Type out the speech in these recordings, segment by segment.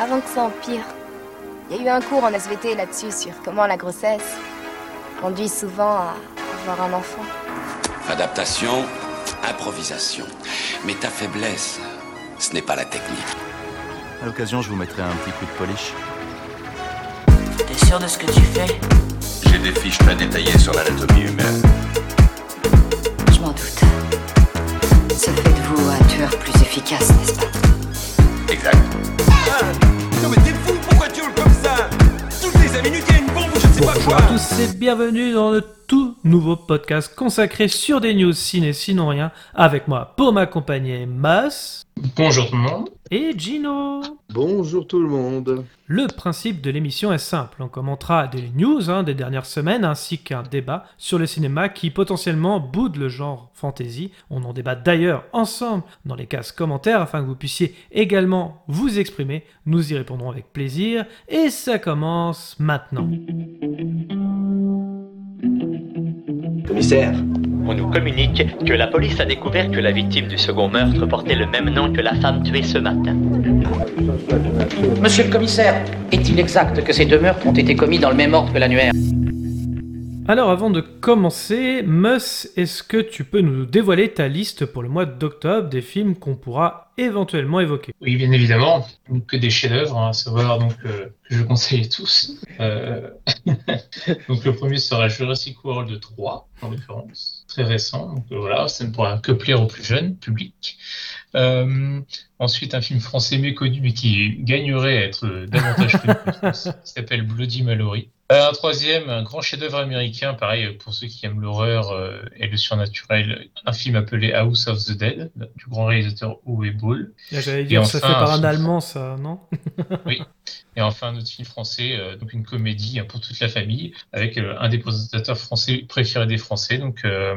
avant que ça empire. Il y a eu un cours en SVT là-dessus sur comment la grossesse conduit souvent à avoir un enfant. Adaptation, improvisation. Mais ta faiblesse, ce n'est pas la technique. À l'occasion, je vous mettrai un petit coup de polish. T'es sûr de ce que tu fais? J'ai des fiches très détaillées sur l'anatomie humaine. Je m'en doute. Ça fait de vous un tueur plus efficace, n'est-ce pas? Exact. Non mais t'es fou, pourquoi tu hurles comme ça? Toutes les 5 minutes, il y a une bombe ou je ne sais pas Bonjour à tous et bienvenue dans le tout nouveau podcast consacré sur des news ciné sinon rien avec moi pour m'accompagner Mas. Bonjour tout le monde. Et Gino. Bonjour tout le monde. Le principe de l'émission est simple, on commentera des news hein, des dernières semaines ainsi qu'un débat sur le cinéma qui potentiellement boude le genre fantasy. On en débat d'ailleurs ensemble dans les cases commentaires afin que vous puissiez également vous exprimer. Nous y répondrons avec plaisir et ça commence maintenant. Commissaire, On nous communique que la police a découvert que la victime du second meurtre portait le même nom que la femme tuée ce matin. Monsieur le commissaire, est-il exact que ces deux meurtres ont été commis dans le même ordre que l'annuaire? Alors avant de commencer, Mus, est-ce que tu peux nous dévoiler ta liste pour le mois d'octobre des films qu'on pourra éventuellement évoquer Oui, bien évidemment, que des chefs-d'œuvre, hein, à savoir donc euh, que je conseille tous. Euh, donc le premier sera Jurassic World 3, en l'occurrence, très récent. Donc euh, voilà, ça ne pourra que plaire au plus jeune public. Ensuite, un film français méconnu mais qui gagnerait à être davantage connu, s'appelle Bloody Mallory. Euh, un troisième, un grand chef-d'œuvre américain, pareil pour ceux qui aiment l'horreur euh, et le surnaturel, un film appelé House of the Dead du grand réalisateur Uwe Boll. Là, J'allais Et ça fait enfin, par un un- allemand, ça, non? Et enfin, un autre film français, euh, donc une comédie hein, pour toute la famille, avec euh, un des présentateurs français préférés des Français, donc euh,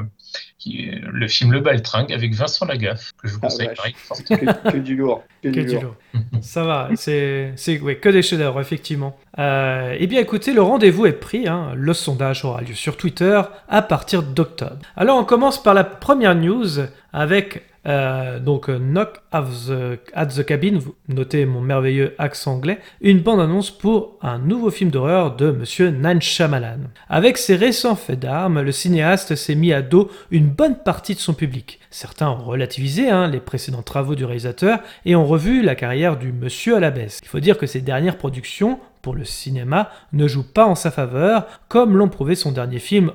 qui le film Le Baltringue avec Vincent Lagaffe, que je vous Ah, conseille vache. pareil. fortement. que, que du lourd. Que, Que du du lourd. lourd. Ça va, c'est c'est- ouais, que des chefs-d'œuvre, effectivement. Eh bien, écoutez, le rendez-vous est pris. hein. Le sondage aura lieu sur Twitter à partir d'octobre. Alors, on commence par la première news avec euh, donc euh, Knock at the, at the Cabin. Notez mon merveilleux accent anglais. Une bande-annonce pour un nouveau film d'horreur de Monsieur Nan Shyamalan. Avec ses récents faits d'armes, le cinéaste s'est mis à dos une bonne partie de son public. Certains ont relativisé hein, les précédents travaux du réalisateur et ont revu la carrière du monsieur à la baisse. Il faut dire que ses dernières productions pour le cinéma ne jouent pas en sa faveur, comme l'ont prouvé son dernier film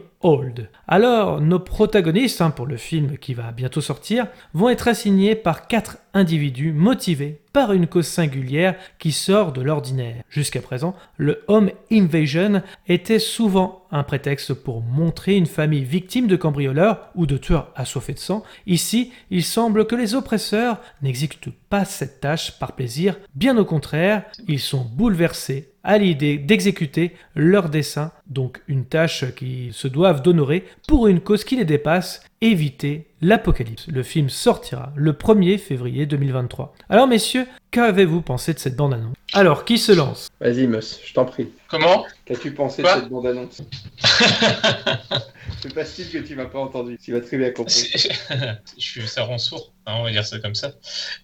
Alors, nos protagonistes hein, pour le film qui va bientôt sortir vont être assignés par quatre individus motivés par une cause singulière qui sort de l'ordinaire. Jusqu'à présent, le home invasion était souvent un prétexte pour montrer une famille victime de cambrioleurs ou de tueurs assoiffés de sang. Ici, il semble que les oppresseurs n'exécutent pas cette tâche par plaisir, bien au contraire, ils sont bouleversés à l'idée d'exécuter leur dessein, donc une tâche qu'ils se doivent d'honorer pour une cause qui les dépasse, éviter l'apocalypse. Le film sortira le 1er février 2023. Alors messieurs, qu'avez-vous pensé de cette bande-annonce? Alors, qui se lance? Vas-y, Mus, je t'en prie. Comment? Qu'as-tu pensé Quoi? de cette bande-annonce? C'est facile que tu m'as pas entendu. Tu vas très bien compris. C'est- je suis, ça rend sourd, hein, on va dire ça comme ça.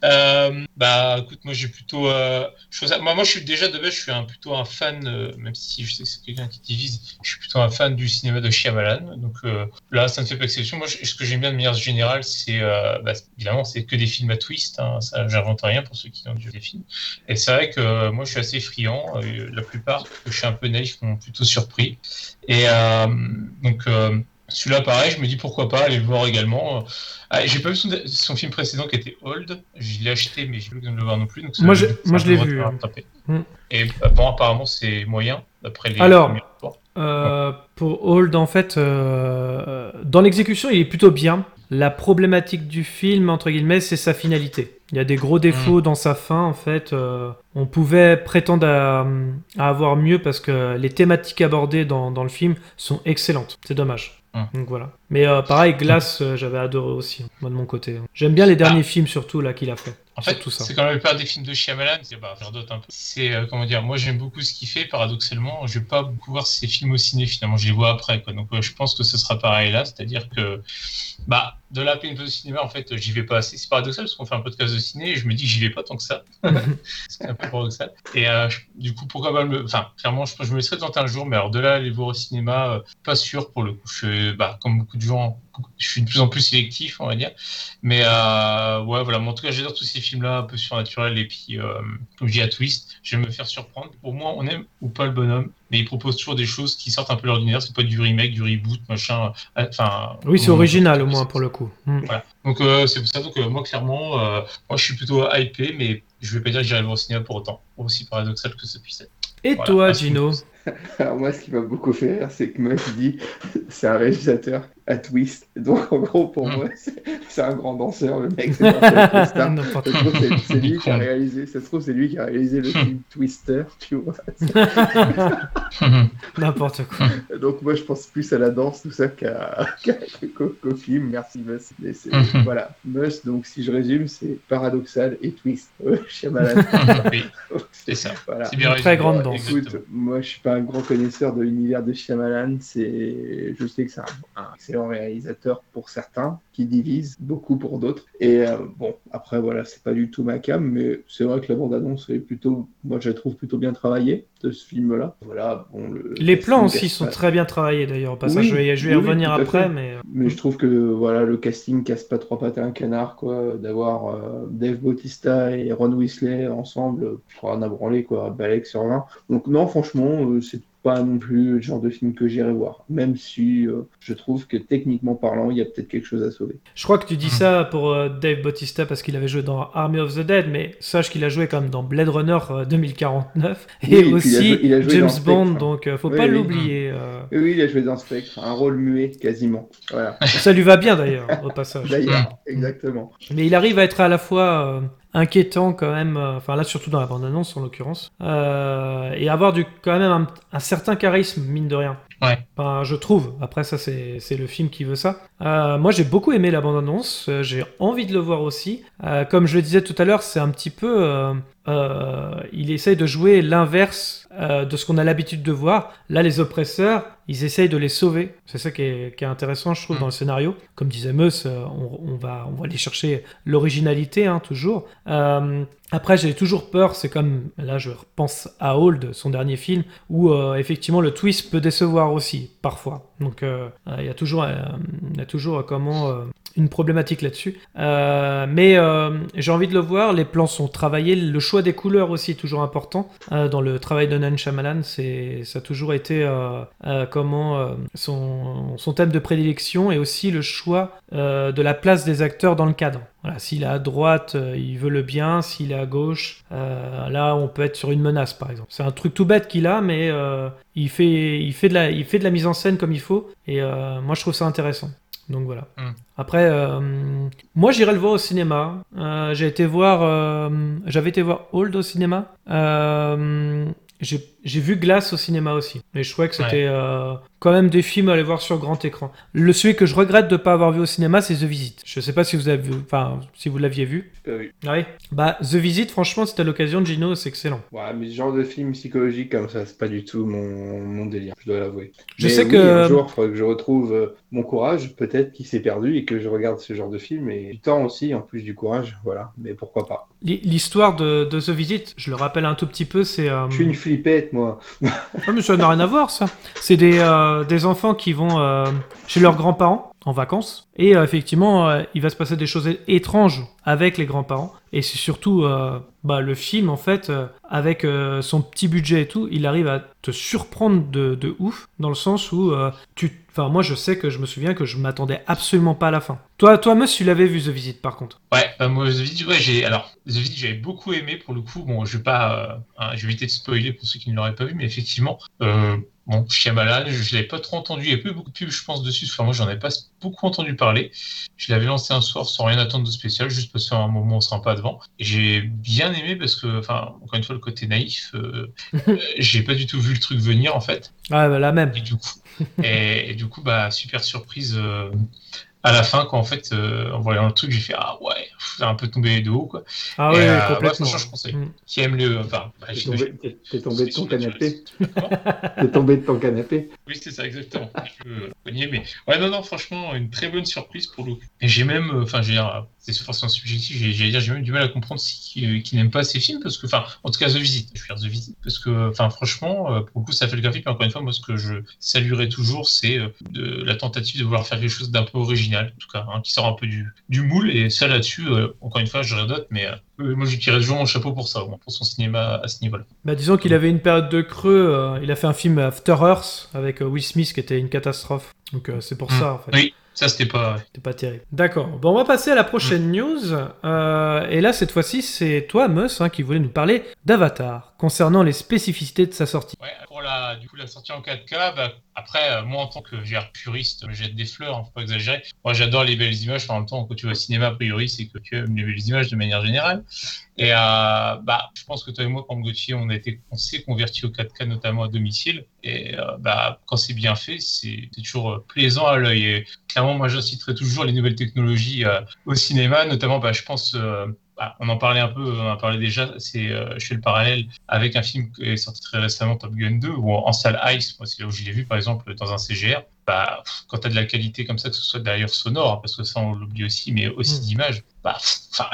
Euh, bah, écoute, moi, j'ai plutôt, euh, je ça- moi, moi, je suis déjà de base, je suis un, plutôt un fan, euh, même si je sais que c'est quelqu'un qui divise, je suis plutôt un fan du cinéma de Shyamalan. Donc euh, là, ça ne fait pas exception. Moi, je- ce que j'aime bien de manière générale, c'est, euh, bah, évidemment, c'est que des films à twist. Hein, ça, j'invente rien pour ceux qui ont vu des films. Et c'est vrai que euh, moi, je suis assez friand. euh, la plupart, que je suis un peu naïf, m'ont plutôt surpris. Et donc. celui-là, pareil, je me dis pourquoi pas aller le voir également. Ah, j'ai pas vu son, son film précédent qui était Old. Je l'ai acheté, mais j'ai pas eu de le voir non plus. Donc Moi, je- ça moi, je l'ai vu. Mm. Et bah, bon, apparemment, c'est moyen, d'après les Alors, premiers. Euh, pour Hold, en fait, euh, dans l'exécution, il est plutôt bien. La problématique du film, entre guillemets, c'est sa finalité. Il y a des gros défauts dans sa fin, en fait. euh, on pouvait prétendre à, à avoir mieux parce que les thématiques abordées dans, dans le film sont excellentes. C'est dommage. Hum. Donc voilà. Mais euh, pareil, Glass, euh, j'avais adoré aussi, moi de mon côté. J'aime bien les derniers films, surtout, là, qu'il a fait. En fait, Surtout ça. c'est quand même plupart des films de Shyamalan, c'est bah, je redoute un peu. C'est euh, comment dire, moi j'aime beaucoup ce qu'il fait. Paradoxalement, je vais pas beaucoup voir ses films au ciné finalement, je les vois après quoi. Donc euh, je pense que ce sera pareil là, c'est-à-dire que bah de la place de cinéma, en fait, j'y vais pas assez. C'est paradoxal parce qu'on fait un podcast de ciné et je me dis que j'y vais pas tant que ça. c'est un peu paradoxal. Et euh, je- du coup, pourquoi pas me. Enfin, clairement, je, je me laisserais tenter un jour, mais alors de là, aller voir au cinéma, euh, pas sûr pour le coup. Je, bah, comme beaucoup de gens, je suis de plus en plus sélectif, on va dire. Mais euh, ouais, voilà. Mais en tout cas, j'adore tous ces films-là, un peu surnaturels. Et puis, comme je dis à Twist, je vais me faire surprendre. Pour moi, on aime ou pas le bonhomme, mais il propose toujours des choses qui sortent un peu de l'ordinaire. C'est pas du remake, du reboot, machin. euh, Enfin. Oui, c'est on- original au moins pour le coup. Hmm. Voilà. Donc euh, c'est pour ça donc euh, moi clairement euh, moi je suis plutôt hypé mais je vais pas dire que j'irai au cinéma pour autant aussi paradoxal que ça puisse être. Et Voilà. toi, que- Gino Alors moi, ce qui m'a beaucoup fait rire, c'est que moi, je dis, c'est un réalisateur à twist. Donc en gros, pour Mm. moi, c'est un grand danseur, le mec. C'est lui qui a réalisé. Ça se trouve, c'est lui qui a réalisé le film Twister, tu vois. N'importe quoi. Donc moi, je pense plus à la danse, tout ça, qu'à qu'à- qu'au film. Merci, Mus. Mais c'est Mhm. voilà, Mus. Donc si je résume, c'est paradoxal et twist. Shyamalan. oui, c'est ça. Voilà. C'est bien Une très résumé. grande danse. écoute, moi je suis pas un grand connaisseur de l'univers de Shyamalan, c'est je sais que c'est un, un excellent réalisateur pour certains, qui divise beaucoup pour d'autres. Et euh, bon, après voilà, c'est pas du tout ma cam, mais c'est vrai que la bande-annonce est plutôt, moi je la trouve plutôt bien travaillée de ce film-là. Voilà, bon le Les plans aussi sont pas- très bien travaillés d'ailleurs. Au passage, Oui, je vais, je vais y oui, revenir après, mais. euh, Mais je trouve que voilà, le casting casse pas trois pattes à un canard, quoi. D'avoir euh, Dave Bautista et Ron Weasley ensemble, pour en branlé, quoi, Balek sur 20. Donc, non, franchement, euh, c'est pas non plus le genre de film que j'irai voir. Même si euh, je trouve que techniquement parlant, il y a peut-être quelque chose à sauver. Je crois que tu dis Mhm. ça pour euh, Dave Bautista parce qu'il avait joué dans Army of the Dead, mais sache qu'il a joué quand même dans Blade Runner euh, 2049 Oui, et puis il a aussi joué- il a joué James. Bond, donc euh, faut Oui, pas oui. l'oublier. euh. Oui, il a joué dans Spectre, un rôle muet quasiment. Voilà. Ça lui va bien d'ailleurs, au passage. D'ailleurs, exactement. Mais il arrive à être à la fois euh, inquiétant quand même, euh, enfin là surtout dans la bande-annonce en l'occurrence, euh, et avoir du, quand même un, un certain charisme, mine de rien. Ouais. Enfin, je trouve. Après, ça, c'est c'est le film qui veut ça. Euh, moi, j'ai beaucoup aimé la bande-annonce. j'ai envie de le voir aussi. Euh, comme je le disais tout à l'heure, c'est un petit peu. il essaye de jouer l'inverse de ce qu'on a l'habitude de voir. Là, les oppresseurs, ils essayent de les sauver. C'est ça qui est, qui est intéressant, je trouve, Mm. dans le scénario. Comme disait Meus, euh, on, on va, on va aller chercher l'originalité, hein, toujours. Euh, après, j'ai toujours peur, c'est comme, là je repense à Old, son dernier film, où euh, effectivement le twist peut décevoir aussi, parfois. Donc euh, euh, il y a toujours, il y a toujours comment, une problématique là-dessus. Mais j'ai envie de le voir, les plans sont travaillés, le choix des couleurs aussi est toujours important. Dans le travail de Nan Shyamalan, c'est, ça a toujours été comment, euh, son, son thème de prédilection et aussi le choix euh, de la place des acteurs dans le cadre. Voilà, s'il est à droite, euh, il veut le bien. S'il est à gauche, là, on peut être sur une menace, par exemple. C'est un truc tout bête qu'il a, mais il, fait, il, fait de la, il fait de la mise en scène comme il faut. Et moi, je trouve ça intéressant. Donc voilà. Mm. Après, euh, moi, j'irai le voir au cinéma. Euh, j'ai été voir, euh, j'avais été voir Old au cinéma. J'ai j'ai vu Glass au cinéma aussi. Mais je trouvais que c'était euh, quand même des films à aller voir sur grand écran. Le celui que je regrette de ne pas avoir vu au cinéma, c'est The Visit. Je sais pas si vous avez vu, enfin, si vous l'aviez vu. Euh, oui. Oui? Bah, The Visit, franchement, c'était l'occasion de Gino, c'est excellent. Ouais, mais ce genre de film psychologique comme ça, c'est pas du tout mon, mon délire, je dois l'avouer. Je Mais sais oui, que- Un jour, il faudrait que je retrouve euh, mon courage, peut-être qui s'est perdu, et que je regarde ce genre de film, et du temps aussi, en plus du courage, voilà, mais pourquoi pas? L'hi- L'histoire de, de The Visit, je le rappelle un tout petit peu, c'est. euh, Je suis une flippette, moi. Ah, mais ça n'a rien à voir, ça. C'est des, euh, des enfants qui vont euh, chez leurs grands-parents en vacances. Et euh, effectivement, euh, il va se passer des choses étranges avec les grands-parents. Et c'est surtout euh, bah, le film, en fait, euh, avec euh, son petit budget et tout, il arrive à te surprendre de, ouf, dans le sens où euh, tu... Enfin, moi, je sais que je me souviens que je m'attendais absolument pas à la fin. Toi, toi, monsieur, tu l'avais vu, The Visit, par contre. Ouais, moi, The Visit, ouais, j'ai, alors, The Visit, j'avais beaucoup aimé pour le coup. Bon, je vais pas, euh, hein, je vais éviter de spoiler pour ceux qui ne l'auraient pas vu, mais effectivement, euh, bon, Shyamalan, je, je l'avais pas trop entendu. Il y a eu beaucoup de pubs, je pense, dessus. Enfin, moi, j'en ai pas beaucoup entendu parler. Je l'avais lancé un soir sans rien attendre de spécial, juste parce qu'à un moment, on sera pas devant. Et j'ai bien aimé parce que, enfin, encore une fois, le côté naïf, euh, euh, j'ai pas du tout vu le truc venir, en fait. Ah, bah, la même. Et du coup, et, et du coup bah, super surprise euh, à la fin, quand en fait, euh, en voyant le truc, j'ai fait ah ouais, c'est un peu tombé de haut quoi. Ah Et, ouais, euh, complètement. franchement, je conseille. Mm. Qui aime le, enfin, bah, T'es tombé, t'es- t'es tombé de ton canapé. T'es tombé de ton canapé. Oui, c'est ça, exactement. Je peux cogner, mais ouais, non, non, franchement, une très bonne surprise pour le. Et j'ai même, euh, enfin, j'ai, c'est forcément subjectif, j'ai, j'allais dire, j'ai même du mal à comprendre si, qui, qui n'aime pas ces films, parce que, enfin, en tout cas, The Visit, je veux dire The Visit, parce que, enfin, franchement, euh, pour le coup, ça fait le graphique, mais encore une fois, moi, ce que je saluerai toujours, c'est euh, de la tentative de vouloir faire quelque chose d'un peu original, en tout cas, hein, qui sort un peu du, du moule, et ça là-dessus, euh, encore une fois, je redote, mais euh, moi, je tirerai toujours mon chapeau pour ça, pour son cinéma à ce niveau-là. Bah, disons qu'il avait une période de creux. euh, il a fait un film After Earth avec Will Smith qui était une catastrophe. Donc c'est pour Mm. ça en fait. Oui, ça, c'était pas. C'était pas terrible. D'accord. Bon, on va passer à la prochaine news. Euh, et là, cette fois-ci, c'est toi, Mus, hein, qui voulait nous parler d'Avatar concernant les spécificités de sa sortie. Pour la, sortie en 4K, bah, après, euh, moi, en tant que dire, puriste, je des fleurs, hein, faut pas exagérer. Moi, j'adore les belles images. En même temps, quand tu vas au cinéma, a priori, c'est que tu aimes les belles images de manière générale. Et euh, bah, je pense que toi et moi, comme Gauthier, on a été, on s'est convertis au 4K, notamment à domicile. Et euh, bah, quand c'est bien fait, c'est toujours plaisant à l'œil. Et clairement, moi, j'inciterai toujours les nouvelles technologies au cinéma, notamment, bah, je pense. Bah, on en parlait un peu, on en parlait déjà, c'est, euh, je fais le parallèle avec un film qui est sorti très récemment, Top Gun 2, ou en, en salle Ice, moi c'est là où je l'ai vu par exemple dans un CGR, bah, pff, quand tu as de la qualité comme ça, que ce soit d'ailleurs sonore, hein, parce que ça on l'oublie aussi, mais aussi Mm. d'image, bah,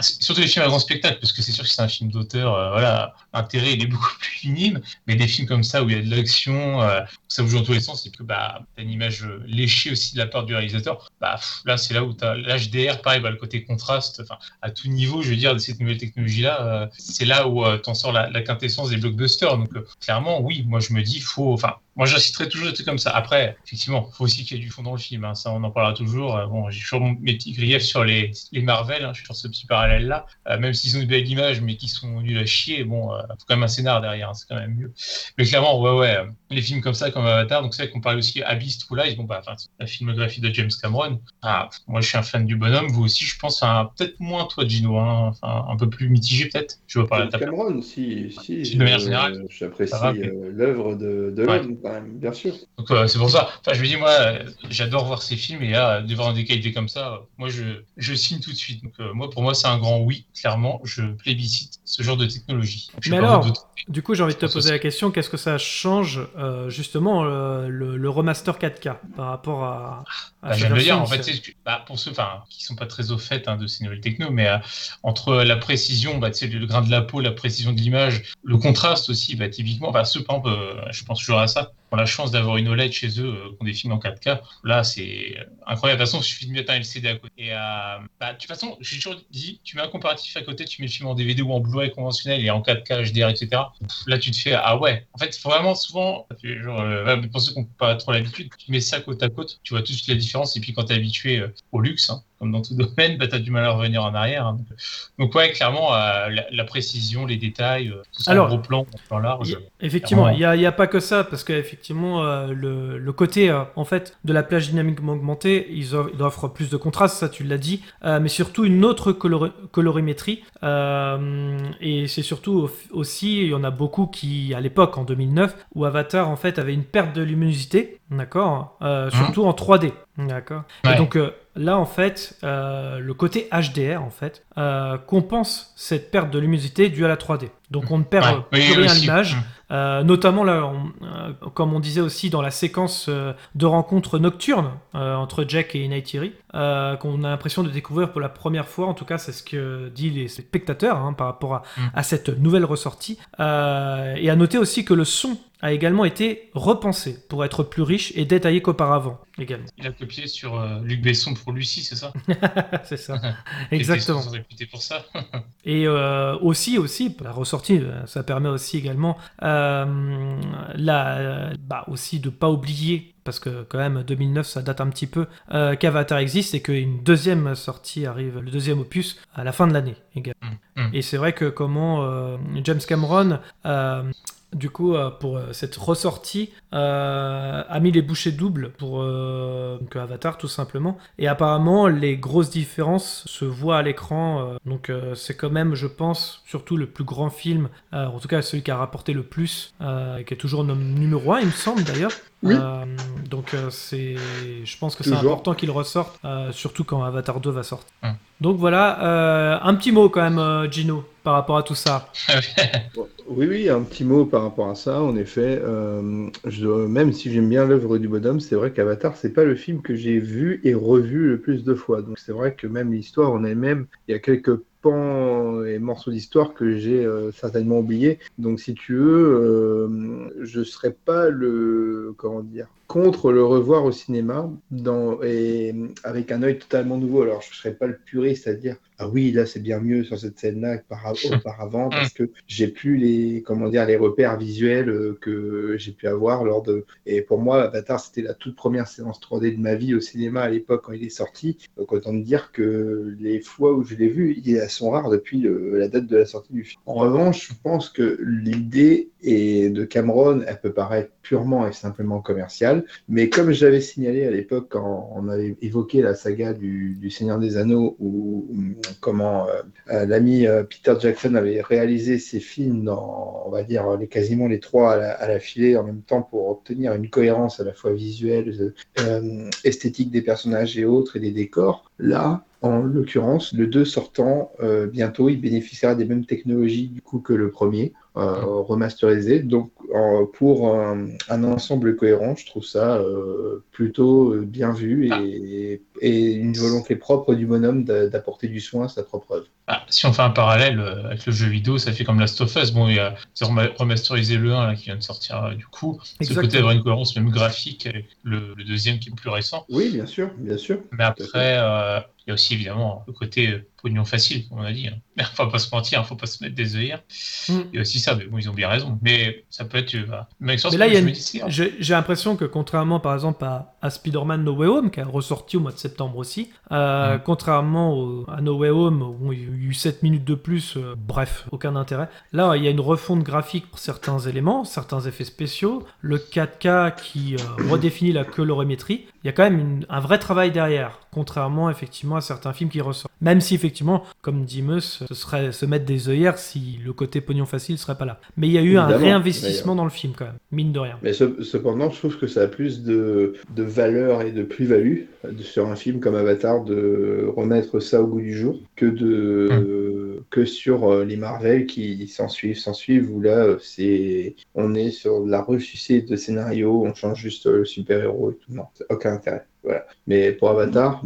surtout les films à grand spectacle, parce que c'est sûr que c'est un film d'auteur, euh, voilà, l'intérêt il est beaucoup plus minime, mais des films comme ça où il y a de l'action, euh, ça bouge dans tous les sens, et que bah, tu as une image euh, léchée aussi de la part du réalisateur, bah, là c'est là où tu as l'HDR, pareil, bah, le côté contraste, enfin, à tout niveau, je veux dire, de cette nouvelle technologie-là, euh, c'est là où t'en sors la, quintessence des blockbusters. Donc, clairement, oui, moi je me dis, faut. Enfin, moi j'inciterai toujours des trucs comme ça. Après, effectivement, faut aussi qu'il y ait du fond dans le film. hein. Ça, on en parlera toujours. Bon, j'ai toujours mes petits griefs sur les, les Marvel. hein. Suis sur ce petit parallèle-là. Euh, même s'ils ont une belle image, mais qui sont nuls à chier, bon, euh, faut quand même un scénar derrière. hein. C'est quand même mieux. Mais clairement, ouais, ouais. Euh, Les films comme ça, comme Avatar, donc c'est vrai qu'on parle aussi Abyss, True Lies. Bon, bah, la filmographie de James Cameron. Ah, moi, je suis un fan du bonhomme. Vous aussi, je pense. Enfin, peut-être moins toi, Gino. hein. Enfin, un peu plus mitigé, peut-être. Je vois pas la James table. Cameron, si, si. De manière je- générale. J'apprécie euh, l'œuvre de, de Ouais. l'homme, quand même, bien sûr. Donc euh, c'est pour ça. Enfin, je me dis moi, euh, j'adore voir ces films et là, de voir des qualités comme ça, euh, moi je, je signe tout de suite. Donc euh, moi, pour moi, c'est un grand oui. Clairement, je plébiscite ce genre de technologie. Je Mais alors, du coup, j'ai envie de te poser la question qu'est-ce que ça change euh, justement euh, le, le remaster 4K par rapport à. à Bah, sa je le dire, en fait, bah, pour ceux qui sont pas très au fait hein, de ces nouvelles techno, mais euh, entre la précision, bah, le grain de la peau, la précision de l'image, le contraste aussi, bah, typiquement, bah, ceux, par exemple, euh, je pense toujours à ça, ont la chance d'avoir une OLED chez eux, euh, qui ont des films en 4K, là, c'est incroyable. De toute façon, il suffit de mettre un LCD à côté. Et, euh, bah, de toute façon, j'ai toujours dit, tu mets un comparatif à côté, tu mets le film en DVD ou en Blu-ray conventionnel et en 4K, HDR, etc. Là, tu te fais, ah ouais. En fait, vraiment, souvent, genre, euh, pour ceux qui n'ont pas trop l'habitude, tu mets ça côte à côte, tu vois tout de suite la différence. Et puis, quand tu es habitué euh, au luxe, hein, comme dans tout domaine, bah, tu as du mal à revenir en arrière. hein. Donc, ouais, clairement, euh, la, la précision, les détails, euh, tout ça Alors, gros plan, plan large. Y Effectivement, il n'y a, il y a pas que ça, parce qu'effectivement, euh, le, le côté en fait, de la plage dynamiquement augmentée, ils, offrent- ils offrent plus de contraste, ça tu l'as dit, mais surtout une autre colori- colorimétrie. et c'est surtout au- aussi, il y en a beaucoup qui, à l'époque, en 2009, où Avatar en fait avait une perte de luminosité, d'accord euh, Surtout en 3D, d'accord Et Ouais. donc euh, là, en fait, euh, le côté HDR, en fait, compense cette perte de luminosité due à la 3D. Donc on ne perd Ouais. Oui, plus rien à l'image. Euh, notamment là, on- comme on disait aussi dans la séquence de rencontre nocturne entre Jack et euh, qu'on a l'impression de découvrir pour la première fois. En tout cas, c'est ce que disent les spectateurs hein, par rapport à, Mm. à cette nouvelle ressortie. Et à noter aussi que le son a également été repensé pour être plus riche et détaillé qu'auparavant également. Il a copié sur euh, Luc Besson pour Lucie, c'est ça? C'est ça. Exactement. réputé pour ça. Et euh, aussi, aussi, la ressortie, euh, ça permet aussi également, euh, la, bah aussi de pas oublier, parce que quand même 2009, ça date un petit peu, euh, qu'Avatar existe et qu'une deuxième sortie arrive, le deuxième opus, à la fin de l'année également. Mm, mm. Et c'est vrai que comment euh, James Cameron, euh, du coup, euh, pour euh, cette ressortie, euh, a mis les bouchées doubles pour Avatar, tout simplement. Et apparemment, les grosses différences se voient à l'écran. donc, c'est quand même, je pense, surtout le plus grand film, en tout cas celui qui a rapporté le plus, qui est toujours numéro 1, il me semble d'ailleurs. Oui. Euh, donc euh, c'est, je pense que c'est important qu'il ressorte, euh, surtout quand Avatar 2 va sortir. Hum. Donc voilà, euh, un petit mot quand même, euh, Gino, par rapport à tout ça. Oui, oui, un petit mot par rapport à ça. En effet, euh, je même si j'aime bien l'œuvre du bonhomme, c'est vrai qu'Avatar, c'est pas le film que j'ai vu et revu le plus de fois. Donc c'est vrai que même l'histoire en elle-même, il y a quelques et morceaux d'histoire que j'ai euh, certainement oubliés. Donc si tu veux, euh, je serais pas le comment dire contre le revoir au cinéma dans, et avec un œil totalement nouveau. Alors je serais pas le puriste à dire ah oui là c'est bien mieux sur cette scène-là que par- auparavant parce que j'ai plus les comment dire les repères visuels euh, que j'ai pu avoir lors de et pour moi Avatar c'était la toute première séance 3D de ma vie au cinéma à l'époque quand il est sorti. Donc autant te dire que les fois où je l'ai vu elles sont rares depuis le- la date de la sortie du film. En revanche je pense que l'idée est de Cameron elle peut paraître purement et simplement commerciale mais comme je l'avais signalé à l'époque quand on avait évoqué la saga du, Seigneur des Anneaux hum, comment euh, euh, l'ami euh, Peter Jackson avait réalisé ses films dans, on va dire, les, quasiment les trois à la, en même temps pour obtenir une cohérence à la fois visuelle, esthétique des personnages et autres et des décors. Là, en l'occurrence, le 2 sortant bientôt, il bénéficiera des mêmes technologies du coup que le premier, remasterisé. Donc, en- pour un, un ensemble cohérent, je trouve ça euh, plutôt euh, bien vu et, et une volonté propre du bonhomme d'a- d'apporter du soin à sa propre œuvre. Ah, si on fait un parallèle euh, avec le jeu vidéo, ça fait comme Last of Us. Bon, il y a remasterisé le 1 là, qui vient de sortir euh, du coup. Ce Exactement. côté d'avoir une cohérence même graphique avec le, le deuxième qui est plus récent. Oui, bien sûr, bien sûr. Mais après, euh, il y a aussi évidemment le côté pognon facile, comme on a dit. Hein. Mais faut pas se mentir, faut pas se mettre des œillères. Mm. Il y a aussi ça, mais bon, ils ont bien raison. Mais ça peut être. euh, voilà. Mais, Mais là, il y a je une- me dis, c'est- j'ai j'ai l'impression que contrairement par exemple à, à Spider-Man No Way Home, qui a ressorti au mois de septembre aussi, euh, Mm. contrairement au- à No Way Home, où il y a eu 7 minutes de plus, euh, bref, aucun intérêt. Là, il y a une refonte graphique pour certains éléments, certains effets spéciaux, le 4K qui euh, redéfinit la colorimétrie. Il y a quand même une- un vrai travail derrière, contrairement effectivement à certains films qui ressortent. Même si effectivement, comme dit Meus, ce serait se mettre des œillères si le côté pognon facile serait pas là. Mais il y a eu un réinvestissement dans le film quand même, mine de rien. Mais ce- cependant, je trouve que ça a plus de, de valeur et de plus-value sur un film comme Avatar de remettre ça au goût du jour que, de, que sur euh, les Marvel qui s'en suivent, s'en suivent, où là, euh, c'est, on est sur de la rechussée de scénario, on change juste euh, le super-héros et tout. Non, aucun intérêt. Voilà. Mais pour Avatar,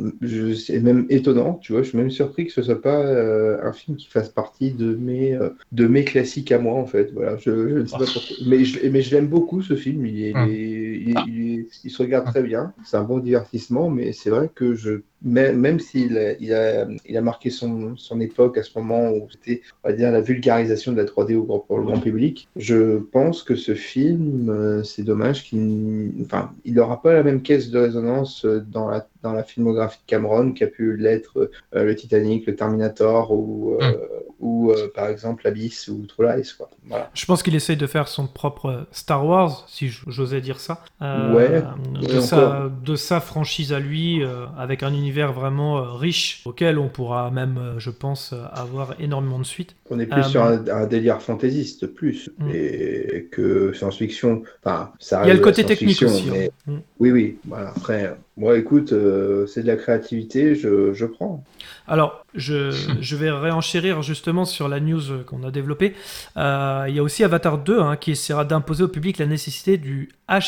c'est même étonnant, tu vois, je suis même surpris que ce soit pas euh, un film qui fasse partie de mes, euh, de mes classiques à moi, en fait. Voilà, je, je ne sais pas pourquoi. Mais je, mais je l'aime beaucoup, ce film. Il, est- il, est- il est- il est- il se regarde très bien. C'est un bon divertissement, mais c'est vrai que je, même, même s'il il a, il a marqué son, son époque à ce moment où c'était, on va dire, la vulgarisation de la 3D au grand, pour le grand public, je pense que ce film, euh, c'est dommage qu'il enfin, il n'aura pas la même caisse de résonance euh, dans la, dans la filmographie de Cameron qui a pu l'être euh, le Titanic, le Terminator ou, euh, ou euh, par exemple Abyss ou True Lies. Quoi. Voilà. Je pense qu'il essaye de faire son propre Star Wars, si j'osais dire ça. Ouais, de, sa, encore. de sa franchise à lui, avec un univers vraiment riche, auquel on pourra même, je pense, avoir énormément de suites. On est plus sur un, un délire fantaisiste, plus, Mm. et que science-fiction. Enfin, ça Il y a le côté technique aussi. mais- hein. Mm. Oui, oui. Voilà. Après, moi, écoute, euh, c'est de la créativité, je, je prends. Alors, je, je vais réenchérir justement sur la news qu'on a développée. Euh, il y a aussi Avatar 2 hein, qui essaiera d'imposer au public la nécessité du HFR.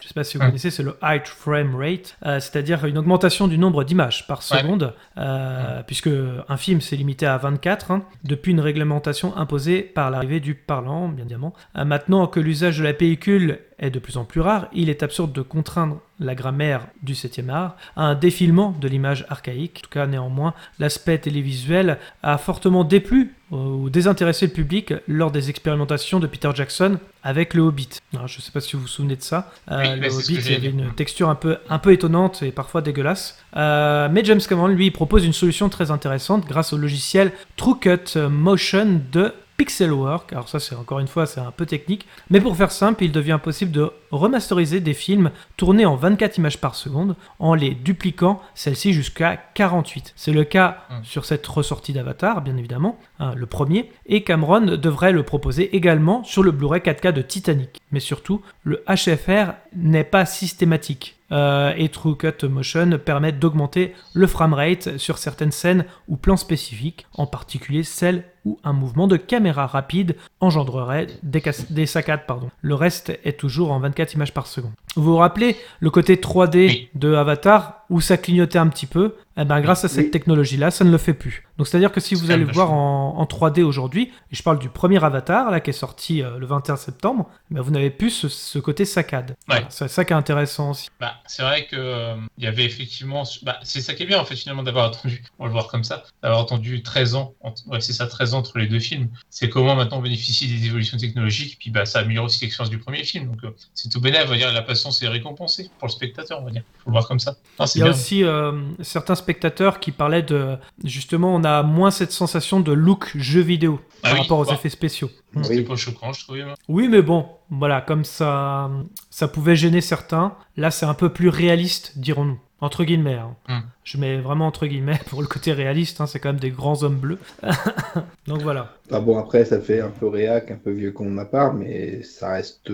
Je ne sais pas si vous Ouais. connaissez, c'est le High Frame Rate, euh, c'est-à-dire une augmentation du nombre d'images par Ouais. seconde, euh, puisque un film c'est limité à 24 hein, depuis une réglementation imposée par l'arrivée du parlant, bien évidemment. Euh, maintenant que l'usage de la pellicule est de plus en plus rare, il est absurde de contraindre la grammaire du 7e art à un défilement de l'image archaïque. En tout cas, néanmoins, l'aspect télévisuel a fortement déplu euh, ou désintéressé le public lors des expérimentations de Peter Jackson avec le Hobbit. Alors, je ne sais pas si vous vous souvenez de ça. Euh, le Hobbit, il avait une texture un peu, un peu étonnante et parfois dégueulasse. Euh, mais James Cameron, lui, propose une solution très intéressante grâce au logiciel TrueCut Motion de pixel work. Alors ça, c'est encore une fois, c'est un peu technique. Mais pour faire simple, il devient possible de remasteriser des films tournés en 24 images par seconde en les dupliquant celles-ci jusqu'à 48. C'est le cas Mm. sur cette ressortie d'Avatar, bien évidemment, hein, le premier. Et Cameron devrait le proposer également sur le Blu-ray 4K de Titanic. Mais surtout, le HFR n'est pas systématique. Euh, et True Cut Motion permet d'augmenter le framerate sur certaines scènes ou plans spécifiques, en particulier celles où un mouvement de caméra rapide engendrerait des, cas- des saccades. Pardon. Le reste est toujours en 24 images par seconde. Vous vous rappelez le côté 3D Oui. de Avatar où ça clignotait un petit peu? Eh ben, Grâce à cette Oui. technologie-là, ça ne le fait plus. Donc c'est-à-dire que si vous allez voir en, en 3D aujourd'hui, et je parle du premier Avatar là qui est sorti euh, le 21 septembre, ben, vous n'avez plus ce, ce côté saccade. Voilà, c'est ça qui est intéressant aussi. Bah, c'est vrai que euh, il y avait effectivement. Bah, c'est ça qui est bien en fait finalement d'avoir attendu, on va le voir comme ça, d'avoir attendu 13 ans. Ouais, c'est ça, 13 ans entre les deux films. C'est comment maintenant on bénéficie des évolutions technologiques, puis bah ça améliore aussi l'expérience du premier film. Donc euh, c'est tout bénéf, on va dire. La patience est récompensée pour le spectateur, on va dire. Faut le voir comme ça. Il y a bien. aussi euh, certains spectateurs qui parlaient de justement on a moins cette sensation de look jeu vidéo Ah par oui, rapport aux bah. effets spéciaux. C'était Oui. pas choquant, je trouvais. moi. Oui, mais bon, voilà, comme ça, ça pouvait gêner certains. Là, c'est un peu plus réaliste, dirons-nous. Entre guillemets. hein. Hmm. Je mets vraiment entre guillemets pour le côté réaliste. hein, c'est quand même des grands hommes bleus. Donc voilà. Enfin bon, après, ça fait un peu réac, un peu vieux con de ma part, mais ça reste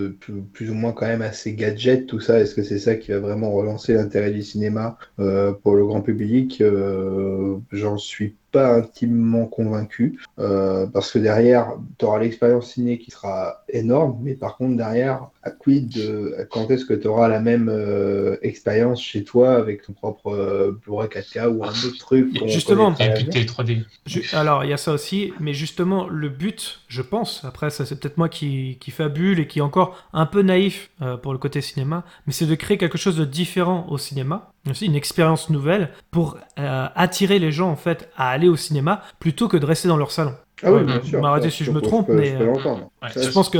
plus, ou moins quand même assez gadget, tout ça. Est-ce que c'est ça qui va vraiment relancer l'intérêt du cinéma euh, pour le grand public? Euh, J'en suis pas intimement convaincu, euh, parce que derrière, tu auras l'expérience ciné qui sera énorme, mais par contre, derrière, à quid quand est-ce que tu auras la même expérience chez toi avec ton propre Blu-ray 4K ou un autre truc qu'on Justement. connaîtra à Et l'avenir puis télé 3D. Je- alors, il y a ça aussi, mais justement, le but, je pense, après, ça c'est peut-être moi qui, qui fabule et qui est encore un peu naïf euh, pour le côté cinéma, mais c'est de créer quelque chose de différent au cinéma, aussi une expérience nouvelle pour euh, attirer les gens en fait à aller au cinéma plutôt que de rester dans leur salon. Ah oui, bien sûr. si je me trompe, mais, je peux euh, je pense que.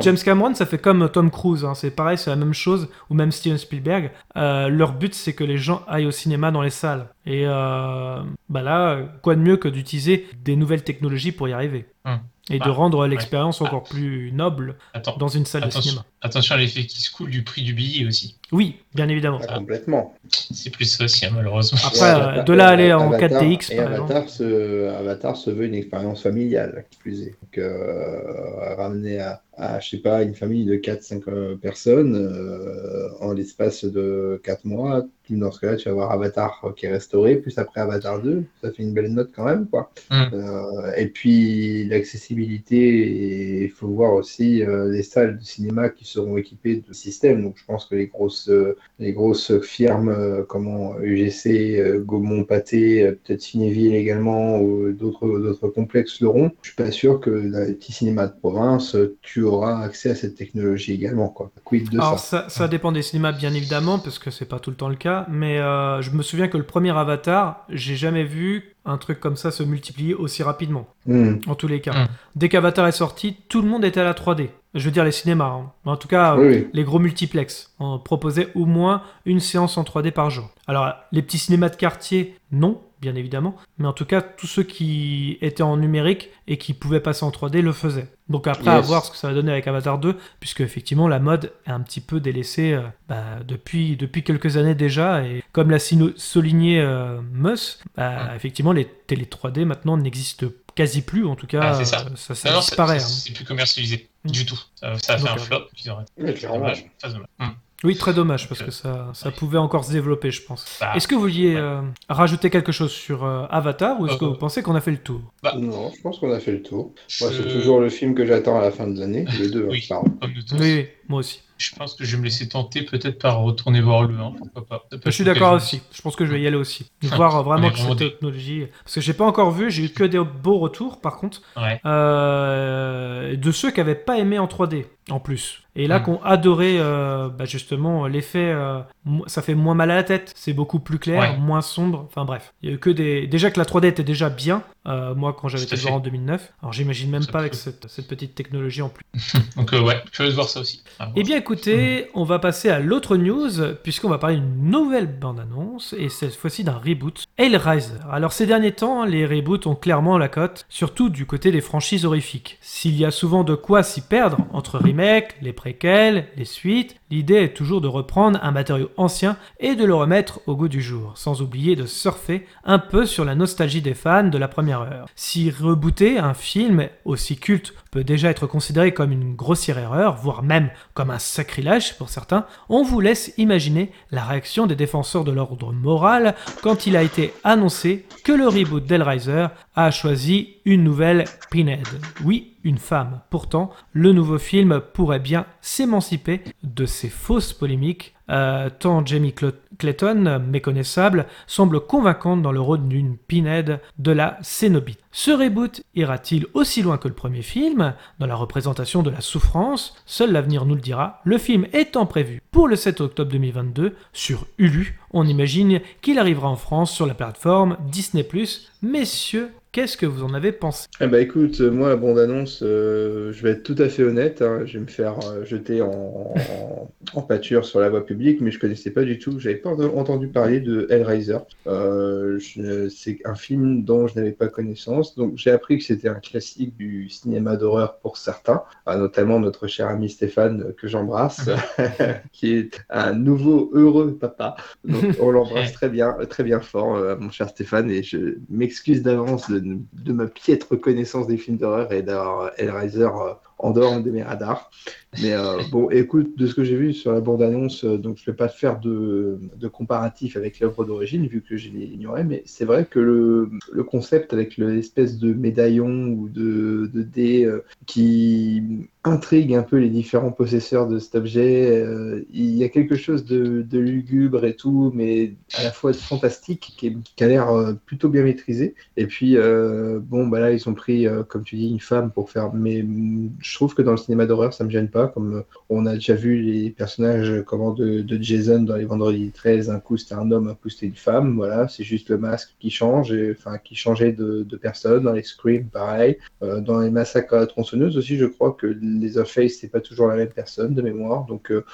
James Cameron, ça fait comme Tom Cruise, hein, c'est pareil, c'est la même chose, ou même Steven Spielberg. Euh, leur but, c'est que les gens aillent au cinéma dans les salles. Et euh, bah là, quoi de mieux que d'utiliser des nouvelles technologies pour y arriver Hum. Et de Bah, rendre l'expérience encore plus noble Attends. dans une salle de cinéma. Attention à l'effet qui se coule du prix du billet aussi. Oui, bien évidemment. Ah, complètement. C'est plus ça aussi, hein, malheureusement. Après, euh, Avatar- de là à aller en Avatar- 4DX, et par Avatar se, Avatar se veut une expérience familiale, qui plus est. Donc, euh, ramener à, à, je sais pas, une famille de 4-5 euh, personnes euh, en l'espace de 4 mois, dans ce cas-là, tu vas avoir Avatar qui est restauré, plus après Avatar 2, ça fait une belle note quand même, quoi. Mm. Euh, et puis, l'accessibilité, il faut voir aussi euh, les salles de cinéma qui seront équipées de systèmes. Donc, je pense que les grosses, euh, les grosses firmes, euh, comment UGC, euh, Gaumont Pâté, peut-être Cinéville également, ou d'autres d'autres complexes l'auront. Je suis pas sûr que dans les petits cinémas de province, tu auras accès à cette technologie également. Quoi. Quid de Alors ça? ça, ça dépend des cinémas bien évidemment parce que c'est pas tout le temps le cas, mais euh, je me souviens que le premier Avatar, j'ai jamais vu un truc comme ça se multiplier aussi rapidement. Hmm. En tous les cas, Mm. dès qu'Avatar est sorti, tout le monde était à la 3D. Je veux dire les cinémas, hein. en tout cas Oui, oui. les gros multiplex on proposait au moins une séance en 3D par jour. Alors les petits cinémas de quartier, non, bien évidemment, mais en tout cas tous ceux qui étaient en numérique et qui pouvaient passer en 3D le faisaient. Donc après à voir ce que ça va donner avec Avatar 2, puisque effectivement la mode est un petit peu délaissée euh, bah, depuis, depuis quelques années déjà, et comme l'a souligné euh, Mus, bah, effectivement les télé 3D maintenant n'existent quasi plus, en tout cas Ah, c'est ça. euh, ça, ça Non, disparaît. c'est- hein. C'est plus commercialisé Mm. du tout. Ça, ça a fait Donc, un euh, flop. Ouais, C'est dommage. Dommage. Mm. Oui, très dommage, parce Donc, que ça, ça ouais. pouvait encore se développer, je pense. Bah, Est-ce que vous vouliez ouais. euh, rajouter quelque chose sur euh, Avatar, ou est-ce que Euh, vous pensez qu'on a fait le tour? bah, Non, je pense qu'on a fait le tour. Moi, c'est toujours le film que j'attends à la fin de l'année, les deux, hein. Oui, oui, moi aussi. Je pense que je vais me laisser tenter peut-être par retourner voir le 1, pourquoi pas. Ça peut Je suis d'accord aussi. Je pense que je vais y aller aussi. De Ah, voir euh, vraiment cette technologie. Parce que j'ai pas encore vu, j'ai eu que des beaux retours par contre. Ouais. euh, de ceux qui avaient pas aimé en 3D en plus. Et là, Mm. qui ont adoré euh, bah, justement l'effet. euh, ça fait moins mal à la tête, c'est beaucoup plus clair, Ouais. moins sombre. Enfin bref. Il y a eu que des. Déjà que la 3D était déjà bien, moi quand j'avais été voir en 2009. Alors j'imagine même Ça pas avec cette, cette petite technologie en plus. Donc, ouais, curieux de voir ça aussi. Ah, Eh bien écoutez, on va passer à l'autre news, puisqu'on va parler d'une nouvelle bande-annonce, et cette fois-ci d'un reboot, Hellraiser. Alors ces derniers temps, les reboots ont clairement la cote, surtout du côté des franchises horrifiques. S'il y a souvent de quoi s'y perdre entre remakes, les préquels, les suites, l'idée est toujours de reprendre un matériau ancien et de le remettre au goût du jour, sans oublier de surfer un peu sur la nostalgie des fans de la première heure. Si rebooter un film aussi culte peut déjà être considéré comme une grossière erreur, voire même comme un sacrilège pour certains, on vous laisse imaginer la réaction des défenseurs de l'ordre moral quand il a été annoncé que le reboot d'Hellraiser a choisi une nouvelle Pinhead. Oui, une femme. Pourtant, le nouveau film pourrait bien s'émanciper de ces fausses polémiques, euh, tant Jamie Cl- Clayton, méconnaissable, semble convaincante dans le rôle d'une Pinhead de la Cénobite. Ce reboot ira-t-il aussi loin que le premier film dans la représentation de la souffrance? Seul l'avenir nous le dira. Le film étant prévu pour le 7 octobre 2022 sur Hulu, on imagine qu'il arrivera en France sur la plateforme Disney+. Messieurs, qu'est-ce que vous en avez pensé? Eh bah écoute, moi la bande-annonce, euh, je vais être tout à fait honnête, hein, je vais me faire euh, jeter en, en, en pâture sur la voie publique, mais je connaissais pas du tout, j'avais pas entendu parler de Hellraiser. Euh, c'est un film dont je n'avais pas connaissance, donc j'ai appris que c'était un classique du cinéma d'horreur pour certains, ah, notamment notre cher ami Stéphane que j'embrasse, qui est un nouveau heureux papa. Donc on l'embrasse très bien, très bien fort, euh, mon cher Stéphane, et je m'excuse d'avance de, de ma piètre connaissance des films d'horreur et d'avoir Hellraiser euh, en dehors de mes radars. Mais euh, bon, écoute, de ce que j'ai vu sur la bande-annonce, euh, donc je ne vais pas faire de, de comparatif avec l'œuvre d'origine, vu que je l'ai mais c'est vrai que le, le concept avec l'espèce de médaillon ou de, de dé euh, qui intrigue un peu les différents possesseurs de cet objet, il y a quelque chose de, lugubre et tout, mais à la fois fantastique, qui, a l'air plutôt bien maîtrisé. Et puis, bon, bah là, ils ont pris, comme tu dis, une femme pour faire. Mais mm, je trouve que dans le cinéma d'horreur, ça me gêne pas. Comme on a déjà vu les personnages euh, comment, de, de Jason dans les Vendredis 13, un coup c'était un homme, un coup c'était une femme. Voilà, c'est juste le masque qui change, et, enfin, qui changeait de, de personne. Dans les Scream, pareil. Euh, dans les massacres à la tronçonneuse aussi, je crois que les Face, c'est pas toujours la même personne de mémoire. Donc. euh,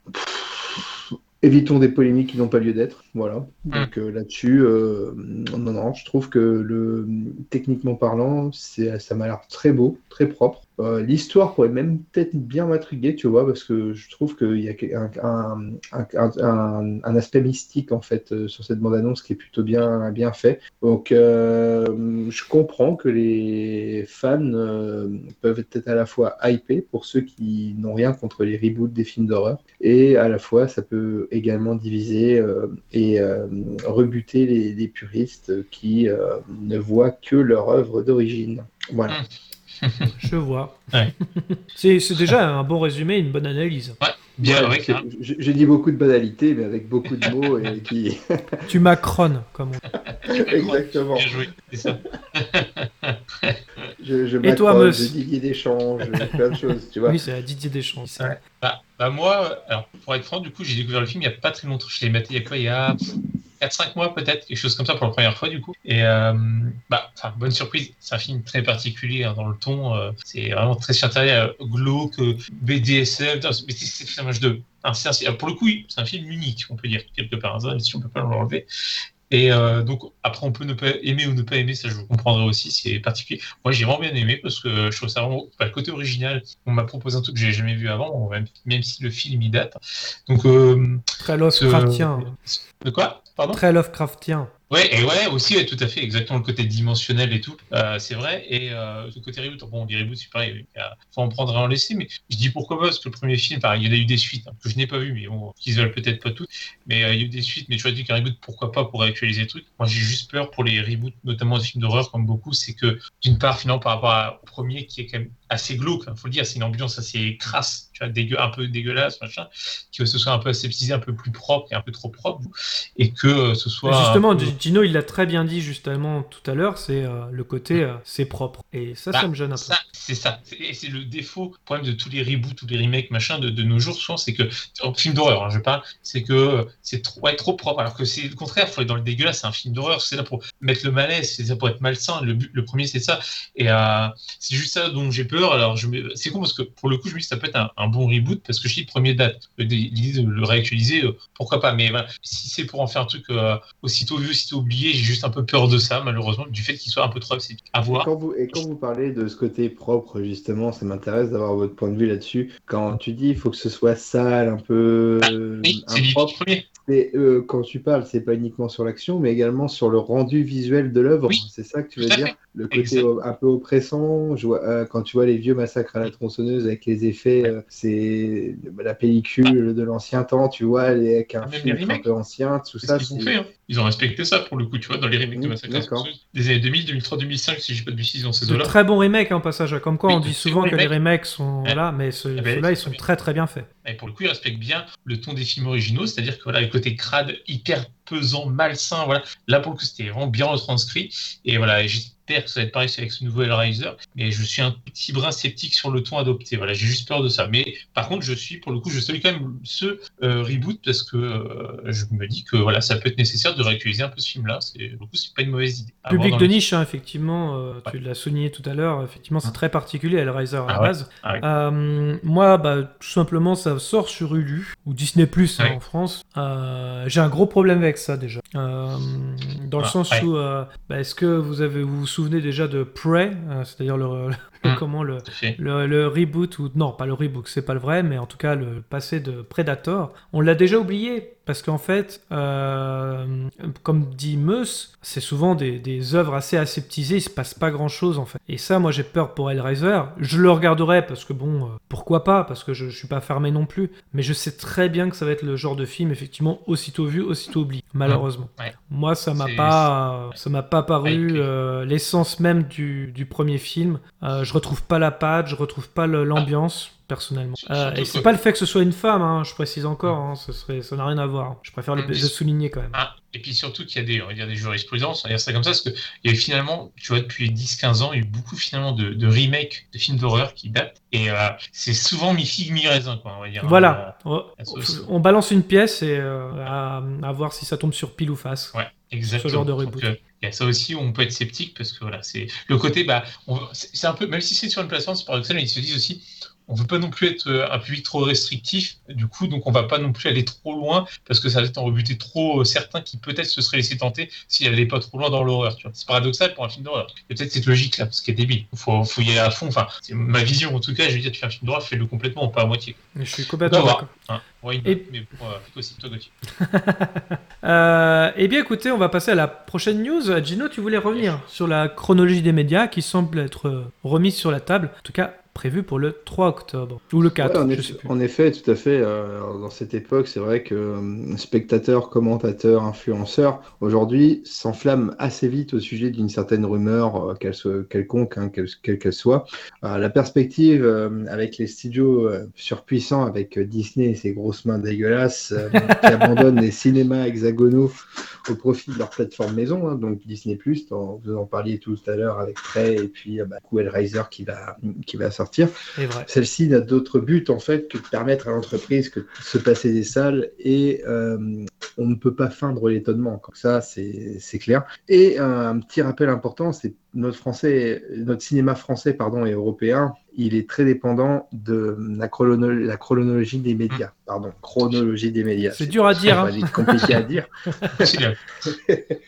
Évitons des polémiques qui n'ont pas lieu d'être. Voilà. Donc euh, là-dessus, euh, non, non, je trouve que le, techniquement parlant, ça m'a l'air très beau, très propre. Euh, l'histoire pourrait même peut-être bien m'intriguer, tu vois, parce que je trouve qu'il y a un, un, un, un, aspect mystique en fait euh, sur cette bande-annonce qui est plutôt bien, bien fait. Donc euh, je comprends que les fans euh, peuvent être à la fois hypés pour ceux qui n'ont rien contre les reboots des films d'horreur, et à la fois ça peut également diviser euh, et rebuter les, les puristes qui ne voient que leur œuvre d'origine. Voilà. Je vois. Ouais. c'est c'est déjà un bon résumé, une bonne analyse. Bien, Ouais, ouais, c'est- carrément. j'ai j'ai dit beaucoup de banalités, mais avec beaucoup de mots et qui. Tu macrones, comme on dit. Exactement. Bien joué, c'est ça. Je, je Et toi, Meus je Didier Deschamps, je plein de choses, tu vois. Oui, c'est Didier Deschamps. Bah, bah moi, euh, alors pour être franc, du coup, j'ai découvert le film il y a pas très longtemps. Je l'ai maté il y a quoi Il y a 4-5 mois peut-être, quelque chose comme ça pour la première fois du coup. Et euh, bah, bonne surprise. C'est un film très particulier hein, dans le ton. euh, c'est vraiment très intérieur, glauque, euh, BDSM. C'est- un match de. un- c'est un- pour le coup, c'est un film unique, on peut dire quelque part. hein, si on peut pas l'enlever. Et euh, donc après on peut ne pas aimer ou ne pas aimer, ça je vous comprendrai aussi, c'est particulier. Moi j'ai vraiment bien aimé parce que je trouve ça vraiment bah, le côté original. On m'a proposé un truc que j'ai jamais vu avant, même, même si le film il date. Donc euh, Très Lovecraftien. de quoi? Pardon? Très Lovecraftien. Ouais, et ouais, aussi, tout à fait, exactement le côté dimensionnel et tout, euh, c'est vrai. Et euh, côté reboot, bon, on dit reboot, c'est pareil, il faut en prendre et en laisser, mais je dis pourquoi pas, parce que le premier film, il y en a eu des suites, hein, que je n'ai pas vu, mais bon, qui se veulent peut-être pas toutes, mais euh, il y a eu des suites, mais tu as dit qu'un reboot, pourquoi pas, pour actualiser le truc. Moi, j'ai juste peur pour les reboots, notamment des films d'horreur, comme beaucoup, c'est que, d'une part, finalement, par rapport au premier, qui est quand même assez glauque, hein, faut le dire, c'est une ambiance assez crasse, tu vois, dégueu, un peu dégueulasse, machin, que ce soit un peu aseptisé, un peu plus propre et un peu trop propre, et que euh, ce soit. Mais justement, peu- Gino, il l'a très bien dit justement tout à l'heure, c'est euh, le côté euh, c'est propre. Et ça, ça Bah, me gêne un peu. ça, C'est ça. C'est- Et c'est le défaut, le problème de tous les reboots, tous les remakes, machin, de, de nos jours, souvent, c'est que, en film d'horreur, hein, je parle, c'est que c'est trop, ouais, trop propre. Alors que c'est le contraire, faut être dans le dégueulasse, c'est un film d'horreur, c'est là pour mettre le malaise, c'est ça pour être malsain. Le, but- le premier, c'est ça. Et c'est juste ça dont j'ai peur. Alors, je me- c'est con parce que pour le coup, je me dis que ça peut être un, un bon reboot parce que je dis premier date. L'idée de le réactualiser, euh, pourquoi pas. Mais voilà, si c'est pour en faire un truc euh, aussitôt vu, aussitôt oublié, j'ai juste un peu peur de ça, malheureusement, du fait qu'il soit un peu trop à Et voir. quand, vous, et quand vous parlez de ce côté propre, justement, ça m'intéresse d'avoir votre point de vue là-dessus. Quand tu dis il faut que ce soit sale, un peu euh, Oui, c'est premier. mais euh, quand tu parles, c'est pas uniquement sur l'action, mais également sur le rendu visuel de l'œuvre. Oui, c'est ça que tu veux dire? fait. Le côté euh, un peu oppressant. Je vois, euh, quand tu vois les vieux massacres à la tronçonneuse avec les effets, euh, c'est la pellicule de l'ancien temps, tu vois, les- avec un Ah, filtre un peu ancien, tout ça. fait. hein. Ils ont respecté ça pour le coup, tu vois, dans les remakes de Mm, Massacre à la d'accord. tronçonneuse des années 2000, 2003, 2005, si j'ai pas de bêtises dans ces De eaux-là. très bons remakes en passage. Comme quoi, Oui, on dit souvent que les remakes. sont Ouais. là, mais ce- Eh ben, ceux-là, ils sont très très bien faits. Et pour le coup, ils respectent bien le ton des films originaux, c'est-à-dire que voilà, le côté crade, hyper pesant, malsain, voilà. Là, pour le coup, c'était vraiment bien retranscrit. Et voilà, j'espère que ça va être pareil avec ce nouveau Hellraiser. Mais je suis un petit brin sceptique sur le ton adopté. Voilà, j'ai juste peur de ça. Mais par contre, je suis, pour le coup, je salue quand même ce euh, reboot parce que euh, je me dis que voilà, ça peut être nécessaire de réutiliser un peu ce film-là. C'est, pour le coup, c'est pas une mauvaise idée. Public de niche, hein, effectivement, euh, tu l'as souligné tout à l'heure, effectivement, c'est très particulier, Hellraiser à la Ah ouais. base. Ah ouais. Moi, bah, tout simplement, ça sort sur Hulu, ou Disney Plus en France. J'ai un gros problème avec ça déjà. Euh, dans le Ah, sens ouais. où, euh, bah, est-ce que vous, avez, vous vous souvenez déjà de Prey, euh, c'est-à-dire le, Mm. comment le, reboot, ou non, pas le reboot, c'est pas le vrai, mais en tout cas le passé de Predator, on l'a déjà oublié. Parce qu'en fait, euh, comme dit Meus, c'est souvent des, des œuvres assez aseptisées, il se passe pas grand chose en fait. Et ça, moi j'ai peur pour Hellraiser. Je le regarderai parce que bon, euh, pourquoi pas, parce que je, je suis pas fermé non plus. Mais je sais très bien que ça va être le genre de film, effectivement, aussitôt vu, aussitôt oublié, malheureusement. Ouais. Moi, ça m'a pas, ça m'a pas paru euh, l'essence même du, du premier film. Euh, je retrouve pas la patte, je retrouve pas l'ambiance. Personnellement. Euh, et c'est pas le fait que ce soit une femme, hein, je précise encore, hein, ce serait, ça n'a rien à voir. Je préfère le, le souligner quand même. Ah, et puis surtout qu'il y a des, on va dire des jurisprudences, on va dire ça comme ça, parce qu'il y a eu finalement, tu vois, depuis 10-15 ans, il y a eu beaucoup finalement de, de remakes de films d'horreur qui datent, et euh, c'est souvent mi-figue, mi-raisin, quoi, on va dire. Voilà, Euh, on, sauce. on balance une pièce et euh, à, à voir si ça tombe sur pile ou face. ouais, exactement. genre de reboot. il y a ça aussi où on peut être sceptique, parce que voilà, c'est le côté, bah, on- c'est un peu, même si c'est sur une plateforme, c'est paradoxal, mais ils se disent aussi, on veut pas non plus être euh, un public trop restrictif, du coup, donc on va pas non plus aller trop loin, parce que ça va être en rebuter trop euh, certains qui peut-être se seraient laissés tenter s'ils allaient pas trop loin dans l'horreur. C'est paradoxal pour un film d'horreur. Il y a peut-être cette logique là, parce qu'il est débile. Faut, faut y aller à fond, enfin, c'est ma vision en tout cas, je veux dire, tu fais un film d'horreur, fais-le complètement, pas à moitié. Mais je suis complètement d'accord. Hein. Ouais, Et- mais pour, euh, toi aussi, toi Gauthier. Euh, eh bien, écoutez, on va passer à la prochaine news. Gino, tu voulais revenir sur la chronologie des médias qui semble être remise sur la table, en tout cas prévue pour le 3 octobre ou le 4, Ouais, en, je effet, sais plus. en effet, tout à fait. euh, dans cette époque, c'est vrai que euh, spectateurs, commentateurs, influenceurs, aujourd'hui, s'enflamment assez vite au sujet d'une certaine rumeur, euh, qu'elle soit quelconque, hein, quelle quelle soit. Euh, la perspective avec les studios surpuissants, avec Disney et ses grosses mains dégueulasses, qui abandonnent les cinémas hexagonaux au profit de leur plateforme maison, hein, donc Disney+, vous en parliez tout à l'heure avec Prey et puis bah, Hellraiser qui va, qui va sortir. Celle-ci n'a d'autre but en fait que de permettre à l'entreprise que de se passer des salles et euh, on ne peut pas feindre l'étonnement. Comme ça, c'est clair. Et un, un petit rappel important, c'est notre français, notre cinéma français pardon et européen, il est très dépendant de la, chrono- la chronologie des médias. Pardon, chronologie des médias. C'est dur à dire, pas hein. compliqué à dire. C'est.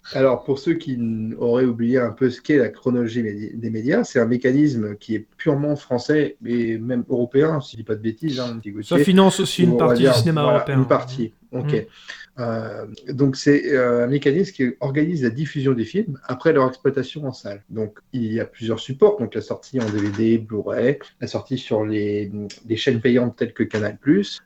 Alors, pour ceux qui auraient oublié un peu ce qu'est la chronologie des médias, c'est un mécanisme qui est purement français et même européen, si je dis pas de bêtises. Hein, Ça finance aussi une partie dire, du cinéma voilà, européen. Une partie, ok. Mm. Euh, donc, c'est euh, un mécanisme qui organise la diffusion des films après leur exploitation en salle. Donc, il y a plusieurs supports, donc la sortie en DVD, Blu-ray, la sortie sur les, les chaînes payantes telles que Canal+,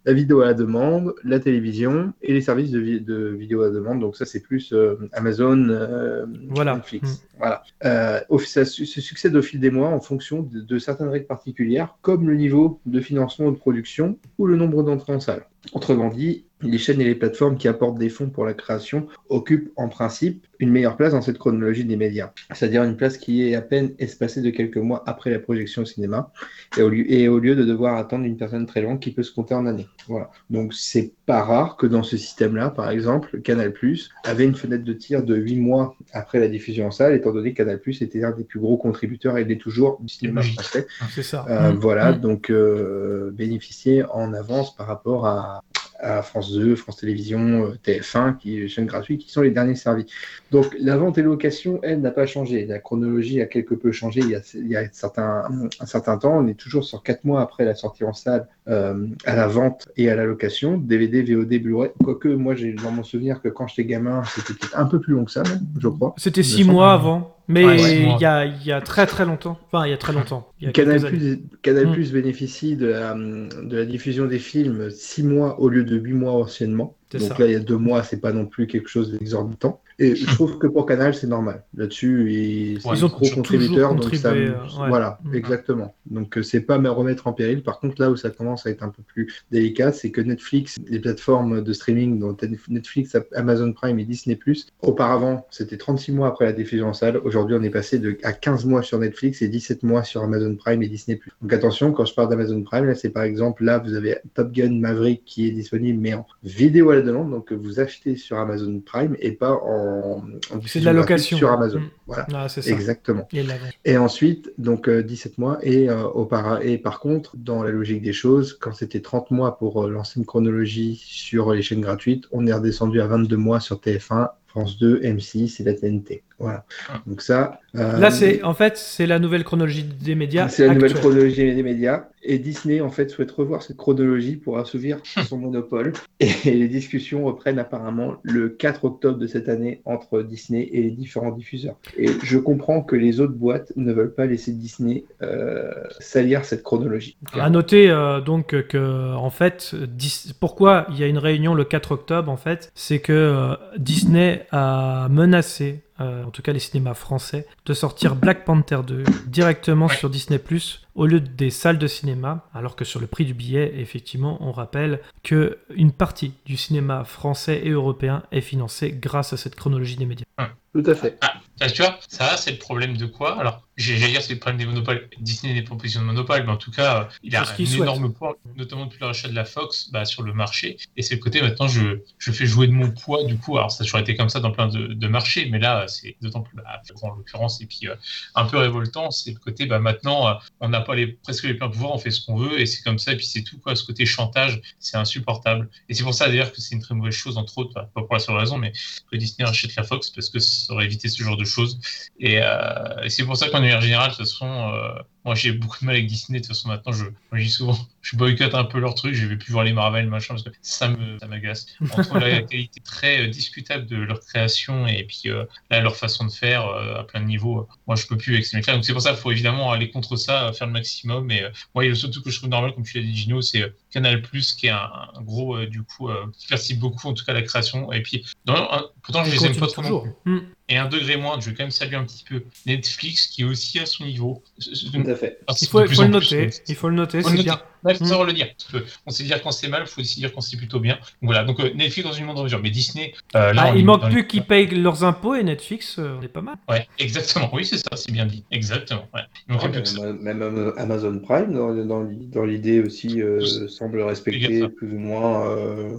la vidéo à la demande, la télévision et les services de, vi- de vidéo à la demande. Donc, ça, c'est plus euh, Amazon, euh, Voilà. Netflix. Voilà. Euh, ça se succède au fil des mois en fonction de, de certaines règles particulières, comme le niveau de financement ou de production ou le nombre d'entrées en salle. Autrement dit, les chaînes et les plateformes qui apportent des fonds pour la création occupent en principe une meilleure place dans cette chronologie des médias. C'est-à-dire une place qui est à peine espacée de quelques mois après la projection au cinéma et au lieu, et au lieu de devoir attendre une personne très longue qui peut se compter en années. Voilà. Donc c'est pas rare que dans ce système-là, par exemple, Canal avait une fenêtre de tir de 8 mois après la diffusion en salle, étant donné que Canal était un des plus gros contributeurs et l'est toujours du cinéma français. C'est ça. Euh, Mm. Voilà, Mm. donc euh, bénéficier en avance par rapport à, à France 2, France Télévisions, euh, TF1, qui qui sont les derniers servis. Donc la vente et location, elle, n'a pas changé. La chronologie a quelque peu changé il y a, il y a certain, un certain temps. On est toujours sur 4 mois après la sortie en salle euh, à la vente et à la location, DVD, VOD, Blu-ray. Quoique moi, j'ai dans mon souvenir que quand j'étais gamin, c'était un peu plus long que ça, même, je crois. C'était six mois avant, mais Ouais, il y, a, il y a très très longtemps. Enfin, il y a très longtemps. Il y a Canal, quelques années. Plus, Canal. Plus bénéficie de la, de la diffusion des films 6 mois au lieu de 8 mois anciennement. Donc ça. là, il y a deux mois, c'est pas non plus quelque chose d'exorbitant. Et je trouve que pour Canal, c'est normal. Là-dessus, ils, c'est Ils ont un gros toujours contributeur. Donc ça, euh, ouais. Voilà, Mm. exactement. Donc euh, c'est pas me remettre en péril. Par contre, là où ça commence à être un peu plus délicat, c'est que Netflix, les plateformes de streaming, dont Netflix, Amazon Prime et Disney+, auparavant, c'était 36 mois après la diffusion en salle. Aujourd'hui, on est passé de, à 15 mois sur Netflix et 17 mois sur Amazon Prime et Disney+. Donc attention, quand je parle d'Amazon Prime, là, c'est par exemple, là, vous avez Top Gun Maverick qui est disponible, mais en vidéo à la demande, donc vous achetez sur Amazon Prime et pas en, en C'est de la location. sur Amazon. Mm. Voilà, Ah, ça. exactement. Et ensuite, donc euh, 17 mois. Et, euh, aupara- et par contre, dans la logique des choses, quand c'était 30 mois pour euh, lancer une chronologie sur les chaînes gratuites, on est redescendu à 22 mois sur TF1, France 2, M6 et la TNT. Voilà. Donc ça. euh, Là, c'est en fait, c'est la nouvelle chronologie des médias. c'est la nouvelle chronologie des médias. Et Disney, en fait, souhaite revoir cette chronologie pour assouvir son monopole. Et les discussions reprennent apparemment le 4 octobre de cette année entre Disney et les différents diffuseurs. Et je comprends que les autres boîtes ne veulent pas laisser Disney euh, salir cette chronologie. À noter euh, donc que en fait, Dis- pourquoi il y a une réunion le 4 octobre en fait, c'est que euh, Disney a menacé, euh, en tout cas les cinémas français, de sortir Black Panther 2 directement sur Disney au lieu des salles de cinéma, alors que sur le prix du billet, effectivement, on rappelle que une partie du cinéma français et européen est financée grâce à cette chronologie des médias. Tout à fait. Ah, tu vois, ça, c'est le problème de quoi? Alors, j'allais dire, c'est le problème des monopoles. Disney n'est pas en position de monopole, mais en tout cas, euh, il a un souhaite. énorme poids, notamment depuis le rachat de la Fox bah, sur le marché. Et c'est le côté, maintenant, je, je fais jouer de mon poids, du coup. Alors, ça a toujours été comme ça dans plein de, de marchés, mais là, c'est d'autant plus bah, en l'occurrence, et puis euh, un peu révoltant. C'est le côté, bah, maintenant, euh, on n'a pas les, presque les pleins pouvoirs, on fait ce qu'on veut, et c'est comme ça, et puis c'est tout, quoi. Ce côté chantage, c'est insupportable. Et c'est pour ça, d'ailleurs, que c'est une très mauvaise chose, entre autres, bah, pas pour la seule raison, mais que Disney rachète la Fox, parce que ça aurait évité ce genre de choses. Et, euh, et c'est pour ça qu'en manière toute façon, euh, moi j'ai beaucoup de mal avec Disney. De toute façon, maintenant, je, moi, dis souvent, je boycotte un peu leurs trucs. Je vais plus voir les Marvel, machin, parce que ça me, ça m'agace. Entre la qualité très euh, discutable de leur création et puis euh, là, leur façon de faire euh, à plein de niveaux, moi je peux plus avec ces mecs-là. Donc c'est pour ça qu'il faut évidemment aller contre ça, faire le maximum. Et moi, le seul truc que je trouve normal, comme tu l'as dit, Gino, c'est Canal qui est un, un gros, du coup, qui participe beaucoup en tout cas à la création. Et puis, dans, un- pourtant, je Il les aime pas toujours. Mm. Et un degré moins, je vais quand même saluer un petit peu Netflix qui est aussi à son niveau. À fait. Il faut, le noter. Il faut le noter, c'est le bien. faut savoir le dire. Parce que on sait dire quand c'est mal, il faut aussi dire quand c'est plutôt bien. Donc voilà, donc euh, Netflix dans une moindre mesure. Mais Disney, euh, là, Ah, il manque plus les- qu'ils payent leurs impôts et Netflix, euh, on est pas mal. Ouais, exactement. Oui, c'est ça, c'est bien dit. Exactement. Ouais. Il manquait Ouais, plus que ça. même, même Amazon Prime, dans, dans, dans l'idée aussi, euh, semble respecter plus ou moins. euh,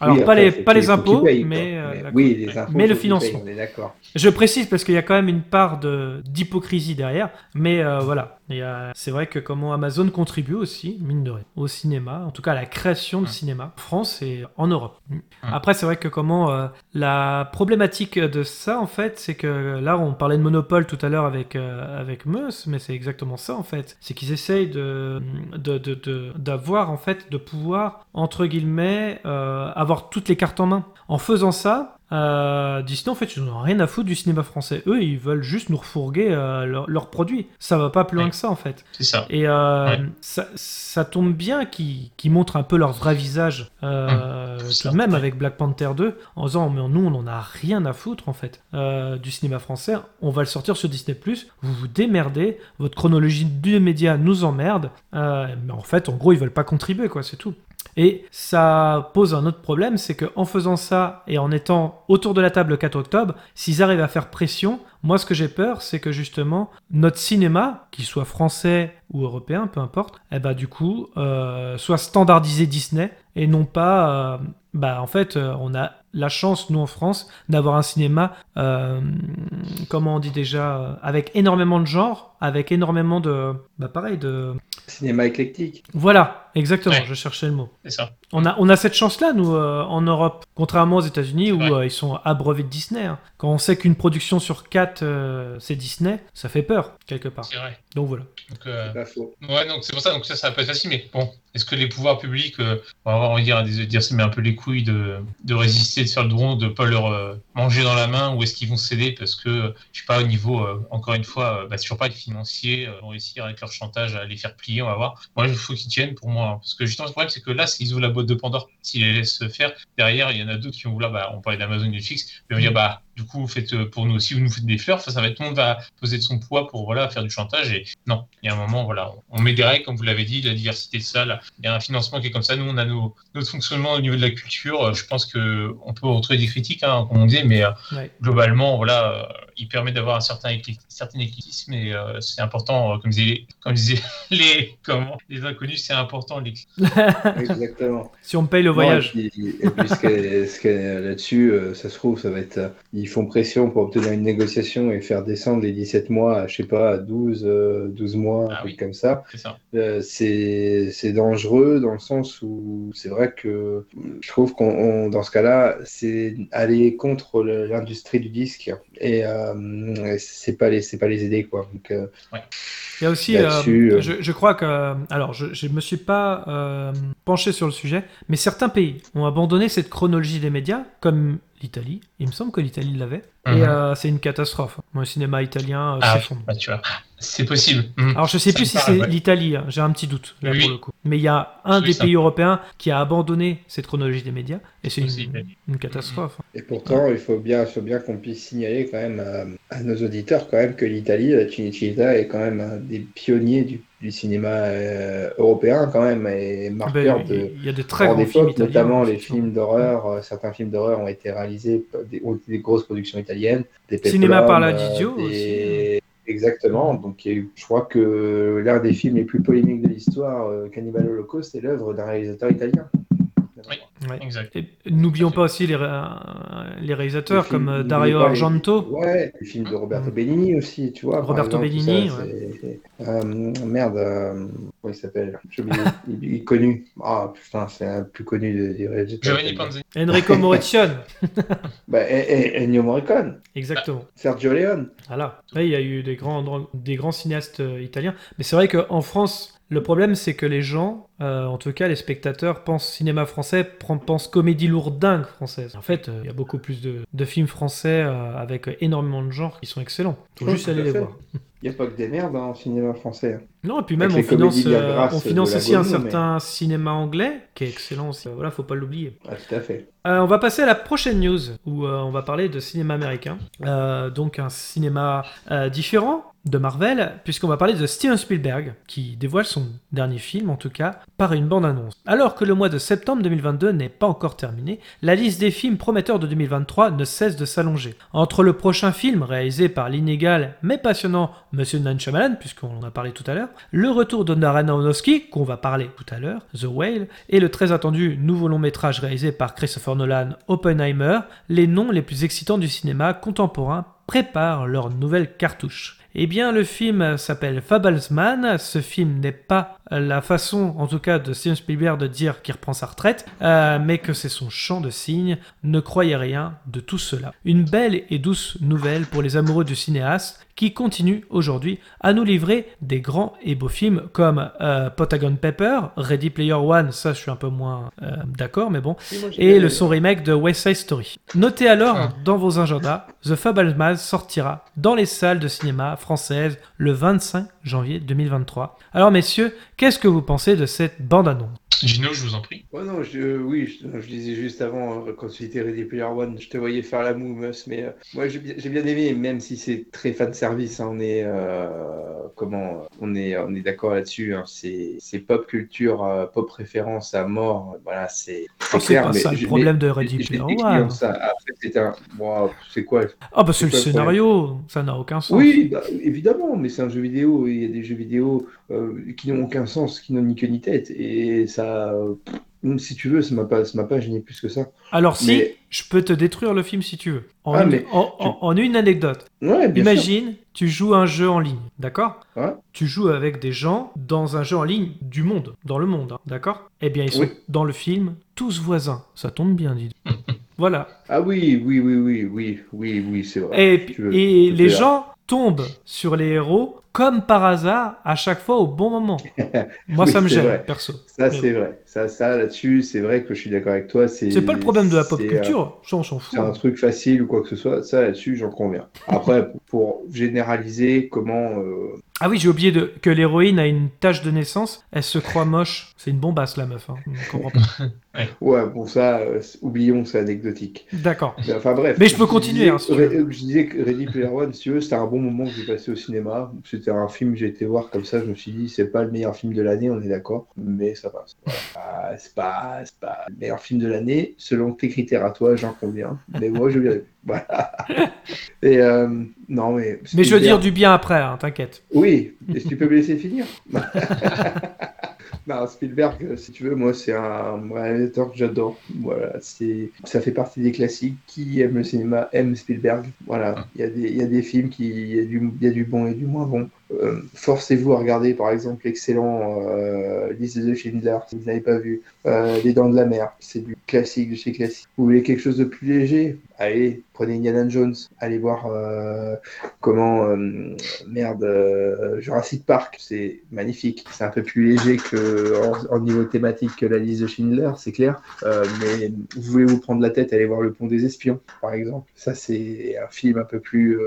Alors, oui, pas, après, les, pas les impôts, paye, mais, euh, oui, les impôts, mais le paye, financement. on est d'accord. Je précise parce qu'il y a quand même une part de- d'hypocrisie derrière, mais euh, voilà. A- C'est vrai que comment Amazon contribue aussi, mine de rien, au cinéma, en tout cas à la création de cinéma en France et en Europe. Après, c'est vrai que comment euh, la problématique de ça, en fait, c'est que là, on parlait de monopole tout à l'heure avec, euh, avec Meus, mais c'est exactement ça, en fait. C'est qu'ils essayent de, de, de- de- d'avoir, en fait, de pouvoir, entre guillemets, euh, avoir toutes les cartes en main. En faisant ça, euh, Disney, en fait, ils n'ont rien à foutre du cinéma français. Eux, ils veulent juste nous refourguer euh, leur- leurs produits. Ça va pas plus loin que ça, en fait. C'est ça. Et euh, Ouais. ça, ça tombe bien qu'ils montrent un peu leur vrai visage, euh, tout de même avec Black Panther 2, en disant mais nous on en a rien à foutre en fait du cinéma français, on va le sortir sur Disney+, vous vous démerdez, votre chronologie du média nous emmerde, mais en fait en gros ils veulent pas contribuer quoi, c'est tout. Et ça pose un autre problème, c'est qu'en faisant ça et en étant autour de la table le 4 octobre, s'ils arrivent à faire pression, moi ce que j'ai peur, c'est que justement notre cinéma, qu'il soit français ou européen, peu importe, eh ben du coup, euh, soit standardisé Disney et non pas, euh, bah en fait, euh, on a la chance, nous en France, d'avoir un cinéma, comment on dit déjà, avec énormément de genres, avec énormément de, bah pareil, de... Cinéma éclectique. Voilà, exactement, Ouais. je cherchais le mot. C'est ça. On a, on a cette chance-là, nous, euh, en Europe, contrairement aux États-Unis où euh, ils sont abreuvés de Disney. hein. Quand on sait qu'une production sur quatre, euh, c'est Disney, ça fait peur, quelque part. C'est vrai. Donc voilà. Donc, euh, C'est pas faux. Ouais, donc c'est pour ça, donc ça, ça pas être facile, mais bon, est-ce que les pouvoirs publics, euh, on va avoir envie de dire, de dire ça met un peu les couilles de, de résister, de faire le drone, de pas leur euh, manger dans la main, ou est-ce qu'ils vont céder parce que, je sais pas, au niveau, euh, encore une fois, euh, bah, toujours pas les financiers, euh, vont réussir avec leur chantage à les faire plier, on va voir. Moi, il faut qu'ils tiennent pour moi, hein, parce que justement, le problème, c'est que là, s'ils ouvrent la boîte de Pandore, s'ils les laissent faire, derrière, il y en a d'autres qui vont vouloir, bah, on parlait d'Amazon Netflix, ils vont dire, bah, du coup, vous faites euh, pour nous aussi, vous nous faites des fleurs, enfin, ça va être, tout le monde va poser de son poids pour, voilà, faire du chantage, et non, il y a un moment, voilà, on met des règles, comme vous l'avez dit, la diversité de ça, là, il y a un financement qui est comme ça, nous, on a nos, notre fonctionnement au niveau de la culture, euh, je pense que on peut retrouver des critiques, hein, comme on dit, mais euh, Ouais. globalement, voilà, il permet d'avoir un certain, éclecti- certain éclectisme, et euh, c'est important, euh, comme disaient, comme disaient les, comment, les inconnus, c'est important, l'éclectisme. Exactement. Si on paye le Non, voyage. et puis, et puis ce qu'est- ce là-dessus, euh, ça se trouve, ça va être. Ils font pression pour obtenir une négociation et faire descendre les 17 mois à, je sais pas, à 12, euh, 12 mois, Ah oui. comme ça. C'est. Euh, c'est dangereux dans le sens où c'est vrai que je trouve qu'on on- dans ce cas-là, c'est aller contre l'industrie du disque et euh, c'est pas les c'est pas les aider quoi. Donc, euh, Il y a aussi, euh, euh, je, je crois que, alors, je, je me suis pas euh, penché sur le sujet, mais certains pays ont abandonné cette chronologie des médias, comme l'Italie. Il me semble que l'Italie l'avait, et Mhm. euh, c'est une catastrophe. Le cinéma italien euh, Ah, s'effondre. bah, tu vois, c'est possible. Mhm. Alors je sais Ça plus si c'est ouais. l'Italie, hein, j'ai un petit doute là Oui. pour le coup. Mais il y a un Oui, des ça. pays européens qui a abandonné cette chronologie des médias et c'est une, catastrophe. Et pourtant, il faut bien, il faut bien qu'on puisse signaler quand même à, à nos auditeurs quand même que l'Italie, la Cinecittà, est quand même un des pionniers du, du cinéma euh, européen quand même et Ben, marqueur de il y a de très grands films d'époque, italiens. notamment les films d'horreur. euh, certains films d'horreur ont été réalisés par des, des grosses productions italiennes. Des Cinéma par la euh, Didio des- aussi. Exactement. Donc, je crois que l'un des films les plus polémiques de l'histoire, euh, Cannibal Holocaust, est l'œuvre d'un réalisateur italien. Oui. Ouais. Exact. Et N'oublions pas aussi les, euh, les réalisateurs Les comme euh, Dario Argento. Ouais, les films de Roberto Mm. Benigni aussi, tu vois. Roberto exemple, Benigni, ça, euh, merde, euh, comment il s'appelle J'ai oublié. il, il est connu. Ah putain, c'est un plus connu des, réalisateurs. Giovanni Panzani. Enrico Morricone. Bah, et, et- Ennio Morricone, Exactement. Sergio Leone. Voilà. Là, il y a eu des grands, des grands cinéastes italiens. Mais c'est vrai qu'en France, le problème, c'est que les gens, euh, en tout cas les spectateurs, pensent cinéma français, pensent comédie lourdingue française. En fait, euh, il y a beaucoup plus de, de films français euh, avec énormément de genres qui sont excellents. Faut Oui, juste aller les voir. Il n'y a pas que des merdes hein, en cinéma français. Non, et puis même, on finance, euh, on finance aussi un mais- certain cinéma anglais, qui est excellent aussi. Voilà, faut pas l'oublier. Ah, tout à fait. Euh, on va passer à la prochaine news où euh, on va parler de cinéma américain. Donc un cinéma différent de Marvel, puisqu'on va parler de Steven Spielberg, qui dévoile son dernier film, en tout cas, par une bande-annonce. Alors que le mois de septembre 2022 n'est pas encore terminé, la liste des films prometteurs de 2023 ne cesse de s'allonger. Entre le prochain film, réalisé par l'inégal mais passionnant Monsieur Nan Shyamalan, puisqu'on en a parlé tout à l'heure, le retour de Darren Aronofsky, qu'on va parler tout à l'heure, The Whale, et le très attendu nouveau long métrage réalisé par Christopher Nolan, Oppenheimer, les noms les plus excitants du cinéma contemporain préparent leur nouvelle cartouche. Eh bien, le film s'appelle Fablesman. Ce film n'est pas la façon, en tout cas, de Steven Spielberg de dire qu'il reprend sa retraite, euh, mais que c'est son chant de cygne. Ne croyez rien de tout cela. Une belle et douce nouvelle pour les amoureux du cinéaste qui continue aujourd'hui à nous livrer des grands et beaux films comme euh, Pentagon Pepper, Ready Player One, ça je suis un peu moins euh, d'accord, mais bon, et le son remake de West Side Story. Notez alors Ah. dans vos agendas, The Fableman sortira dans les salles de cinéma française le 25 janvier 2023. Alors messieurs, qu'est-ce que vous pensez de cette bande-annonce Gino, je vous en prie. Ouais, non, je, oui, je, je disais juste avant, euh, quand tu étais Ready Player One, je te voyais faire la moue, mais euh, moi j'ai bien aimé, même si c'est très fan service, hein, on est, euh, comment, on est, on est d'accord là-dessus, hein, c'est c'est pop culture, euh, pop référence à mort, voilà, c'est Oh, c'est pas ça le problème de Ready Player One. c'est un, bon, c'est quoi? Ah bah c'est le quoi problème scénario, ça n'a aucun sens. Oui, bah, évidemment, mais c'est un jeu vidéo. Il y a des jeux vidéo euh, qui n'ont aucun sens, qui n'ont ni queue ni tête. Et ça, pff, si tu veux, ça m'a pas, ça m'a pas gêné plus que ça. Alors si, Mais- je peux te détruire le film si tu veux. En, Ah, une, mais en- en- en une anecdote. Ouais, bien Imagine, tu joues un jeu en ligne, d'accord? Ouais. Tu joues avec des gens dans un jeu en ligne du monde, dans le monde, hein, d'accord? Eh bien, ils sont Oui. dans le film tous voisins. Ça tombe bien, donc. voilà. Ah oui, oui, oui, oui, oui, oui, oui, c'est vrai. Et, Si veux, les gens tombent sur les héros comme par hasard à chaque fois au bon moment. Moi, Oui, ça me gêne, vrai. perso. Ça, c'est vrai. Ça, ça là-dessus, c'est vrai que je suis d'accord avec toi. C'est pas le problème de la pop euh, culture, ça on s'en fout. C'est un truc facile ou quoi que ce soit. Ça, là-dessus, j'en conviens. Après, pour, pour généraliser, comment. euh, Ah oui, j'ai oublié de... que l'héroïne a une tache de naissance, elle se croit moche. C'est une bombasse la meuf, hein. je comprends pas. Ouais, bon, ça, euh, oublions, c'est anecdotique. D'accord. Mais Enfin bref. Mais je peux Je continuer, disais- hein, si. Ré- Je disais que Ready Player One, si tu veux, c'était un bon moment que j'ai passé au cinéma. C'était un film que j'ai été voir comme ça. Je me suis dit, c'est pas le meilleur film de l'année, on est d'accord, mais ça passe. Voilà. Ah, c'est pas, le meilleur film de l'année, selon tes critères à toi, j'en conviens. Mais moi, je viens. Voilà. Et euh, non, mais. Mais je veux dire du bien après, hein, t'inquiète. oui, est-ce que tu peux me laisser finir Non, Spielberg, euh, si tu veux, moi, c'est un réalisateur que j'adore. Voilà, c'est, ça fait partie des classiques. Qui aime le cinéma aime Spielberg. Voilà, il y a des, il y a des films qui, il y a du, il y a du bon et du moins bon. Euh, forcez-vous à regarder, par exemple, l'excellent euh, Liste de Schindler, si vous n'avez pas vu. Euh, Les Dents de la Mer, c'est du classique de chez classique. Vous voulez quelque chose de plus léger? Allez, prenez Indiana Jones. Allez voir euh, comment merde Jurassic Park, c'est magnifique. C'est un peu plus léger que en, niveau thématique que la liste de Schindler, c'est clair. Mais vous voulez vous prendre la tête, allez voir Le Pont des Espions, par exemple. Ça, c'est un film un peu plus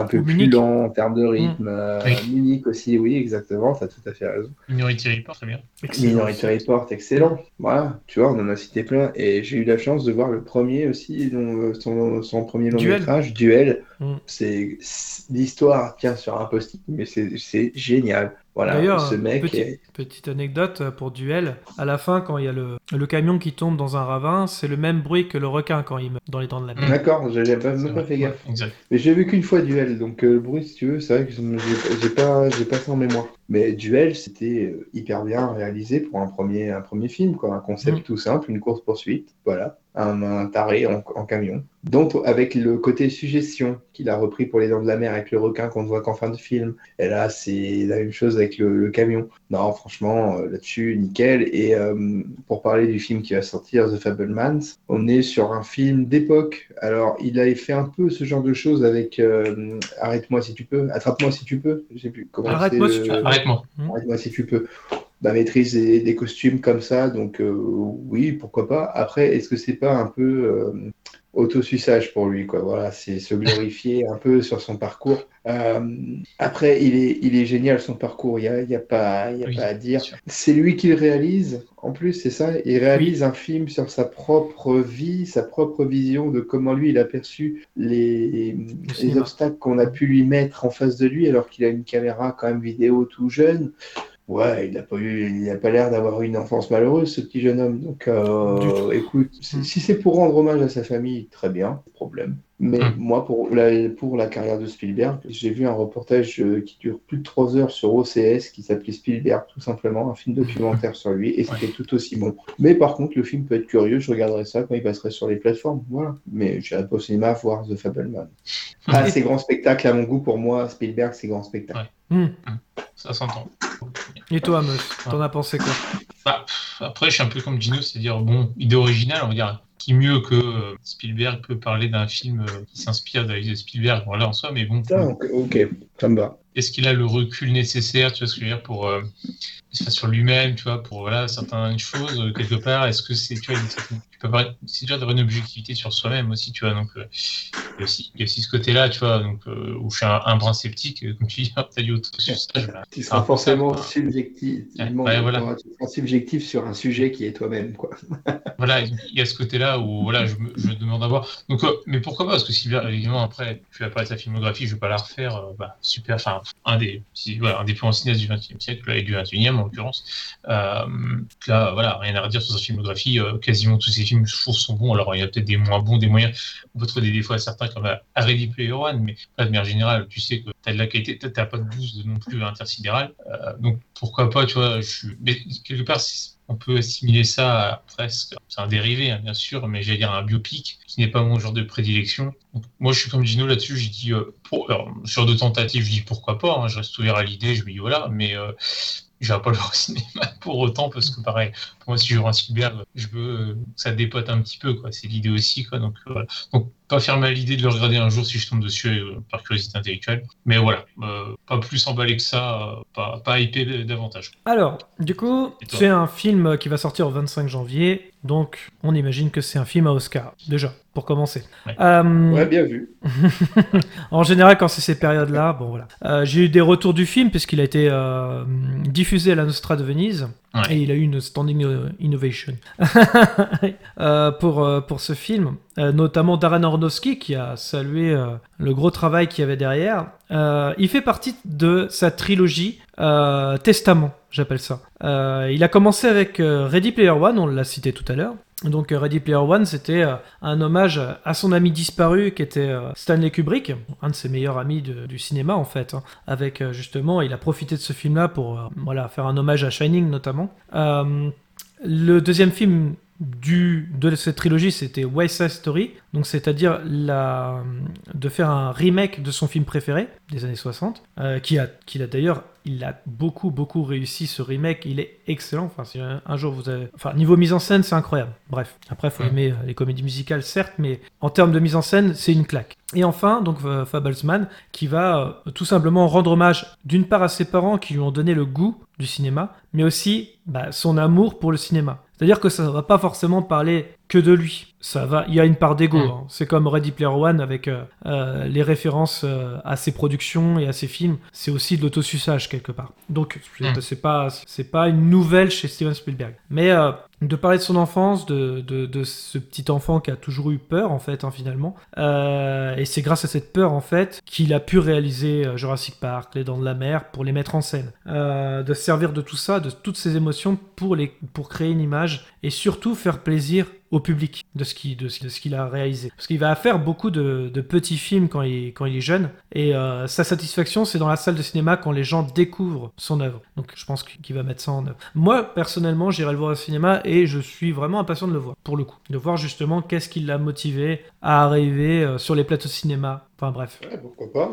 un peu plus lent en termes de rythme. Euh, Oui. Munich aussi, oui, exactement. T'as tout à fait raison. Minority Report, très bien. Minority Report, excellent. Voilà, tu vois, on en a cité plein. Et j'ai eu la chance de voir le premier aussi, euh, son, son premier long Duel. métrage, Duel. Mm. C'est c'est- l'histoire tient sur un post-it, mais c'est c'est génial. Voilà, D'ailleurs, ce mec petit- est- petite anecdote pour duel. À la fin, quand il y a le, le camion qui tombe dans un ravin, c'est le même bruit que le requin quand il meurt dans les dents de la mer. D'accord, j'avais pas- même pas fait gaffe. Exact. Mais j'ai vu qu'une fois Duel, donc euh, le bruit, si tu veux, c'est vrai que j'ai j'ai pas, j'ai pas ça en mémoire. Mais Duel, c'était euh, hyper bien réalisé pour un premier, un premier film, quoi. Un concept Mm. tout simple, une course-poursuite, voilà. Un, un taré en, en camion. Donc, avec le côté suggestion qu'il a repris pour Les Dents de la Mer avec le requin qu'on ne voit qu'en fin de film. Et là, c'est la même chose avec le, le camion. Non, franchement, euh, là-dessus, nickel. Et euh, pour parler du film qui va sortir, The Fablemans, on est sur un film d'époque. Alors, il avait fait un peu ce genre de choses avec euh, Arrête-moi si tu peux, Attrape-moi si tu peux. Je sais plus comment Arrête-moi si le- tu peux. Arrête-moi. Arrête-moi si tu peux. Bah, maîtrise des, des costumes comme ça, donc euh, oui, pourquoi pas. Après, est-ce que c'est pas un peu euh, autosuissage pour lui, quoi? Voilà, c'est se glorifier un peu sur son parcours. Euh, après, il est, il est génial son parcours, il n'y a, y a, pas, y a Oui, pas à dire. C'est lui qui le réalise, en plus, c'est ça. Il réalise un film sur sa propre vie, sa propre vision de comment lui il a perçu les, les obstacles qu'on a pu lui mettre en face de lui alors qu'il a une caméra quand même vidéo tout jeune. Ouais, il n'a pas eu, il n'a pas l'air d'avoir eu une enfance malheureuse, ce petit jeune homme. Donc, euh, écoute, si, Mm. si c'est pour rendre hommage à sa famille, très bien, pas de problème. Mais Mm. moi, pour la, pour la carrière de Spielberg, j'ai vu un reportage euh, qui dure plus de trois heures sur OCS qui s'appelait Spielberg, tout simplement, un film documentaire sur lui, et c'était tout aussi bon. Mais par contre, le film peut être curieux, je regarderai ça quand il passerait sur les plateformes, voilà. Mais j'irai pas au cinéma voir The Fableman. Ah, c'est grand spectacle à mon goût, pour moi, Spielberg, c'est grand spectacle. Hmm. Ça s'entend. Et toi, Meus, t'en as pensé quoi? Bah, pff, après, je suis un peu comme Gino, c'est-à-dire, bon, idée originale, on va dire, qui mieux que euh, Spielberg peut parler d'un film euh, qui s'inspire de de Spielberg, voilà, en soi, mais bon, Ah, ok, ça me va. est-ce qu'il a le recul nécessaire, tu vois ce que je veux dire, pour, euh, sur lui-même, tu vois, pour, voilà, certaines choses, euh, quelque part, est-ce que c'est, tu vois, certaine- tu peux c'est dur d'avoir une objectivité sur soi-même aussi, tu vois, donc, euh, il y a aussi, il y a aussi ce côté-là, tu vois, donc, euh, où je suis un, un brin sceptique, comme tu dis, t'as dit autre chose. Tu seras forcément subjectif, Ouais, voilà. tu seras subjectif sur un sujet qui est toi-même, quoi. Voilà, il y a ce côté-là où voilà, je me, je demande à voir. Donc, mais pourquoi pas Parce que si bien évidemment après, tu vas parler de sa filmographie, je vais pas la refaire. bah, super, enfin un des, si, voilà, un des plus grands cinéastes du XXe siècle là, et du XXIe en l'occurrence. Euh, là, voilà, rien à redire sur sa filmographie. euh, quasiment tous ses films, je sont bons. Alors il y a peut-être des moins bons, des moyens. On peut trouver des défauts à certains comme à à Ready Player One, mais de manière générale, tu sais que t'as de la qualité, t'as- t'as pas de boost non plus intersidéral. Euh, donc pourquoi pas, tu vois, je suis, mais quelque part. on peut assimiler ça à presque, c'est un dérivé hein, bien sûr, mais j'allais dire un biopic qui n'est pas mon genre de prédilection. Moi je suis comme Gino là-dessus, dit, euh, pour, alors, sur deux tentatives, je dis pourquoi pas, hein, je reste ouvert à l'idée, je me dis voilà, mais euh, je vais pas le voir au cinéma pour autant, parce que pareil, pour moi si je vois un Spielberg, je veux euh, que ça dépote un petit peu, quoi, c'est l'idée aussi, quoi, donc euh, voilà. Donc pas fermer à l'idée de le regarder un jour si je tombe dessus euh, par curiosité intellectuelle, mais voilà, euh, pas plus emballé que ça, euh, pas, pas hypé davantage. Alors, du coup, c'est un film qui va sortir au 25 janvier, donc on imagine que c'est un film à Oscar, déjà, pour commencer. Ouais. Euh, Ouais, bien vu. en général, quand c'est ces périodes-là, bon voilà. Euh, J'ai eu des retours du film puisqu'il a été euh, diffusé à la Nostra de Venise Ouais. et il a eu une standing innovation Euh, pour, euh, pour ce film, Euh, notamment Darren Aronofsky qui a salué euh, le gros travail qu'il y avait derrière. Euh, il fait partie de sa trilogie euh, Testament, j'appelle ça. Euh, il a commencé avec Ready Player One, on l'a cité tout à l'heure. Donc Ready Player One, c'était un hommage à son ami disparu qui était Stanley Kubrick, un de ses meilleurs amis du cinéma en fait. hein. avec justement, il a profité de ce film-là pour voilà faire un hommage à Shining notamment. Le deuxième film du, de cette trilogie, c'était West Side Story, donc c'est-à-dire la, de faire un remake de son film préféré des années 60, euh, qui a, qui a d'ailleurs, il a beaucoup beaucoup réussi ce remake, il est excellent. Enfin, si un, jour vous avez, enfin niveau mise en scène, c'est incroyable. Bref, après faut Ouais. aimer euh, les comédies musicales certes, mais en termes de mise en scène, c'est une claque. Et enfin, donc euh, Fablesman, qui va euh, tout simplement rendre hommage d'une part à ses parents qui lui ont donné le goût du cinéma, mais aussi bah, son amour pour le cinéma. C'est-à-dire que ça ne va pas forcément parler que de lui. Ça va, il y a une part d'ego. Mm. hein. C'est comme Ready Player One avec euh, euh, les références euh, à ses productions et à ses films. C'est aussi de l'autosuçage quelque part. Donc c'est Mm. pas c'est pas une nouvelle chez Steven Spielberg. Mais de parler de son enfance, de, de, de ce petit enfant qui a toujours eu peur en fait hein, finalement. Et c'est grâce à cette peur en fait qu'il a pu réaliser Jurassic Park, Les Dents de la Mer pour les mettre en scène. De se servir de tout ça, de toutes ces émotions pour les pour créer une image et surtout faire plaisir au public de ce qu'il de, ce- de ce qu'il a réalisé. Parce qu'il va faire beaucoup de, de petits films quand il, quand il est jeune et euh, sa satisfaction c'est dans la salle de cinéma quand les gens découvrent son œuvre. Donc je pense qu'il va mettre ça en œuvre. Moi personnellement j'irai le voir au cinéma et je suis vraiment impatient de le voir pour le coup. De voir justement qu'est-ce qui l'a motivé à arriver euh, sur les plateaux de cinéma. Enfin bref. Ouais, pourquoi pas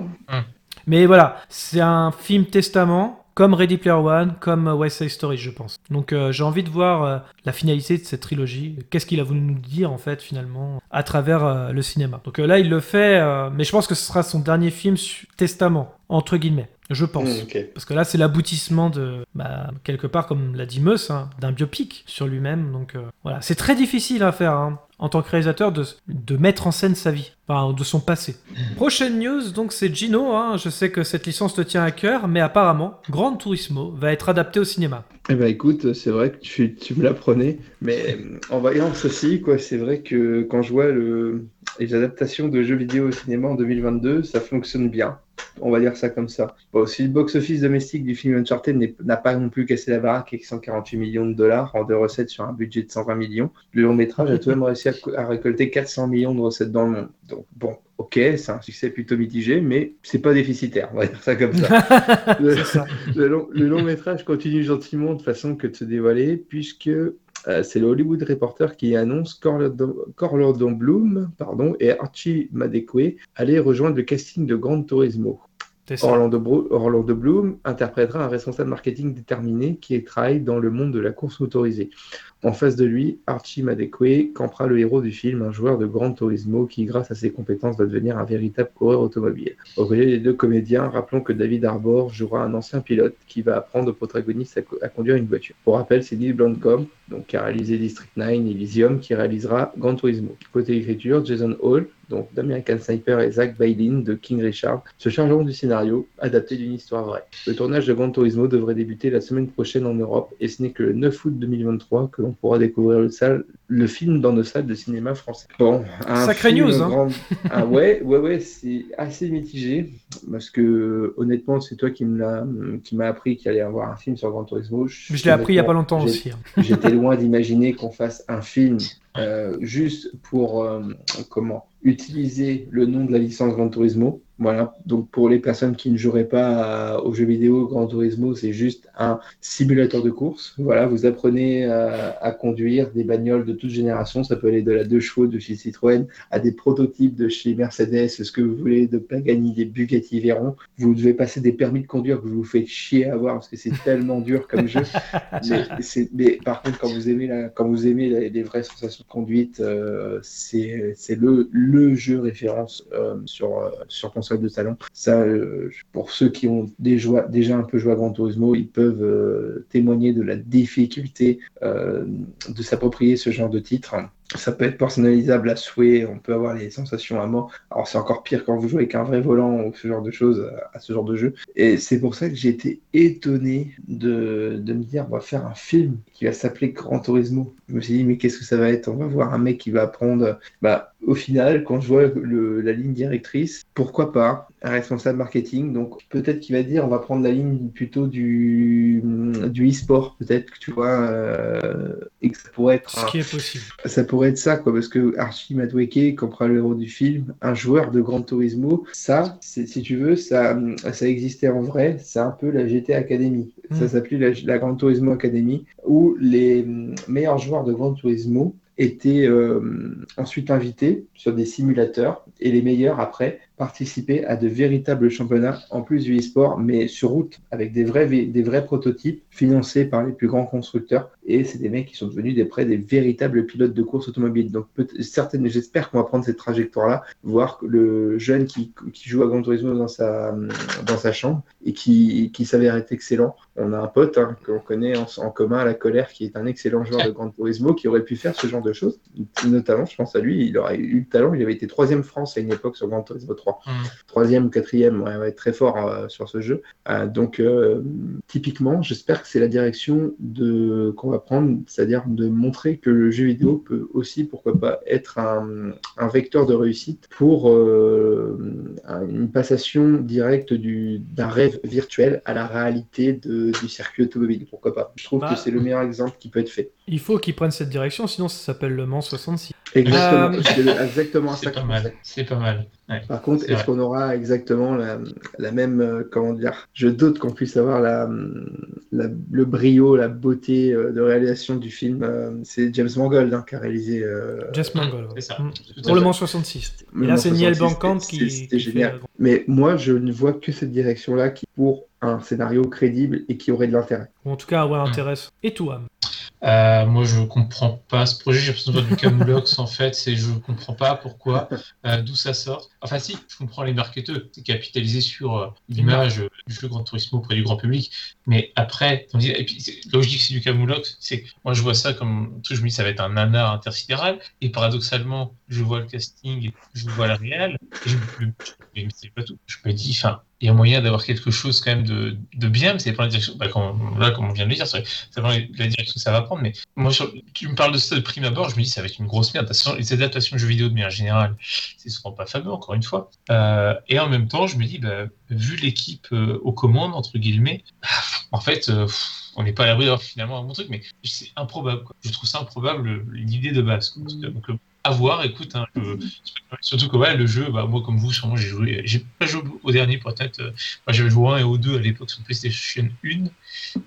Mais voilà, c'est un film testament, comme Ready Player One, comme euh, West Side Story, je pense. Donc euh, j'ai envie de voir euh, la finalité de cette trilogie. Qu'est-ce qu'il a voulu nous dire, en fait, finalement, à travers euh, le cinéma. Donc euh, là, il le fait, euh, mais je pense que ce sera son dernier film testament, entre guillemets. Je pense. Mm. Parce que là, c'est l'aboutissement de, bah, quelque part, comme l'a dit Meus, hein, d'un biopic sur lui-même. Donc euh, voilà, c'est très difficile à faire hein, en tant que réalisateur de, mettre en scène sa vie, enfin de son passé. Prochaine news, donc c'est Gino. hein. Je sais que cette licence te tient à cœur, mais apparemment, Grand Turismo va être adapté au cinéma. Eh ben écoute, c'est vrai que tu, tu me l'apprenais, mais euh, en voyant ceci, quoi, c'est vrai que quand je vois le, les adaptations de jeux vidéo au cinéma en 2022, ça fonctionne bien. On va dire ça comme ça. Bon, si le box-office domestique du film Uncharted n'a pas non plus cassé la baraque avec 148 millions de dollars en de recettes sur un budget de 120 millions, le long métrage a tout de même réussi à, à récolter 400 millions de recettes dans le monde. Donc bon, ok, c'est un succès plutôt mitigé, mais c'est pas déficitaire, on va dire ça comme ça. Le- C'est ça. le long, le long métrage continue gentiment de façon que de se dévoiler, puisque euh, c'est le Hollywood Reporter qui annonce qu'Orlando Bloom pardon, et Archie Madekwe allaient rejoindre le casting de Gran Turismo. Orlando, Bloom interprétera un responsable marketing déterminé qui travaille dans le monde de la course motorisée. En face de lui, Archie Madekwe campera le héros du film, un joueur de Gran Turismo qui, grâce à ses compétences, va devenir un véritable coureur automobile. Au côté des deux comédiens, rappelons que David Harbour jouera un ancien pilote qui va apprendre au protagoniste à conduire une voiture. Pour rappel, c'est Neil Blomkamp, donc qui a réalisé District 9 et Elysium, qui réalisera Gran Turismo. Côté écriture, Jason Hall, donc d'American Sniper et Zach Bailin de King Richard, se chargeront du scénario adapté d'une histoire vraie. Le tournage de Gran Turismo devrait débuter la semaine prochaine en Europe et ce n'est que le 9 août 2023 que l'on pourra découvrir le, salle, le film dans nos salles de cinéma français. Bon, un Sacré news, hein. grand- Ah ouais, ouais, ouais, c'est assez mitigé parce que honnêtement, c'est toi qui me l'a, qui m'a appris qu'il allait y avoir un film sur Gran Turismo. Je l'ai appris il y a pas longtemps aussi. hein. J'étais loin d'imaginer qu'on fasse un film juste pour euh, comment utiliser le nom de la licence Gran Turismo. Voilà. Donc pour les personnes qui ne joueraient pas aux jeux vidéo, Gran Turismo c'est juste un simulateur de course. Voilà, vous apprenez à, à conduire des bagnoles de toute génération. Ça peut aller de la 2 chevaux de chez Citroën à des prototypes de chez Mercedes, ce que vous voulez, de Pagani, des Bugatti Veyron. Vous devez passer des permis de conduire que vous vous faites chier à avoir parce que c'est tellement dur comme jeu. Mais, par contre, quand vous aimez, la, quand vous aimez la- les vraies sensations de conduite, euh, c'est c'est le, le jeu référence euh, sur, euh, sur console de salon. Ça, euh, pour ceux qui ont déjà, un peu joué à Gran ils peuvent euh, témoigner de la difficulté euh, de s'approprier ce genre de titre. Ça peut être personnalisable à souhait, on peut avoir les sensations à mort. Alors c'est encore pire quand vous jouez avec un vrai volant ou ce genre de choses à- à ce genre de jeu. Et c'est pour ça que j'ai été étonné de, de me dire on va faire un film qui va s'appeler Gran Turismo. Je me suis dit mais qu'est-ce que ça va être? On va voir un mec qui va apprendre. Bah au final, quand je vois le- la ligne directrice, pourquoi pas un responsable marketing? Donc peut-être qu'il va dire on va prendre la ligne plutôt du du e-sport peut-être que tu vois euh, et que ça pourrait être Ce un- qui est possible. ça pourrait être ça, quoi, parce que Archie Madweke, comme prend le héros du film, un joueur de Gran Turismo, ça, si tu veux, ça, ça existait en vrai, c'est un peu la GT Academy. Ça Mm. s'appelait la, la Gran Turismo Academy, où les meilleurs joueurs de Gran Turismo étaient euh, ensuite invités sur des simulateurs, et les meilleurs, après, participaient à de véritables championnats, en plus du e-sport, mais sur route, avec des vrais, des vrais prototypes financés par les plus grands constructeurs. Et c'est des mecs qui sont devenus des, près des véritables pilotes de course automobile. Donc, certaines, j'espère qu'on va prendre cette trajectoire-là, voir le jeune qui, qui joue à Gran Turismo dans sa, dans sa chambre et qui, qui s'avère être excellent. On a un pote hein, qu'on connaît en, en commun à la colère, qui est un excellent joueur de Gran Turismo, qui aurait pu faire ce genre de choses. Notamment, je pense à lui, il aurait eu le talent. Il avait été troisième France à une époque sur Gran Turismo 3. Troisième ou quatrième, ouais, ouais, très fort euh, sur ce jeu. Euh, donc, euh, typiquement, j'espère que c'est la direction de qu'on va prendre, c'est-à-dire de montrer que le jeu vidéo peut aussi, pourquoi pas, être un, un vecteur de réussite pour un- une passation directe du- d'un rêve virtuel à la réalité de- du circuit automobile. Pourquoi pas Je trouve Bah, que c'est le meilleur exemple qui peut être fait. Il faut qu'ils prennent cette direction, sinon ça s'appelle Le Mans 66. Exactement, Euh, c'est exactement ça C'est pas mal. C'est pas mal. Ouais. Par contre, est-ce qu'on aura exactement la, la même, euh, comment dire, je doute qu'on puisse avoir la, la- le brio, la beauté euh, de réalisation du film. euh, c'est James Mangold hein, qui a réalisé. euh, Jess Mangold. ouais. C'est ça. Mm. Pour le. Mans 66. Le Et là, c'est Niel 66, Blomkamp c'était- qui. C'était génial. Mais moi, je ne vois que cette direction-là qui pour un scénario crédible et qui aurait de l'intérêt. En tout cas, ouais. Et toi, Euh, moi, je comprends pas ce projet. J'ai l'impression de voir du Camoulox, en fait. C'est, je comprends pas pourquoi, euh, d'où ça sort. Enfin, si, je comprends les marketeurs. C'est capitaliser sur euh, l'image du jeu Grand Turismo auprès du grand public. Mais après, on dit, et puis, là où je dis que c'est du Camoulox, c'est moi, je vois ça comme un truc, je me dis, ça va être un nanar intersidéral. Et paradoxalement, je vois le casting, je vois la réal, et je mais c'est pas tout. Je me dis, enfin, il y a moyen d'avoir quelque chose quand même de, de bien, mais c'est pas la direction. Bah, comme, là, comme on vient de le dire, c'est pas la direction que ça va prendre. Mais moi, tu me parles de ça de prime abord, je me dis, ça va être une grosse merde. Façon, les adaptations de jeux vidéo de manière générale, c'est souvent pas fameux, encore une fois. Euh, et en même temps, je me dis, bah, vu l'équipe euh, aux commandes, entre guillemets, en fait, euh, on n'est pas à l'abri d'avoir finalement un bon truc, mais c'est improbable. Quoi. Je trouve ça improbable l'idée de base. quoi. À voir, écoute, hein, surtout que ouais, le jeu, bah, moi comme vous, sûrement j'ai joué, j'ai pas joué au dernier pour être, euh, j'avais joué au 1 et au 2 à l'époque sur PlayStation 1,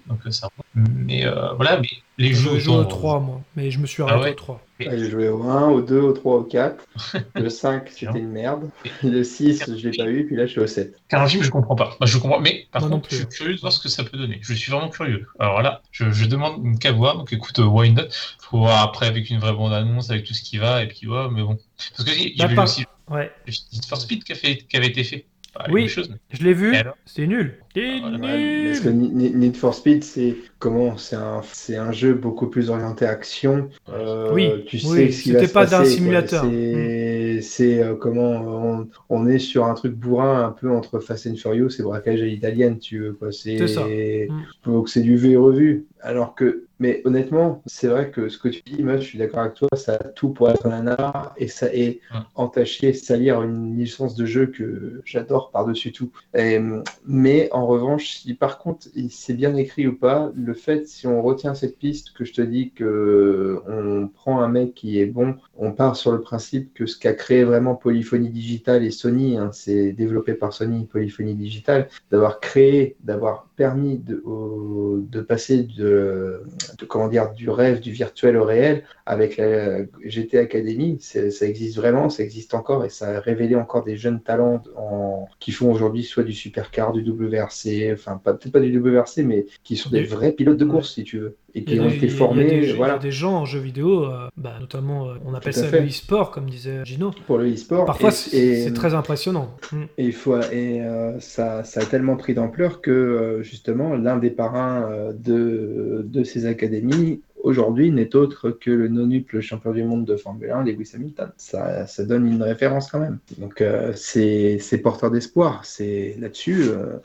donc euh, ça. Mais euh, voilà, mais les jeux. J'ai joué au autant, 3, moi, mais je me suis Ah arrêté ouais au 3. Ouais, J'ai joué au 1, au 2, au 3, au 4. Le 5, c'était une merde. Le 6, je l'ai pas eu, puis là, je suis au 7. Car un film, je comprends pas. Moi, je comprends, mais par Moi contre, je suis curieux de voir ce que ça peut donner. Je suis vraiment curieux. Alors là, je, je demande qu'à voir. Donc écoute, euh, why not? Faut voir après avec une vraie bande-annonce, avec tout ce qui va, et puis ouais, mais bon. Parce que il y Bah, avait par- aussi Ouais. le Need for Speed qui avait été fait. Oui, chose, je l'ai vu, c'était nul. C'était voilà, nul. Parce que Need for Speed, c'est comment C'est un, c'est un jeu beaucoup plus orienté action. Euh, Oui, tu oui, sais ce qui va c'était se pas d'un simulateur. C'est- c'est c'est, euh, comment on, on est sur un truc bourrin un peu entre Fast and Furious et braquage à l'italienne, tu veux quoi. C'est ça. C'est Mm. donc c'est du vu et revu. Alors que, mais honnêtement, c'est vrai que ce que tu dis, moi, je suis d'accord avec toi, ça a tout pour être un nanar et ça est entacher, salir une licence de jeu que j'adore par-dessus tout. Et, mais en revanche, si par contre c'est bien écrit ou pas, le fait, si on retient cette piste que je te dis que on prend un mec qui est bon, on part sur le principe que ce qu'a créé vraiment Polyphonie Digital et Sony, hein, c'est développé par Sony, Polyphonie Digital, d'avoir créé, d'avoir permis de, au- de passer de, de, comment dire, du rêve, du virtuel au réel avec la GT Academy, ça existe vraiment, ça existe encore et ça a révélé encore des jeunes talents en, qui font aujourd'hui soit du supercar, du WRC, enfin peut-être pas du WRC, mais qui sont Des- vrais pilotes de course si tu veux et qui ont été formés, des- voilà. des gens en jeu vidéo, euh, bah, notamment, euh, on appelle ça fait. le e-sport, comme disait Gino. pour le e-sport. Parfois, c'est très impressionnant. Mm. Et, il faut, et euh, ça, ça a tellement pris d'ampleur que justement l'un des parrains de, de ces académies aujourd'hui n'est autre que le non-nuple champion du monde de Formule 1, Lewis Hamilton. Ça, ça donne une référence quand même. Donc euh, c'est c'est porteur d'espoir. C'est là-dessus. euh,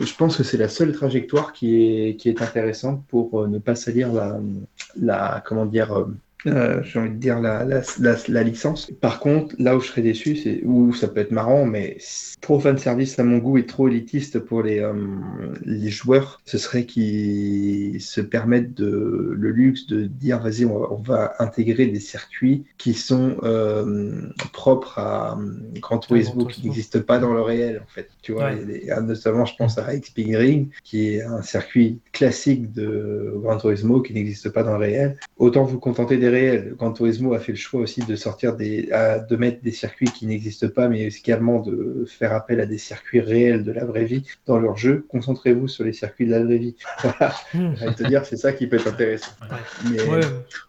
je pense que c'est la seule trajectoire qui est, qui est intéressante pour euh, ne pas salir la, la comment dire. Euh, j'ai envie de dire la, la, la, la licence. Par contre, là où je serais déçu, c'est où ça peut être marrant, mais trop fan service à mon goût et trop élitiste pour les, euh, les joueurs, ce serait qu'ils se permettent de, le luxe de dire vas-y, on va, on va intégrer des circuits qui sont euh, propres à euh, Gran Turismo, qui n'existent pas dans le réel en fait. Tu vois, Ouais. notamment je pense à X-Ping Ring, qui est un circuit classique de Gran Turismo qui n'existe pas dans le réel. Autant vous contenter des réels. Gran Turismo a fait le choix aussi de sortir des, à- de mettre des circuits qui n'existent pas, mais également de faire appel à des circuits réels de la vraie vie dans leur jeu. Concentrez-vous sur les circuits de la vraie vie. Voilà. Mm. De te dire, c'est ça qui peut être intéressant. Mais Ouais, moi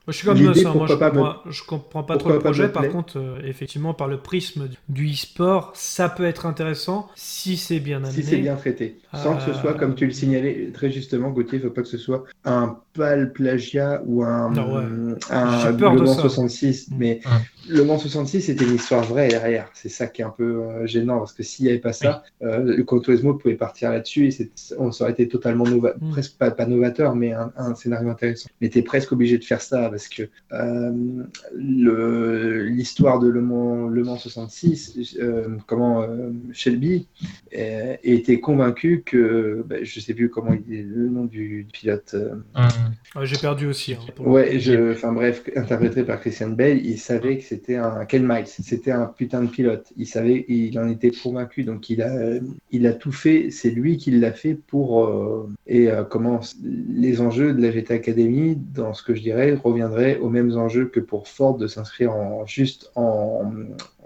je suis comme ça, moi je pas comprends, je comprends pas trop le projet, par contre, euh, effectivement, par le prisme du e-sport, ça peut être intéressant si c'est bien amené. si c'est bien traité, sans que ce soit, Euh, comme tu le signalais très justement, Gauthier, il ne faut pas que ce soit un pâle plagiat ou un, Non, ouais. un Le ça. 66. Mm. Mais Le Mans 66, c'était une histoire vraie derrière. C'est ça qui est un peu euh, gênant, parce que s'il n'y avait pas ça, euh, le Turismo pouvait partir là-dessus et on ça aurait été totalement nova- Mm. presque pas, pas novateur, mais un, un scénario intéressant. Mais tu es presque obligé de faire ça, parce que euh, le- l'histoire de Le Mans, le Mans 66, euh, comment euh, Shelby euh, était convaincu que, ben, je sais plus comment il est le nom du pilote. euh, Ouais, J'ai perdu aussi. hein, Ouais, je, enfin bref, interprété par Christian Bale, il savait que c'était un Ken Miles, c'était un putain de pilote. Il savait, il en était convaincu, donc il a, il a tout fait. C'est lui qui l'a fait pour euh, et euh, comment les enjeux de la GT Academy, dans ce que je dirais, reviendraient aux mêmes enjeux que pour Ford de s'inscrire en juste en,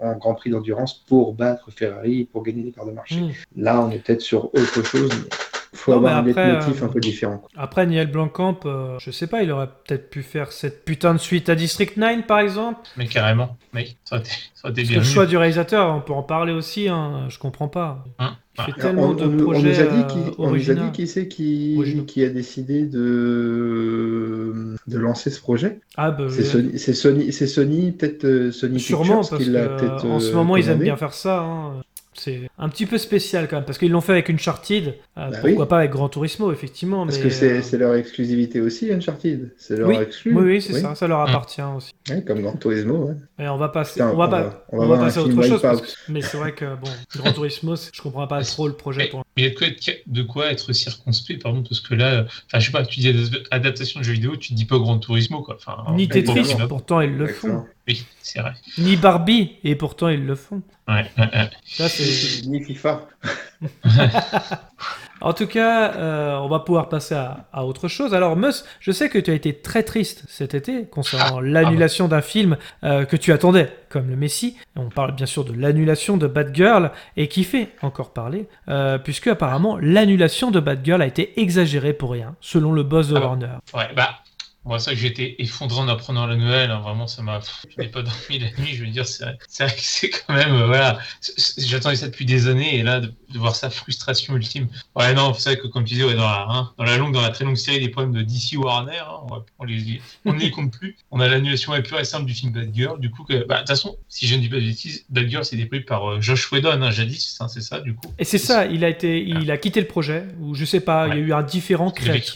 en Grand Prix d'endurance pour battre Ferrari, pour gagner des parts de marché. Mm. Là, on est peut-être sur autre chose. mais faut Non, avoir un après, leitmotiv euh, un peu différent. quoi. Après, Niel Blancamp, euh, je sais pas, il aurait peut-être pu faire cette putain de suite à District 9, par exemple. Mais carrément, oui, ça aurait été, ça aurait été bien le choix du réalisateur, on peut en parler aussi, hein, je comprends pas. Hein, Il fait ouais. tellement on, de on nous- on projets nous a dit euh, qui, on nous a dit qui c'est qui, a décidé de, de lancer ce projet. Ah, bah, C'est euh, Sony, c'est Sony, peut-être euh, Sony Sûrement, Pictures parce qui que l'a peut-être. en ce euh, moment, ils aiment bien faire ça. hein. C'est un petit peu spécial quand même, parce qu'ils l'ont fait avec Uncharted. Euh, Bah pourquoi oui. pas avec Gran Turismo, effectivement. Parce mais, que c'est euh, c'est leur exclusivité aussi, Uncharted. C'est leur Oui, exclu. oui, oui, c'est ça, ça leur appartient aussi. Ouais, comme Gran Turismo. Ouais. Mais on va passer, Putain, on va, on pas, va- on passer à autre chose. Wipeout. parce que- mais c'est vrai que bon, Gran Turismo, je comprends pas trop le projet. Mais Pour... mais il y a de quoi être, de quoi être circonspect, par exemple, parce que là, enfin, je sais pas, tu dis adaptation de jeux vidéo, tu te dis pas Gran Turismo, quoi. Enfin, Ni Tetris, pourtant ils le Excellent. font. Oui, c'est vrai. Ni Barbie, et pourtant ils le font. Ouais, ouais, ouais. Ça, c'est... Ni FIFA. En tout cas, euh, on va pouvoir passer à, à autre chose. Alors, Mus, je sais que tu as été très triste cet été concernant l'annulation d'un film euh, que tu attendais, comme le Messi. On parle bien sûr de l'annulation de Bad Girl, et qui fait encore parler, euh, puisque apparemment l'annulation de Bad Girl a été exagérée pour rien, selon le boss de Ah Warner. Ouais, bah, Moi, ça été effondré en apprenant la nouvelle, hein, vraiment, ça m'a. Je n'ai pas dormi la nuit, je veux dire, c'est c'est vrai que c'est quand même. euh, voilà. C'est- c'est- J'attendais ça depuis des années, et là, de, de voir sa frustration ultime. Ouais, non, c'est vrai que, comme tu disais, ouais, dans, la, hein, dans la longue, dans la très longue série des problèmes de DC Warner, hein, on, va- on les, on ne les compte plus. On a l'annulation la pure et simple du film Bad Girl, du coup, bah, de toute façon, si je ne dis pas de bêtises, Bad Girl, c'était pris par euh, Josh Whedon, jadis, c'est ça, du coup. Et c'est ça, il a été, il a quitté le projet, ou je sais pas, il y a eu un différent créatif.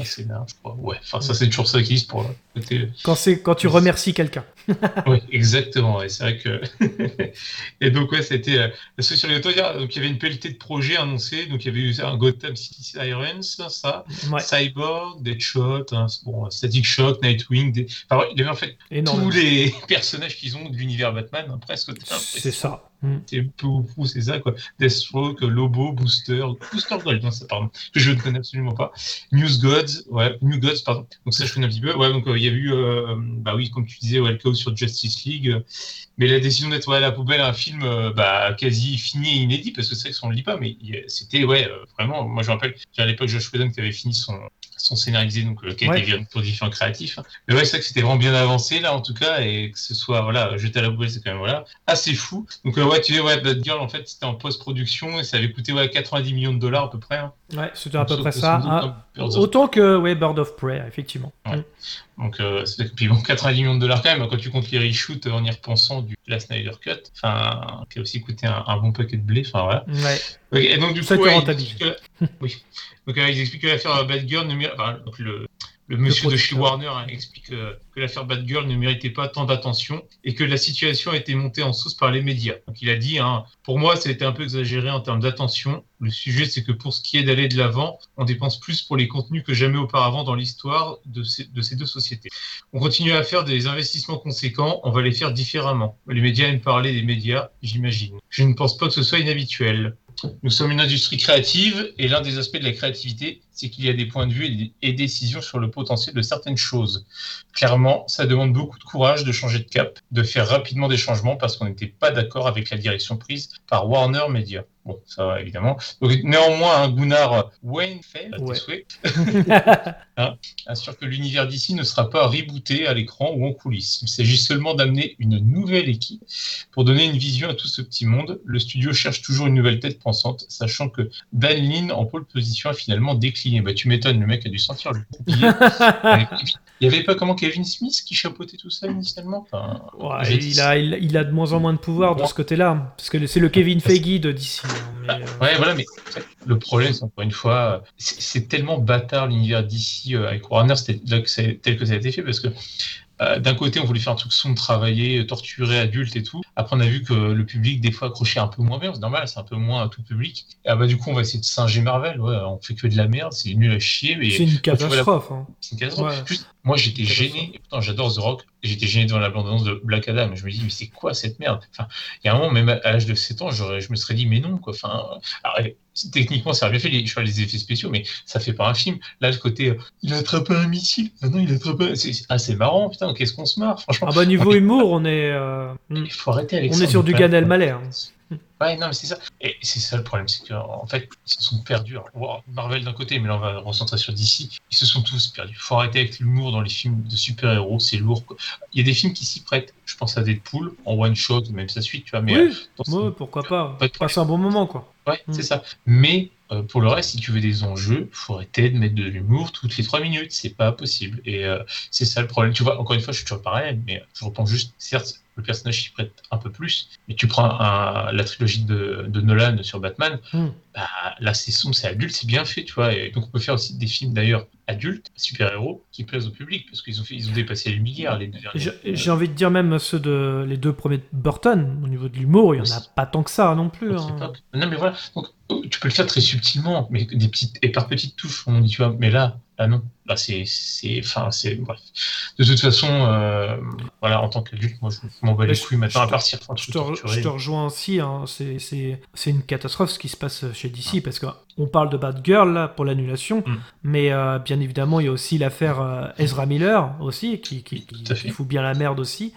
Ouais, enfin, ça, c'est toujours ça qui existe pour le côté. Quand c'est quand tu remercies quelqu'un. Oui, exactement. Et c'est vrai que. et donc, ouais, c'était. Euh, parce que sur les autoroutes, donc il y avait une pelletée de projets annoncés. Donc, il y avait eu un Gotham City Sirens, ça, Ouais. Cyborg, Deadshot, hein, bon, Static Shock, Nightwing. Des... Enfin, il y avait en fait tous les personnages qu'ils ont de l'univers Batman, hein, presque. C'est ça. Mm. C'est peu ou prou, c'est ça, quoi. Deathstroke, Lobo, Booster, Booster Gold, non, ça, pardon, que je ne connais absolument pas. News Gods, ouais, New Gods, pardon. Donc ça, je connais un petit peu. Ouais, donc euh, il y a eu, euh, bah oui, comme tu disais, ouais, sur Justice League. mais la décision d'être ouais, à la poubelle un film euh, bah, quasi fini et inédit, parce que c'est vrai qu'on ne le lit pas, mais c'était, ouais, vraiment, moi je me rappelle, à l'époque, Josh Whedon qui avait fini son, son scénarisé, donc euh, qui a été pour différents créatifs. Mais ouais, c'est vrai que c'était vraiment bien avancé, là, en tout cas, et que ce soit, voilà, jeté à la poubelle, c'est quand même, voilà, assez fou. Donc, euh, ouais, tu sais, ouais, Bad Girl, en fait, c'était en post-production et ça avait coûté, ouais, 90 millions de dollars à peu près. hein. Ouais, c'était à peu près ça. hein. of Autant que ouais, Bird of Prey, effectivement. Ouais. Mm. Donc, euh, puis bon, 90 millions de dollars quand même, quand tu comptes les reshoots euh, en y repensant du la Snyder Cut, enfin, qui a aussi coûté un, un bon paquet de blé, enfin voilà. Ouais. Ok, et donc, du Ça coup, ouais, ils expliquent que- oui. Donc, euh, ils expliquent que l'affaire Bad Girl ne mérite, enfin, donc, le, le monsieur de chez. Warner hein, explique euh, que l'affaire Bad Girl ne méritait pas tant d'attention et que la situation a été montée en sauce par les médias. Donc, il a dit, hein, pour moi, ça a été un peu exagéré en termes d'attention. Le sujet, c'est que pour ce qui est d'aller de l'avant, on dépense plus pour les contenus que jamais auparavant dans l'histoire de ces, de ces deux sociétés. On continue à faire des investissements conséquents, on va les faire différemment. Les médias aiment parler des médias, j'imagine. Je ne pense pas que ce soit inhabituel. Nous sommes une industrie créative et l'un des aspects de la créativité, c'est qu'il y a des points de vue et des décisions sur le potentiel de certaines choses. Clairement, ça demande beaucoup de courage de changer de cap, de faire rapidement des changements parce qu'on n'était pas d'accord avec la direction prise par Warner Media. Bon, ça va évidemment. Donc, néanmoins, un Gunnar Wayne fait, à tes Ouais. souhaits, hein, assure que l'univers d'ici ne sera pas rebooté à l'écran ou en coulisses. Il s'agit seulement d'amener une nouvelle équipe pour donner une vision à tout ce petit monde. Le studio cherche toujours une nouvelle tête pensante, sachant que Dan Lin en pole position a finalement décliné. Bah, tu m'étonnes, le mec a dû sentir le coup. Il n'y avait pas comment Kevin Smith qui chapeautait tout ça initialement? Enfin, Ouais, j'ai- il, a, il, il a de moins en moins de pouvoir de ce côté-là. Parce que c'est le Kevin Feige de DC. hein, mais, euh, Ouais, voilà, mais le problème, c'est encore une fois, euh, c'est tellement bâtard l'univers d'ici avec Warner, tel que ça a été fait, parce que euh, d'un côté, on voulait faire un truc sombre, travailler, torturer, adulte et tout. Après, on a vu que le public, des fois, accrochait un peu moins bien. C'est normal, c'est un peu moins tout public. Et ah bah, du coup, on va essayer de singer Marvel. Ouais, on fait que de la merde, c'est nul à chier. Mais C'est une vois la- catastrophe. hein. C'est une catastrophe. Ouais. Juste, moi, j'étais Catastrophe. gêné. Pourtant, j'adore The Rock. J'étais gêné devant la bande-annonce de Black Adam. Je me dis, mais c'est quoi cette merde? Enfin, il y a un moment, même à l'âge de 7 ans, je me serais dit, mais non, quoi. Enfin, alors, eh, techniquement, ça a bien fait les, je vois, les effets spéciaux, mais ça fait pas un film. Là, le côté, euh, il a attrapé un missile. Ah non, il a attrapé. un- c'est- Ah, c'est marrant, putain, qu'est-ce qu'on se marre, franchement. Ah bah niveau Ok. humour, on est, euh, Il faut arrêter avec on ça. est sur du Gad Elmaleh. hein. Ouais, non, mais c'est ça. Et c'est ça le problème, c'est qu'en fait, ils se sont perdus. Wow, Marvel d'un côté, mais là, on va recentrer sur DC. Ils se sont tous perdus. Faut arrêter avec l'humour dans les films de super-héros, c'est lourd. quoi. Il y a des films qui s'y prêtent. Je pense à Deadpool, en one-shot, ou même sa suite, tu vois. Mais, Oui, euh, ouais, pourquoi pas. Pas Passer un bon moment, quoi. Ouais, Mm. c'est ça. Mais euh, pour le reste, si tu veux des enjeux, faut arrêter de mettre de l'humour toutes les trois minutes. C'est pas possible. Et euh, c'est ça le problème. Tu vois, encore une fois, je suis toujours pareil, mais je reprends juste, certes, le personnage s'y prête un peu plus, mais tu prends un- la trilogie de, de Nolan sur Batman, Mm. bah, là c'est sombre, c'est adulte, c'est bien fait, tu vois. Et donc on peut faire aussi des films d'ailleurs adultes, super-héros, qui plaisent au public, parce qu'ils ont, fait, ils ont dépassé les milliards, les deux derniers. J'ai j'ai envie de dire même ceux de les deux premiers de Burton, au niveau de l'humour, il y en a pas tant que ça non plus. Hein. Non, mais voilà. Donc, euh, tu peux le faire très subtilement, mais des petites, et par petites touches, on dit, tu vois, mais là, là, non. Là, c'est, enfin, c'est, bref. De toute façon, euh, voilà, en tant qu'adulte, moi, je m'en bats les couilles maintenant à partir. Enfin, Je te, re- je te rejoins aussi, hein, c'est- une catastrophe ce qui se passe chez DC, parce qu'on parle de Bad Girl là, pour l'annulation, Mm. mais euh, bien évidemment il y a aussi l'affaire euh, Ezra Miller aussi, qui, fout bien la merde aussi,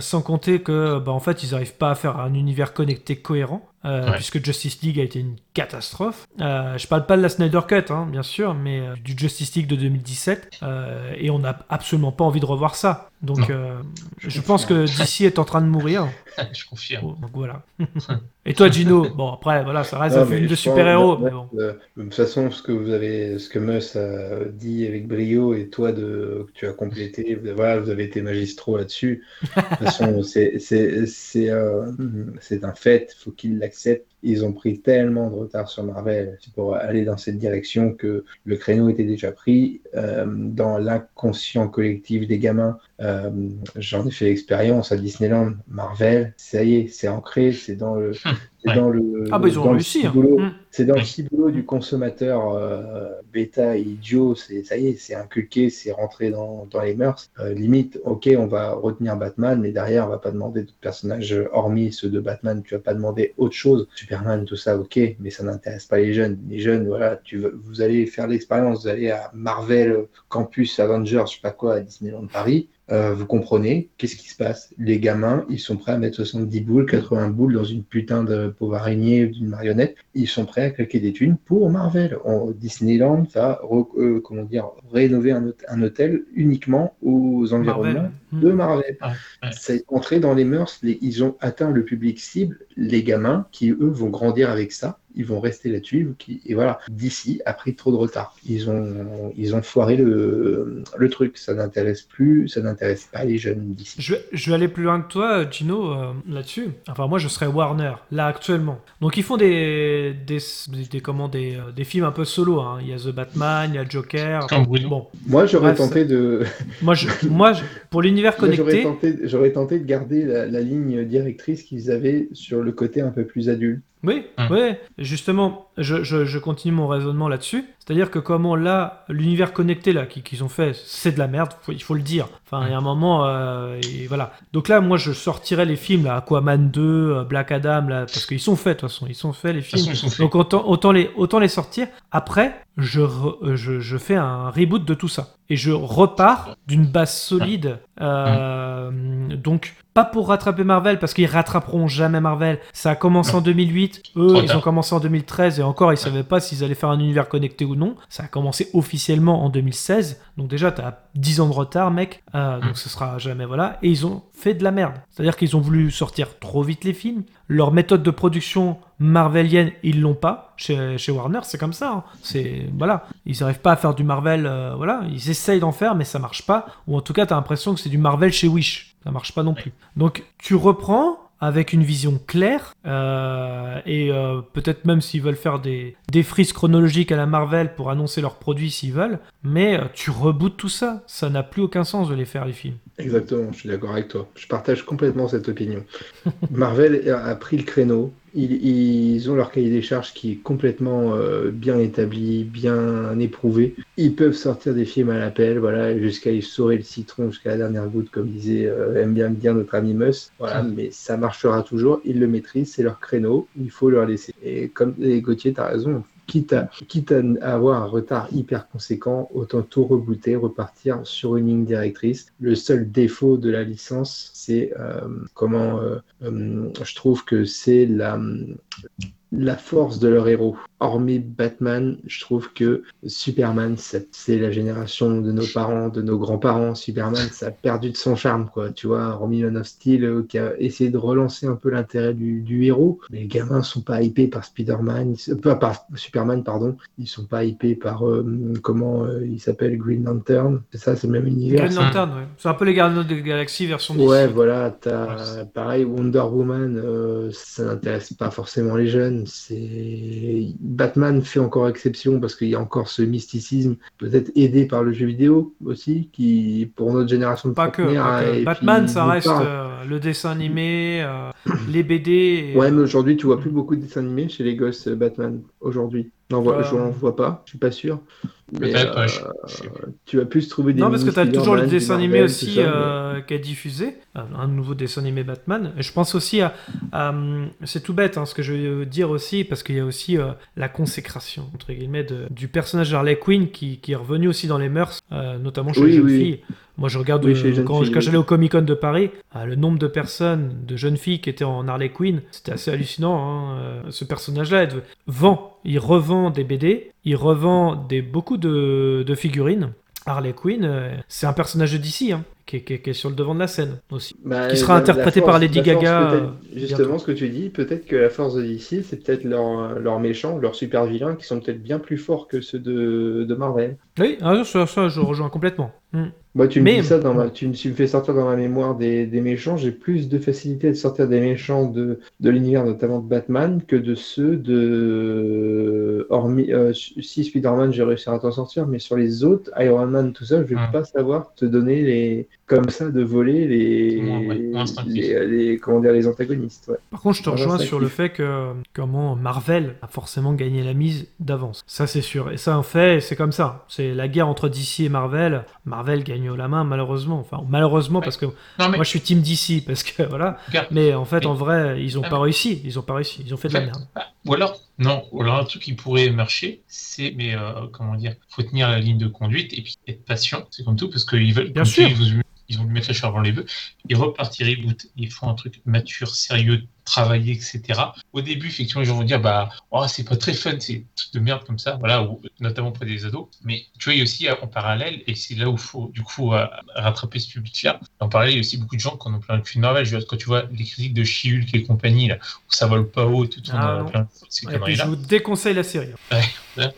sans compter que bah, en fait ils n'arrivent pas à faire un univers connecté cohérent. euh, Ouais. puisque Justice League a été une catastrophe. Euh, je parle pas de la Snyder Cut, hein, bien sûr, mais euh, du Justice League de 2017 euh, et on n'a absolument pas envie de revoir ça. Donc, euh, Je pense que DC est en train de mourir. je confirme. Donc voilà. et toi, Gino Bon, après, voilà, ça reste Non, un film de super-héros. bon. euh, de toute façon, ce que vous avez, ce que Mus a dit avec brio et toi de, que tu as complété, vous- voilà, vous avez été magistraux là-dessus. De toute façon, c'est c'est- c'est, euh, c'est un fait, faut qu'ils l'acceptent. Ils ont pris tellement de retard sur Marvel pour aller dans cette direction que le créneau était déjà pris euh, dans l'inconscient collectif des gamins. Euh, J'en ai fait l'expérience à Disneyland, Marvel, ça y est, c'est ancré, c'est dans le, c'est Ouais. dans le, Ah bah, ils ont réussi, hein. ciboulot. Mm. C'est dans le ciboulot du consommateur euh, bêta et idiot, c'est ça y est, c'est inculqué, c'est rentré dans, dans les mœurs. Euh, limite, ok, on va retenir Batman, mais derrière, on va pas demander d'autres personnages hormis ceux de Batman. Tu vas pas demander autre chose. Superman, tout ça, ok, mais ça n'intéresse pas les jeunes. Les jeunes, voilà, tu veux- vous allez faire l'expérience, vous allez à Marvel Campus Avengers, je sais pas quoi, à Disneyland Paris. Euh, vous comprenez, qu'est-ce qui se passe? Les gamins, ils sont prêts à mettre 70 boules, 80 boules dans une putain de pauvre araignée ou d'une marionnette. Ils sont prêts à claquer des thunes pour Marvel. Disneyland va euh, comment dire, rénover un, hôte- un hôtel uniquement aux environnements Marvel. Mm. de Marvel. Ouais, ouais. C'est entré dans les mœurs. les- ils ont atteint le public cible, les gamins qui, eux, vont grandir avec ça. Ils vont rester là-dessus. Et voilà, d'ici a pris trop de retard. Ils ont, ils ont foiré le, le truc. Ça n'intéresse plus, ça n'intéresse pas les jeunes d'ici. Je vais, je vais aller plus loin que toi, Gino, euh, là-dessus. Enfin, moi, je serais Warner, là, actuellement. Donc, ils font des, des, des, des- comment, des, euh, des films un peu solo. hein. Il y a The Batman, il y a Joker. Bon, Moi, j'aurais tenté de, moi, je, moi je- pour l'univers j'aurais connecté, tenté, j'aurais tenté de garder la, la ligne directrice qu'ils avaient sur le côté un peu plus adulte. Oui, Hum. oui. Justement, je, je- je continue mon raisonnement là-dessus. C'est-à-dire que comment là, l'univers connecté là qui- qu'ils ont fait, c'est de la merde, faut- il faut le dire. Enfin, il y a un moment, euh, et voilà. Donc là, moi, je sortirais les films là, Aquaman 2, euh, Black Adam là, parce qu'ils sont faits de toute façon, ils sont faits les façon, films. faits. Donc autant, autant les autant les sortir. Après, je, re- je je fais un reboot de tout ça et je repars d'une base solide. Euh, Donc pas pour rattraper Marvel parce qu'ils rattraperont jamais Marvel. Ça a commencé en 2008. Eux, ils ont commencé en 2013 et encore, ils savaient pas s'ils allaient faire un univers connecté ou non. Ça a commencé officiellement en 2016. Donc déjà, t'as 10 ans de retard, mec. Euh, donc ce sera jamais voilà. Et ils ont fait de la merde. C'est-à-dire qu'ils ont voulu sortir trop vite les films. Leur méthode de production marvelienne, ils l'ont pas. Chez, chez Warner, c'est comme ça. hein. C'est voilà, ils n'arrivent pas à faire du Marvel. euh, voilà, ils essayent d'en faire, mais ça marche pas. Ou en tout cas, t'as l'impression que c'est du Marvel chez Wish. Ça marche pas non plus. Donc tu reprends avec une vision claire euh, et euh, peut-être même s'ils veulent faire des, des frises chronologiques à la Marvel pour annoncer leurs produits s'ils veulent, mais euh, tu rebootes tout ça. Ça n'a plus aucun sens de les faire les films. Exactement, je suis d'accord avec toi. Je partage complètement cette opinion. Marvel a a pris le créneau. Ils, ils ont leur cahier des charges qui est complètement euh, bien établi, bien éprouvé. Ils peuvent sortir des films à l'appel, voilà, jusqu'à y saurer le citron jusqu'à la dernière goutte, comme disait, euh, aime bien dire notre ami Mus. Voilà, mais ça marchera toujours. Ils le maîtrisent, c'est leur créneau. Il faut leur laisser. Et comme et Gauthier, tu as raison. Quitte à, quitte à avoir un retard hyper conséquent, autant tout rebooter, repartir sur une ligne directrice. Le seul défaut de la licence, c'est euh, comment euh, euh, je trouve que c'est la, la force de leur héros. Hormis Batman, je trouve que Superman, c'est la génération de nos parents, de nos grands-parents. Superman, ça a perdu de son charme, quoi. Tu vois, hormis Man of Steel, euh, qui a essayé de relancer un peu l'intérêt du, du héros. Mais les gamins sont pas hypés par Spider-Man, pas par Superman, pardon. Ils sont pas hypés par, euh, comment euh, il s'appelle, Green Lantern. C'est ça, c'est le même univers. Green Lantern, ouais. C'est un peu les Gardiens de la Galaxie version DC. Ouais, voilà, Ouais, pareil Wonder Woman, euh, ça n'intéresse pas forcément les jeunes. C'est Batman fait encore exception parce qu'il y a encore ce mysticisme, peut-être aidé par le jeu vidéo aussi, qui pour notre génération de Pas que, pas Batman, ça reste euh, le dessin animé, euh, les BD. et, Ouais, mais euh, aujourd'hui, tu vois plus beaucoup de dessins animés chez les gosses euh, Batman. Aujourd'hui, j'en vois, Euh. j'en vois pas, je suis pas sûr. Mais Peut-être, euh, tu vas plus trouver des Non, parce que mini t'as toujours le dessin animé Marvel, aussi tout ça, mais- euh, qui est diffusé, un, un nouveau dessin animé Batman. Et je pense aussi à, à, hum, c'est tout bête hein, ce que je veux dire aussi, parce qu'il y a aussi euh, la consécration entre guillemets de- du personnage d'Harley Quinn qui, qui est revenu aussi dans les mœurs, euh, notamment chez Oui, les jeunes oui. filles. Moi, je regarde Oui, euh, quand, quand j'allais au Comic Con de Paris, euh, le nombre de personnes, de jeunes filles qui étaient en Harley Quinn, c'était assez hallucinant. hein, euh, ce personnage-là vend, il revend des BD, il revend des, beaucoup de, de figurines. Harley Quinn, euh, c'est un personnage de DC, hein, qui, est, qui est- qui est sur le devant de la scène aussi. Bah, qui sera interprété par Lady Gaga. Justement, ce que tu dis, peut-être que la force de DC, c'est peut-être leurs leur méchants, leurs super vilains, qui sont peut-être bien plus forts que ceux de, de Marvel. Oui, ah, ça, ça, je rejoins complètement. Hmm. Moi, tu me Mais- dis ça dans ma, tu, me- tu me fais sortir dans ma mémoire des, des méchants. J'ai plus de facilité de sortir des méchants de, de l'univers, notamment de Batman, que de ceux de. Hormis, euh, si Spider-Man, j'ai réussi à t'en sortir, mais sur les autres, Iron Man, tout ça, je vais Hmm. pas savoir te donner les. Comme ça, de voler les. Ouais, les, les- comment dire, les antagonistes. Ouais. Par contre, je te rejoins sur le fait que comment Marvel a forcément gagné la mise d'avance. Ça, c'est sûr. Et ça, en fait, c'est comme ça. C'est la guerre entre DC et Marvel. Marvel gagne la main, malheureusement. Enfin, malheureusement, parce que Non, mais moi, je suis team DC, parce que voilà. regarde, Mais en fait, Mais- en vrai, ils ont Ah, pas mais- réussi. Ils ont pas réussi. Ils ont fait de la merde. Ou alors, non, ou alors un truc qui pourrait marcher, c'est, mais euh, comment dire, faut tenir la ligne de conduite et puis être patient, c'est comme tout, parce qu'ils veulent, Bien sûr. ils, ils ont dû mettre la charge avant les bœufs, ils repartent, ils rebootent, ils font un truc mature, sérieux, travaillé, etc. Au début, effectivement, les gens vont dire, bah, oh, c'est pas très fun, c'est de merde comme ça, voilà, ou, notamment auprès des ados, mais tu vois, il y a aussi en parallèle, et c'est là où il faut, du coup, euh, rattraper ce public-là, en parallèle, il y a aussi beaucoup de gens qui en ont plein le cul de Marvel, je veux dire, quand tu vois les critiques de She-Hulk et compagnie, là, où ça vole pas haut et tout, on Ah, en a plein de ces je vous déconseille la série. Ouais,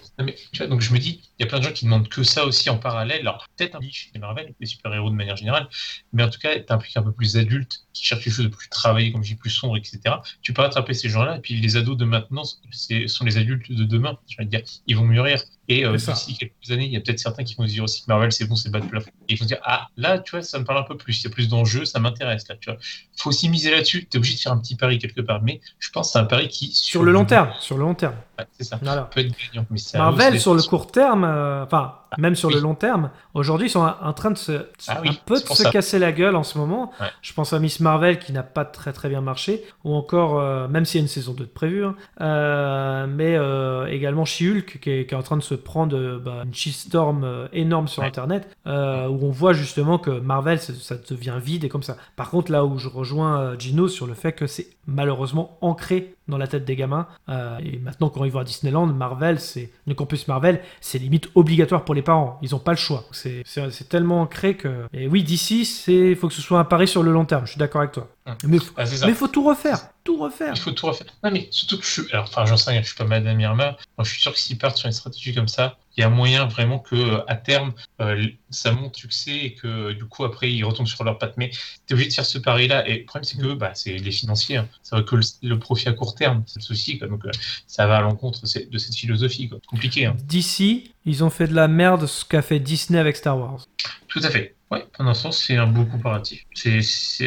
tu donc je me dis, il y a plein de gens qui demandent que ça aussi en parallèle. Alors peut-être un niche des Marvel, des super-héros de manière générale, mais en tout cas, t'as un public un peu plus adulte qui cherche quelque chose de plus travaillé, comme je dis, plus sombre, etc. Tu peux rattraper ces gens-là, et puis les ados de maintenant sont les adultes de demain. Je veux dire, ils vont mûrir. Et euh, d'ici quelques années, il y a peut-être certains qui vont se dire aussi que Marvel, c'est bon, c'est bas de plafond. Et ils vont se dire, ah, là, tu vois, ça me parle un peu plus. Il y a plus d'enjeux, ça m'intéresse, là, tu vois. Faut aussi miser là-dessus. T'es obligé de faire un petit pari quelque part. Mais je pense que c'est un pari qui. Sur le long terme. Sur le long terme. Ouais, c'est ça. Voilà. peut être gagnant. Mais ça Marvel, sur le court terme, euh, enfin, même sur oui. le long terme, aujourd'hui, ils sont en train de se, Ah un peu de se ça. casser la gueule en ce moment. Ouais. Je pense à Miss Marvel qui n'a pas très très bien marché, ou encore, euh, même s'il y a une saison 2 de prévue, hein, euh, mais euh, également She-Hulk qui est, qui est en train de se prendre bah, une shitstorm énorme sur Ouais. Internet, où on voit justement que Marvel, ça, devient vide et comme ça. Par contre, là où je rejoins Gino sur le fait que c'est malheureusement ancré dans la tête des gamins, et maintenant quand ils vont à Disneyland, Marvel, c'est le campus Marvel, c'est limite obligatoire pour les parents. Ils n'ont pas le choix. C'est c'est- c'est tellement ancré que. Et oui, d'ici, c'est faut que ce soit un pari sur le long terme. Je suis d'accord avec toi. Hum. Mais Ah, mais faut tout refaire, tout refaire. Il faut tout refaire. Non, mais surtout que je suis. Alors, enfin, j'en sais rien, je suis pas Madame Irma. Moi, je suis sûr que s'ils partent sur une stratégie comme ça, il y a moyen vraiment que, euh, à terme, euh, ça monte succès et que, du coup, après, ils retombent sur leurs pattes. Mais tu es obligé de faire ce pari-là. Et le problème, c'est que bah, c'est les financiers. hein. Ça va que le, le profit à court terme, c'est le souci. quoi. Donc, euh, ça va à l'encontre de cette- philosophie. quoi. C'est compliqué. hein. D'ici, ils ont fait de la merde ce qu'a fait Disney avec Star Wars. Tout à fait. Ouais, pour l'instant, c'est un beau comparatif. C'est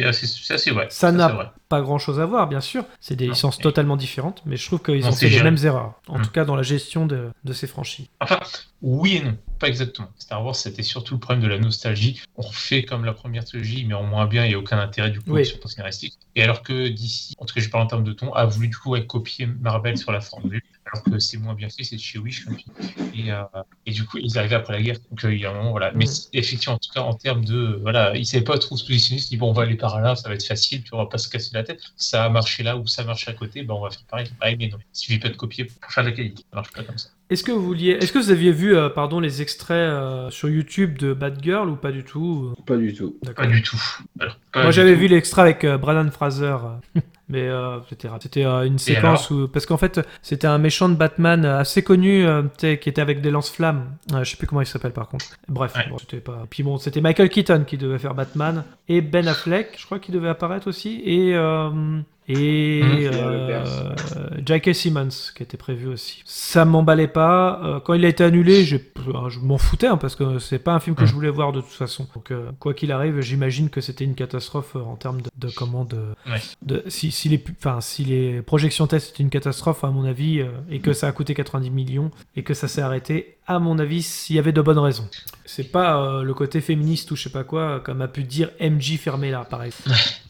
assez, assez vrai. Ça n'a pas grand chose à voir, bien sûr. C'est des Non, licences mais- totalement différentes, mais je trouve qu'ils ont fait les mêmes erreurs. En Mm. tout cas, dans la gestion de, de ces franchises. Enfin, oui et non, pas exactement. Star Wars, c'était surtout le problème de la nostalgie. On refait comme la première trilogie, mais en moins bien, il n'y a aucun intérêt du coup Oui. sur le scénaristique. Et alors que DC, en tout cas, je parle en termes de ton, a voulu du coup copier Marvel sur la formule, alors que c'est moins bien fait, c'est chez Wish, tu. Et, euh, et du coup, ils arrivaient après la guerre, donc euh, il y a un moment, voilà. Mais Mm. effectivement, en tout cas, en termes de, voilà, ils savaient pas trop se positionner, ils se disent, bon, on va aller par là, ça va être facile, puis on va pas se casser la tête. Ça a marché là ou ça marche à côté, ben on va faire pareil. Pareil, mais non, il suffit pas de copier pour faire de la qualité, ça marche pas comme ça. Est-ce que vous vouliez, est-ce que vous aviez vu, euh, pardon, les extraits euh, sur YouTube de Bad Girl ou pas du tout Pas du tout. Pas du tout. Alors, pas Moi j'avais vu l'extrait avec euh, Brandon Fraser, euh, mais euh, c'était c'était euh, une séquence où parce qu'en fait c'était un méchant de Batman assez connu euh, qui était avec des lance-flammes. Euh, je sais plus comment il s'appelle par contre. Bref, Ouais. bon, c'était pas. Puis bon, c'était Michael Keaton qui devait faire Batman et Ben Affleck, je crois qu'il devait apparaître aussi et euh, et Mmh. euh, J.K. Simmons qui était prévu aussi. Ça m'emballait pas. Euh, quand il a été annulé, euh, je m'en foutais hein, parce que c'est pas un film que Mmh. je voulais voir de toute façon. Donc euh, quoi qu'il arrive, j'imagine que c'était une catastrophe euh, en termes de, de comment de, Ouais. de- si, si les enfin si les projections test c'était une catastrophe à mon avis euh, et que ça a coûté 90 millions et que ça s'est arrêté à mon avis s'il y avait de bonnes raisons. C'est pas euh, le côté féministe ou je sais pas quoi comme a pu dire MJ fermé là pareil.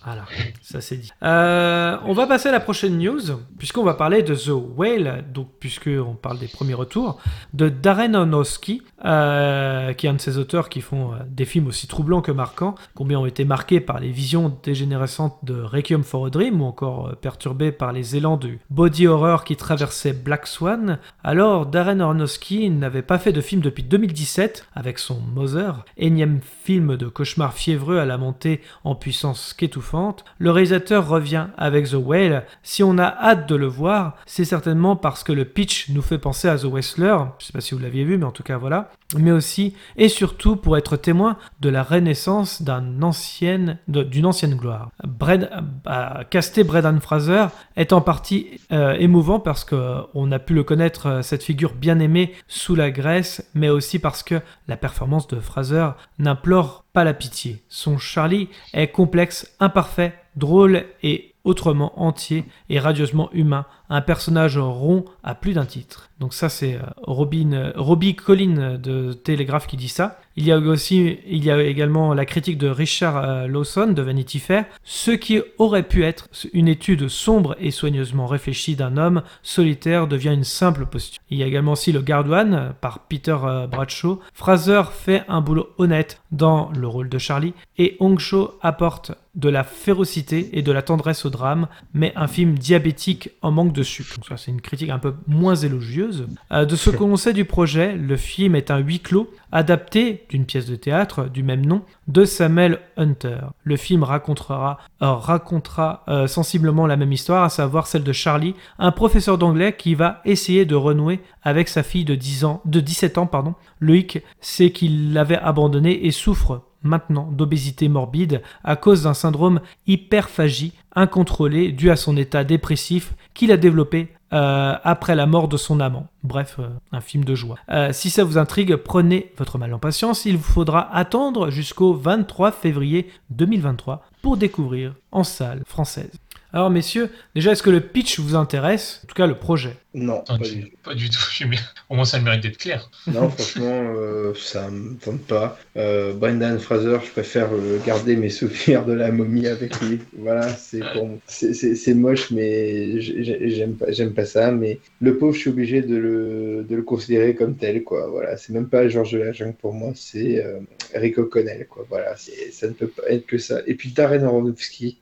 Voilà, ça c'est dit. Euh, on va passer à la prochaine news, puisqu'on va parler de The Whale, donc puisqu'on parle des premiers retours, de Darren Aronofsky, euh, qui est un de ces auteurs qui font euh, des films aussi troublants que marquants, combien ont été marqués par les visions dégénérescentes de Requiem for a Dream ou encore euh, perturbés par les élans du body horror qui traversait Black Swan, alors Darren Aronofsky n'avait pas fait de film depuis 2017 avec son Mother, énième film de cauchemar fiévreux à la montée en puissance qu'étouffante. Le réalisateur revient avec The Whale. Si on a hâte de le voir, c'est certainement parce que le pitch nous fait penser à The Wrestler. Je sais pas si vous l'aviez vu, mais en tout cas voilà. Mais aussi et surtout pour être témoin de la renaissance d'une ancienne, gloire. Bred, euh, caster Fraser est en partie euh, émouvant parce qu'on a pu le connaître, euh, cette figure bien aimée sous la Grèce, mais aussi parce que la performance de Fraser n'implore pas la pitié. Son Charlie est complexe, imparfait, drôle et autrement entier et radieusement humain, un personnage rond à plus d'un titre. Donc ça c'est euh, Robin, euh, Robbie Collin de Télégraphe qui dit ça. Il y a aussi, il y a également la critique de Richard euh, Lawson de Vanity Fair, ce qui aurait pu être une étude sombre et soigneusement réfléchie d'un homme solitaire devient une simple posture. Il y a également aussi le Guardian euh, par Peter Bradshaw. Fraser fait un boulot honnête dans le rôle de Charlie et Hong Cho apporte de la férocité et de la tendresse au drame, mais un film diabétique en manque de sucre. Donc ça, c'est une critique un peu moins élogieuse. Euh, de ce qu'on sait du projet, le film est un huis clos adapté d'une pièce de théâtre du même nom de Samuel Hunter. Le film racontera, euh, racontera euh, sensiblement la même histoire, à savoir celle de Charlie, un professeur d'anglais qui va essayer de renouer avec sa fille de 10 ans, de 17 ans, pardon. Le hic, c'est qu'il l'avait abandonnée et souffre maintenant d'obésité morbide à cause d'un syndrome hyperphagie incontrôlé dû à son état dépressif qu'il a développé euh, après la mort de son amant. Bref, euh, un film de joie. Euh, si ça vous intrigue, prenez votre mal en patience. Il vous faudra attendre jusqu'au 23 février 2023 pour découvrir en salle française. Alors messieurs, déjà est-ce que le pitch vous intéresse? En tout cas le projet. Non, Non, pas du tout. pas du tout. j'aime bien. Au moins, ça le mérite d'être clair. Non, franchement, euh, ça me tente pas. Euh, Brendan Fraser, je préfère euh, garder mes souvenirs de la momie avec lui. Voilà, c'est pour moi. C'est- moche, mais j'ai- j'ai- j'aime pas, j'aime pas ça. Mais le pauvre, je suis obligé de le, de le considérer comme tel, quoi. Voilà, c'est même pas Georges de la Jungle pour moi, c'est euh, Rick O'Connell, quoi. Voilà, c'est- ça ne peut pas être que ça. Et puis Darren Aronofsky.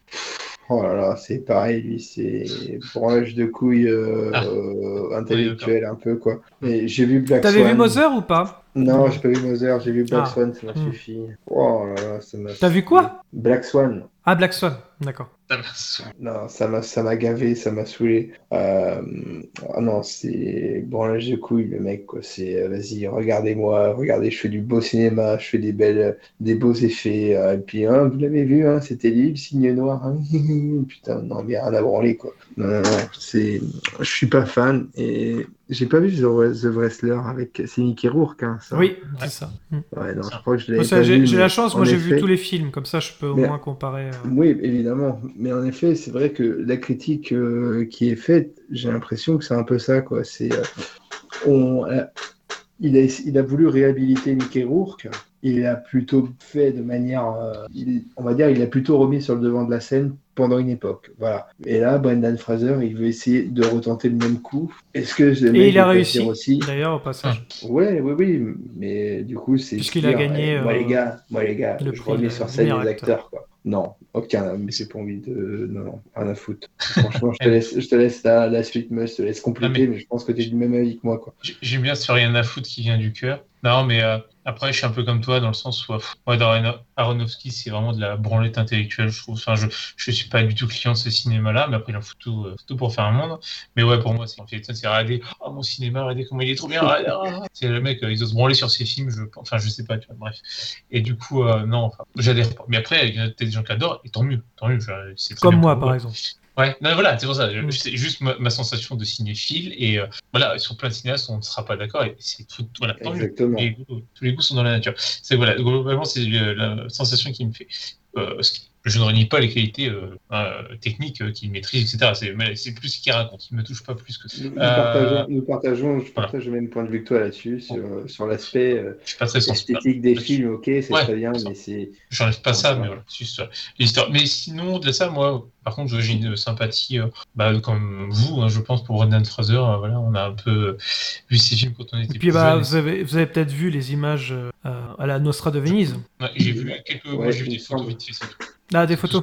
Oh là là, c'est pareil, lui, c'est branlage de couilles euh, Ah. euh, intellectuel un peu, quoi. Mais j'ai vu Black T'avais vu Swan. Mother ou pas? Non, j'ai pas vu Mother, j'ai vu Black Ah. Swan, ça m'a Hmm. suffi. Oh là là, ça m'a. T'as vu quoi? Black Swan. Ah Black Swan, d'accord. Non, ça m'a, ça m'a gavé, ça m'a saoulé. Euh, Ah non, c'est branlage de couilles, le mec, quoi. C'est, euh, vas-y, regardez-moi, regardez, je fais du beau cinéma, je fais des belles, des beaux effets. euh, et puis, hein, vous l'avez vu, hein, c'était libre, signe noir. hein. Putain, non, mais rien à branler, quoi. Non, non, non, c'est, je suis pas fan et j'ai pas vu The, Wrestler avec, c'est Mickey Rourke, hein, ça. Oui, c'est ça. Hmm. Ouais, non, je crois que je l'avais ça, pas J'ai vu, j'ai la chance, moi j'ai vu tous les films, comme ça je peux au Mais- moins comparer. euh. Oui, évidemment. Mais en effet, c'est vrai que la critique euh, qui est faite, j'ai l'impression que c'est un peu ça, quoi. C'est, euh, on, euh, il, a, il a voulu réhabiliter Mickey Rourke. Il a plutôt fait de manière, euh, il- on va dire, il a plutôt remis sur le devant de la scène pendant une époque. Voilà. Et là, Brendan Fraser, il veut essayer de retenter le même coup. Est-ce que le mec Et il a réussi, dire aussi? d'ailleurs, au passage. Ouais, oui, oui, mais du coup, c'est. Puisqu'il a gagné, eh, moi, euh, les gars, moi, les gars, le je remets sur scène les acteurs, acteur. quoi. Non, aucun, mais j'ai pas envie de. Non, non, rien à foutre. Franchement, je te laisse, je te laisse la, la suite, mais je te laisse compléter, mais... je pense que tu es du même avis que moi, quoi. J'aime bien ce rien à foutre qui vient du cœur. Non, mais euh, après, je suis un peu comme toi dans le sens où, euh, moi, Darren Aronofsky, c'est vraiment de la branlette intellectuelle, je trouve. Enfin, je, je suis pas du tout client de ce cinéma-là, mais après, il en fout tout, euh, tout pour faire un monde. Mais ouais, pour moi, c'est en fait, c'est regarder, oh, mon cinéma, regardez comment il est trop bien. regardez, ah. C'est le mec, euh, il ose se branler sur ses films, je, enfin, je sais pas, tu vois, bref. Et du coup, non, enfin, j'adhère pas. Mais après, il y a peut-être des gens qui adorent, et tant mieux, tant mieux. Comme moi, par exemple. Ouais, non, voilà, c'est pour ça. je- Mm. C'est juste ma, ma sensation de cinéphile. Et euh, voilà, sur plein de cinéastes, on ne sera pas d'accord. Et c'est tout. Voilà, tant. Exactement. Tous les goûts sont dans la nature. C'est voilà, globalement, c'est la sensation qui me fait. Euh, ce qui- je ne renie pas les qualités euh, euh, techniques euh, qu'il maîtrise, etc. C'est, mais c'est plus ce qu'il raconte. Il me touche pas plus que ça. Nous, Euh, partageons, nous partageons- je voilà. partage le même point de vue que toi là-dessus, sur, sur l'aspect euh, esthétique des là-dessus. films, ok, c'est Ouais, très bien, ça. mais c'est. J'enlève pas ça, mais voilà, c'est juste ça. l'histoire. Mais sinon, de ça, moi, par contre, j'ai une sympathie, euh, bah, comme vous, hein, je pense, pour Brendan Fraser. euh, voilà, on a un peu vu ces films quand on était Et puis plus bah, jeunes. vous avez, vous avez peut-être vu les images euh, à la Nostra de Venise. Ouais, j'ai vu quelques, moi, Ouais, j'ai vu des photos vite fait, c'est tout. Ah, des photos.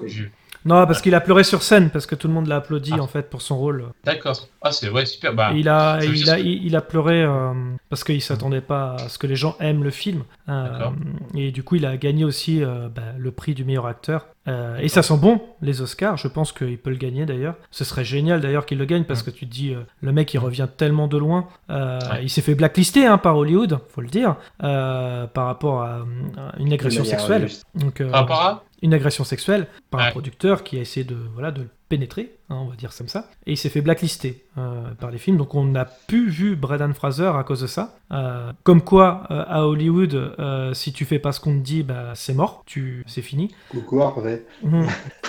Non, parce qu'il a pleuré sur scène, parce que tout le monde l'a applaudi Ah. en fait pour son rôle. D'accord. Ah, c'est ouais, super. Bah, il a, il a, il, il a pleuré euh, parce qu'il s'attendait pas à ce que les gens aiment le film. Euh, D'accord. et du coup, il a gagné aussi euh, bah, le prix du meilleur acteur. Euh, et ça sent bon, les Oscars. Je pense qu'il peut le gagner d'ailleurs. Ce serait génial d'ailleurs qu'il le gagne parce que tu te dis, euh, le mec il revient tellement de loin. Ouais. Il s'est fait blacklister hein, par Hollywood, faut le dire, par rapport à, à une agression sexuelle. Donc, par rapport à une agression sexuelle par un producteur qui a essayé de, voilà, de le pénétrer, hein, on va dire comme ça, et il s'est fait blacklister euh, par les films, donc on n'a plus vu Brendan Fraser à cause de ça. Euh, comme quoi, euh, à Hollywood, si tu fais pas ce qu'on te dit, bah, c'est mort, tu... c'est fini. Coucou, Harvey. Mhm.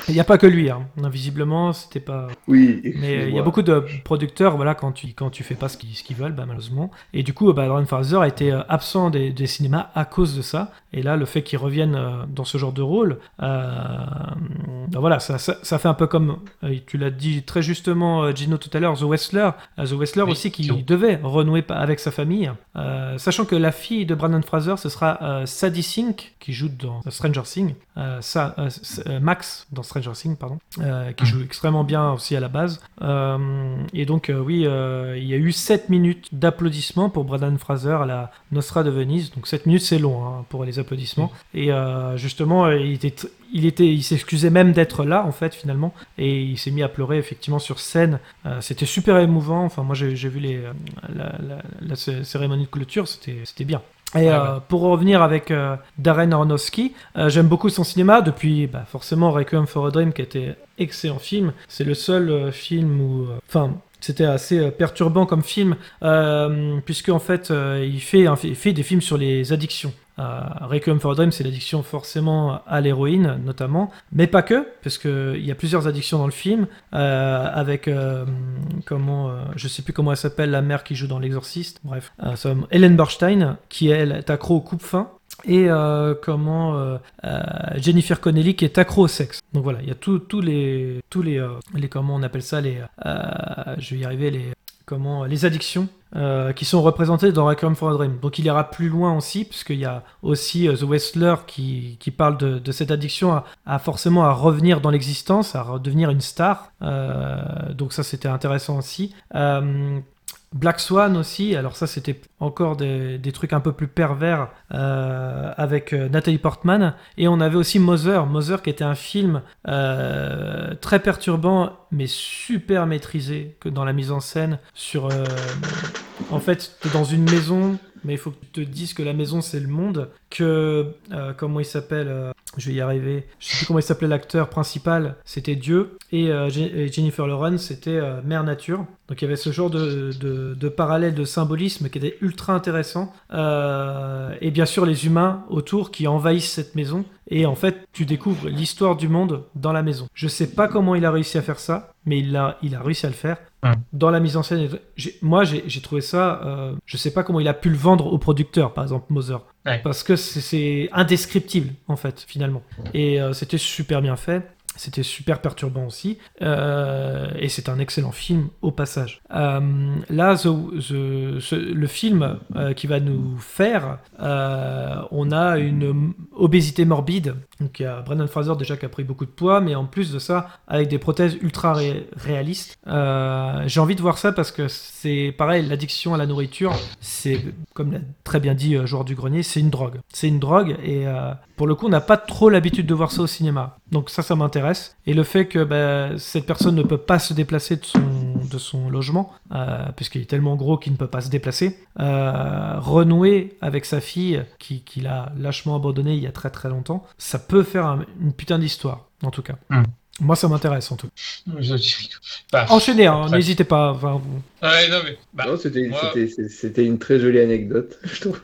Il n'y a pas que lui, hein. Visiblement, c'était pas... Oui, Mais il y a beaucoup de producteurs, voilà, quand tu, quand tu fais pas ce qu'ils qu'ils veulent, bah, malheureusement. Et du coup, bah, Fraser a été absent des, des cinémas à cause de ça. Et là, le fait qu'il revienne dans ce genre de rôle, bah, voilà, ça, ça, ça fait un peu comme, euh, tu l'as dit très justement, euh, Gino, tout à l'heure, The Wrestler. Euh, The Wrestler Oui, aussi qui devait renouer avec sa famille. Euh, sachant que la fille de Brandon Fraser, ce sera euh, Sadie Sink, qui joue dans Stranger Things. Ça, Max, dans Stranger Things, pardon, qui joue extrêmement bien aussi à la base. Et donc, oui, il y a eu 7 minutes d'applaudissements pour Brandon Fraser à la Nostra de Venise. Donc 7 minutes, c'est long hein, pour les applaudissements. Et euh, justement, il était, il était, il s'excusait même d'être là en fait finalement, et il s'est mis à pleurer effectivement sur scène. Euh, c'était super émouvant. Enfin, moi j'ai vu les, euh, la, la- la cé- cérémonie de clôture, c'était c'était bien. Et euh, pour revenir avec euh, Darren Aronofsky, euh, j'aime beaucoup son cinéma depuis bah, forcément Requiem for a Dream qui était excellent film. C'est le seul film où, enfin, c'était assez perturbant comme film puisque en fait il fait il fait des films sur les addictions. Requiem for a Dream, c'est l'addiction forcément à l'héroïne, notamment, mais pas que, parce que il y a plusieurs addictions dans le film, euh, avec euh, comment, euh, je sais plus comment elle s'appelle, la mère qui joue dans L'Exorciste, bref, Helen Burstein, qui elle est accro au coupe-fin, et comment Jennifer Connelly qui est accro au sexe. Donc voilà, il y a tous les tous les les comment on appelle ça les je vais y arriver les comment les addictions euh, qui sont représentées dans Requiem for a Dream. Donc il ira plus loin aussi, puisqu'il y a aussi euh, The Wrestler qui, qui parle de, cette addiction à, à forcément à revenir dans l'existence, à redevenir une star. Euh, donc ça c'était intéressant aussi. Black Swan aussi, alors ça c'était encore des, trucs un peu plus pervers euh, avec euh, Nathalie Portman. Et on avait aussi Mother, Mother qui était un film euh, très perturbant mais super maîtrisé que dans la mise en scène sur... en fait, dans une maison, mais il faut que tu te dises que la maison c'est le monde, que... euh, comment il s'appelle euh, Je vais y arriver. Je sais plus comment il s'appelait l'acteur principal, c'était Dieu. Et, euh, Jennifer Lawrence, c'était Mère Nature. Donc il y avait ce genre de, de, de parallèle, de symbolisme qui était ultra intéressant. Et bien sûr les humains autour qui envahissent cette maison. Et en fait, tu découvres l'histoire du monde dans la maison. Je sais pas comment il a réussi à faire ça, mais il a, il a réussi à le faire. Ouais. Dans la mise en scène, moi j'ai trouvé ça, euh, je sais pas comment il a pu le vendre au producteur, par exemple Mother. Ouais. Parce que c'est- c'est indescriptible, en fait, finalement. Et euh, c'était super bien fait. C'était super perturbant aussi. Euh, et c'est un excellent film au passage. Euh, là, le film euh, qui va nous faire, on a une obésité morbide. Donc il y a Brendan Fraser déjà qui a pris beaucoup de poids, mais en plus de ça, avec des prothèses ultra ré- réalistes. J'ai envie de voir ça parce que c'est pareil, l'addiction à la nourriture, c'est, comme l'a très bien dit Joueur du Grenier, c'est une drogue. C'est une drogue et pour le coup, on n'a pas trop l'habitude de voir ça au cinéma. Donc ça, ça m'intéresse. Et le fait que bah, cette personne ne peut pas se déplacer de son, logement, euh, puisqu'il est tellement gros qu'il ne peut pas se déplacer, euh, renouer avec sa fille, qui, qu'il a lâchement abandonné il y a très très longtemps, ça peut faire un- une putain d'histoire, en tout cas. Hmm. Moi, ça m'intéresse en tout. Bah, Enchaînez, hein, n'hésitez pas. enfin, vous- Ouais, non, mais. bah, Non, c'était moi- c'était- c'était- c'était une très jolie anecdote, je trouve.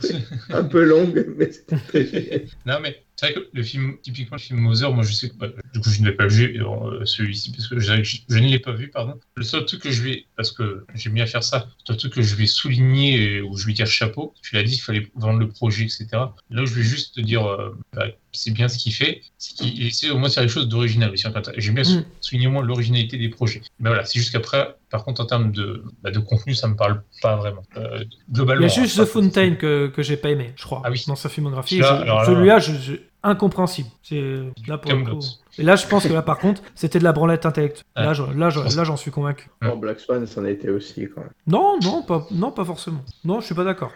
Un peu longue, mais c'était très joli. Non, mais C'est vrai que le film, typiquement le film Mother, moi je sais que bah, du coup je ne l'ai pas vu euh, celui-ci parce que je, je- je ne l'ai pas vu, pardon. Le seul truc que je vais, parce que j'aime bien faire ça, le seul truc que je vais souligner et où je vais dire chapeau, tu l'as dit, il fallait vendre le projet, etc. Là où je vais juste te dire, euh, bah, c'est bien ce qu'il fait, c'est qu'il essaie au moins de faire les choses d'original J'aime bien Mm. souligner au moins l'originalité des projets. Mais voilà, c'est juste qu'après, par contre, en termes de, bah, de contenu, ça me parle pas vraiment. Euh, Il y globalement. a juste hein, The Fountain que, que j'ai pas aimé, je crois, Ah oui. dans sa filmographie. Celui-là, Je- je, incompréhensible. C'est là pour le coup. Et là, je pense que là, par contre, c'était de la branlette intellectuelle. Là, je- là, je- là, j'en suis convaincu. Bon, Black Swan, c'en a été aussi, quand même. Non, non, pas, non, pas forcément. Non, je suis pas d'accord.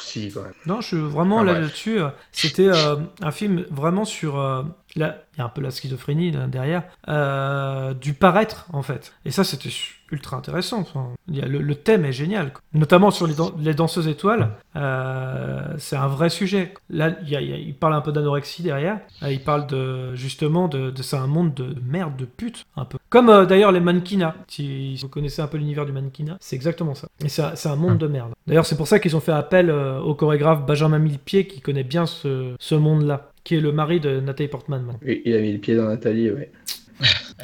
Si, quand même. Non, je suis vraiment Ah, là-dessus. euh, C'était euh, un film vraiment sur. euh, là, il y a un peu la schizophrénie derrière. euh, du paraître, en fait. Et ça, c'était ultra intéressant. Le, thème est génial. Notamment sur les, dan- les danseuses étoiles. euh, c'est un vrai sujet. Là, il, parle un peu d'anorexie derrière. Il parle de justement de, de c'est un monde de merde, de pute, un peu. Comme euh, d'ailleurs les mannequinats. Si vous connaissez un peu l'univers du mannequinat, c'est exactement ça. Et c'est un, monde de merde. D'ailleurs, c'est pour ça qu'ils ont fait appel au chorégraphe Benjamin Millepied qui connaît bien ce monde-là, qui est le mari de Nathalie Portman, maintenant, Et Il a mis le pied dans Nathalie, ouais.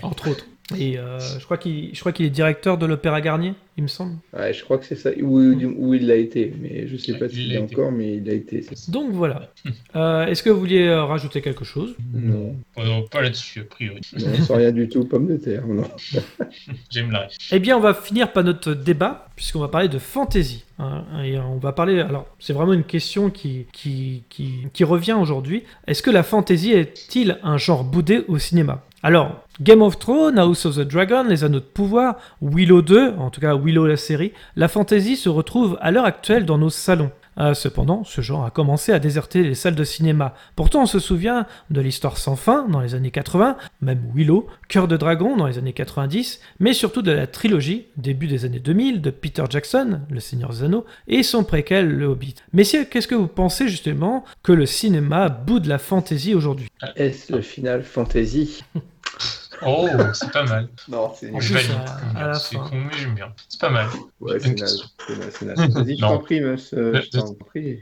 entre autres. Et euh, je crois qu'il je crois qu'il est directeur de l'Opéra Garnier, il me semble. Ouais, je crois que c'est ça. Où, où il l'a été, mais je sais Ouais, pas il s'il été. encore, mais il l'a été. Donc voilà. Euh, Est-ce que vous vouliez euh, rajouter quelque chose? Non, pas là-dessus, a priori. non, sans rien du tout, pomme de terre, non. J'aime la Eh bien, on va finir par notre débat, puisqu'on va parler de fantasy. hein, et on va parler. Alors, c'est vraiment une question qui, qui, qui, qui revient aujourd'hui. Est-ce que la fantasy est-il un genre boudé au cinéma? Alors, Game of Thrones, House of the Dragon, Les Anneaux de Pouvoir, Willow 2, en tout cas Willow la série, la fantasy se retrouve à l'heure actuelle dans nos salons. Euh, cependant, ce genre a commencé à déserter les salles de cinéma. Pourtant, on se souvient de l'histoire sans fin dans les années 80, même Willow, Cœur de Dragon dans les années 90, mais surtout de la trilogie, début des années 2000, de Peter Jackson, Le Seigneur des Anneaux, et son préquel, Le Hobbit. Messieurs, qu'est-ce que vous pensez justement que le cinéma boude la fantaisie aujourd'hui? Est-ce le final fantasy? Oh, c'est pas mal. Non, c'est Je valide. C'est con, mais j'aime bien. C'est pas mal. Ouais, c'est naze. Naze. Vas-y, je t'en prie, monsieur. Le- Je t'en prie.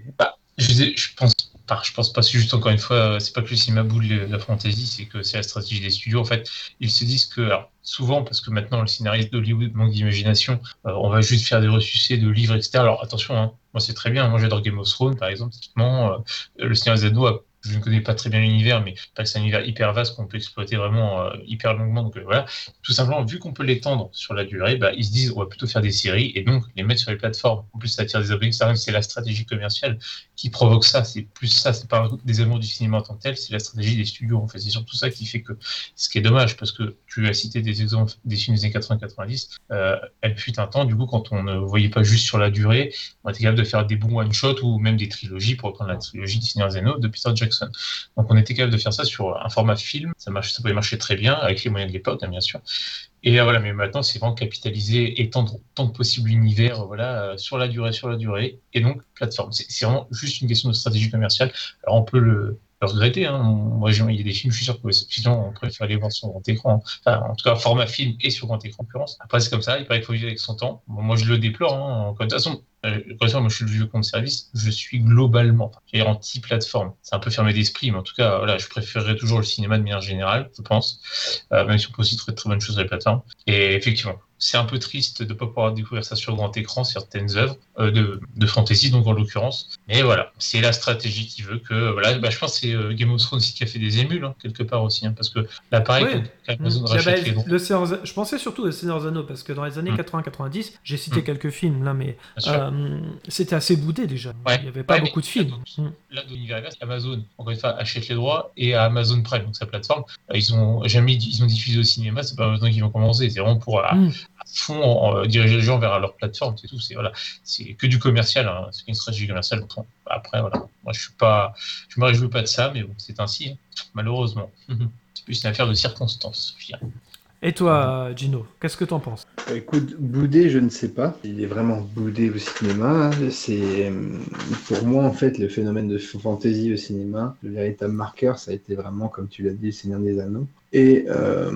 Je, disais, je pense pas, je pense pas, c'est juste encore une fois, euh, c'est pas que le cinéma boule le- la fantasy, c'est que c'est la stratégie des studios. En fait, ils se disent que, alors, souvent, parce que maintenant le scénariste d'Hollywood manque d'imagination, euh, on va juste faire des ressucés de livres, etc. Alors attention, hein, moi c'est très bien, moi j'adore Game of Thrones par exemple, typiquement, euh, le des Anneaux a je ne connais pas très bien l'univers, mais c'est un univers hyper vaste qu'on peut exploiter vraiment euh, hyper longuement. Donc euh, voilà, tout simplement, vu qu'on peut l'étendre sur la durée, bah, ils se disent on va plutôt faire des séries et donc les mettre sur les plateformes. En plus, ça attire des abonnés. C'est la stratégie commerciale qui provoque ça. C'est plus ça, c'est pas des amours du cinéma en tant que tel, c'est la stratégie des studios. En fait, c'est surtout ça qui fait que ce qui est dommage, parce que tu as cité des exemples des films des années 80-90, euh, elle fut un temps, du coup, quand on ne voyait pas juste sur la durée, on était capable de faire des bons one-shots ou même des trilogies, pour reprendre la trilogie de Seigneur Anneaux de Peter Jackson. Donc on était capable de faire ça sur un format film, ça, pouvait marcher très bien, avec les moyens de l'époque, hein, bien sûr. Et euh, voilà, mais maintenant, c'est vraiment capitaliser, étendre tant que possible l'univers, voilà, euh, sur la durée, sur la durée, et donc plateforme. C'est vraiment juste une question de stratégie commerciale. Alors on peut le, regretter, hein. Moi, j'ai- il y a des films, je suis sûr que sinon, on préfère les voir sur grand écran. Enfin, en tout cas, format film et sur grand écran, l'occurrence. Après, c'est comme ça, il paraît qu'il faut vivre avec son temps. Moi, je le déplore. Hein. De toute façon, euh, moi, je suis le vieux compte service. Je suis globalement, anti-plateforme. C'est un peu fermé d'esprit, mais en tout cas, voilà, je préférerais toujours le cinéma de manière générale, je pense. Euh, même si on peut aussi trouver de très bonnes choses sur les plateformes. Et effectivement, c'est un peu triste de ne pas pouvoir découvrir ça sur grand écran, certaines œuvres euh, de, de fantasy, donc en l'occurrence. Mais voilà, c'est la stratégie qui veut que. Voilà, bah, je pense que c'est euh, Game of Thrones aussi qui a fait des émules, hein, quelque part aussi. hein, parce que là, pareil, quand Mm. rachète Ah bah, les droits. le Seigneur des- je pensais surtout au Seigneur des Anneaux parce que dans les années Mm. 80-90, j'ai cité Mm. quelques films là, mais euh, c'était assez boudé déjà. Ouais. Il n'y avait pas Ouais, beaucoup de films. Là, de l'univers Amazon, encore une fois, achète les droits et à Amazon Prime, donc sa plateforme, euh, ils ont jamais ils ont diffusé au cinéma, c'est pas maintenant qu'ils vont commencer, c'est vraiment pour à, Mm. à fond en- en- diriger les gens vers leur plateforme, c'est tout, c'est voilà, c'est que du commercial, hein, c'est une stratégie commerciale. Bon, après, voilà, moi je suis pas, je me réjouis pas de ça, mais bon, c'est ainsi, hein, malheureusement. C'est plus une affaire de circonstances, je dirais. Et toi, Gino, qu'est-ce que t'en penses Écoute, boudé, je ne sais pas. Il est vraiment boudé au cinéma. C'est euh, pour moi en fait le phénomène de fantasy au cinéma. Le véritable marqueur, ça a été vraiment, comme tu l'as dit, le Seigneur des Anneaux. Et euh,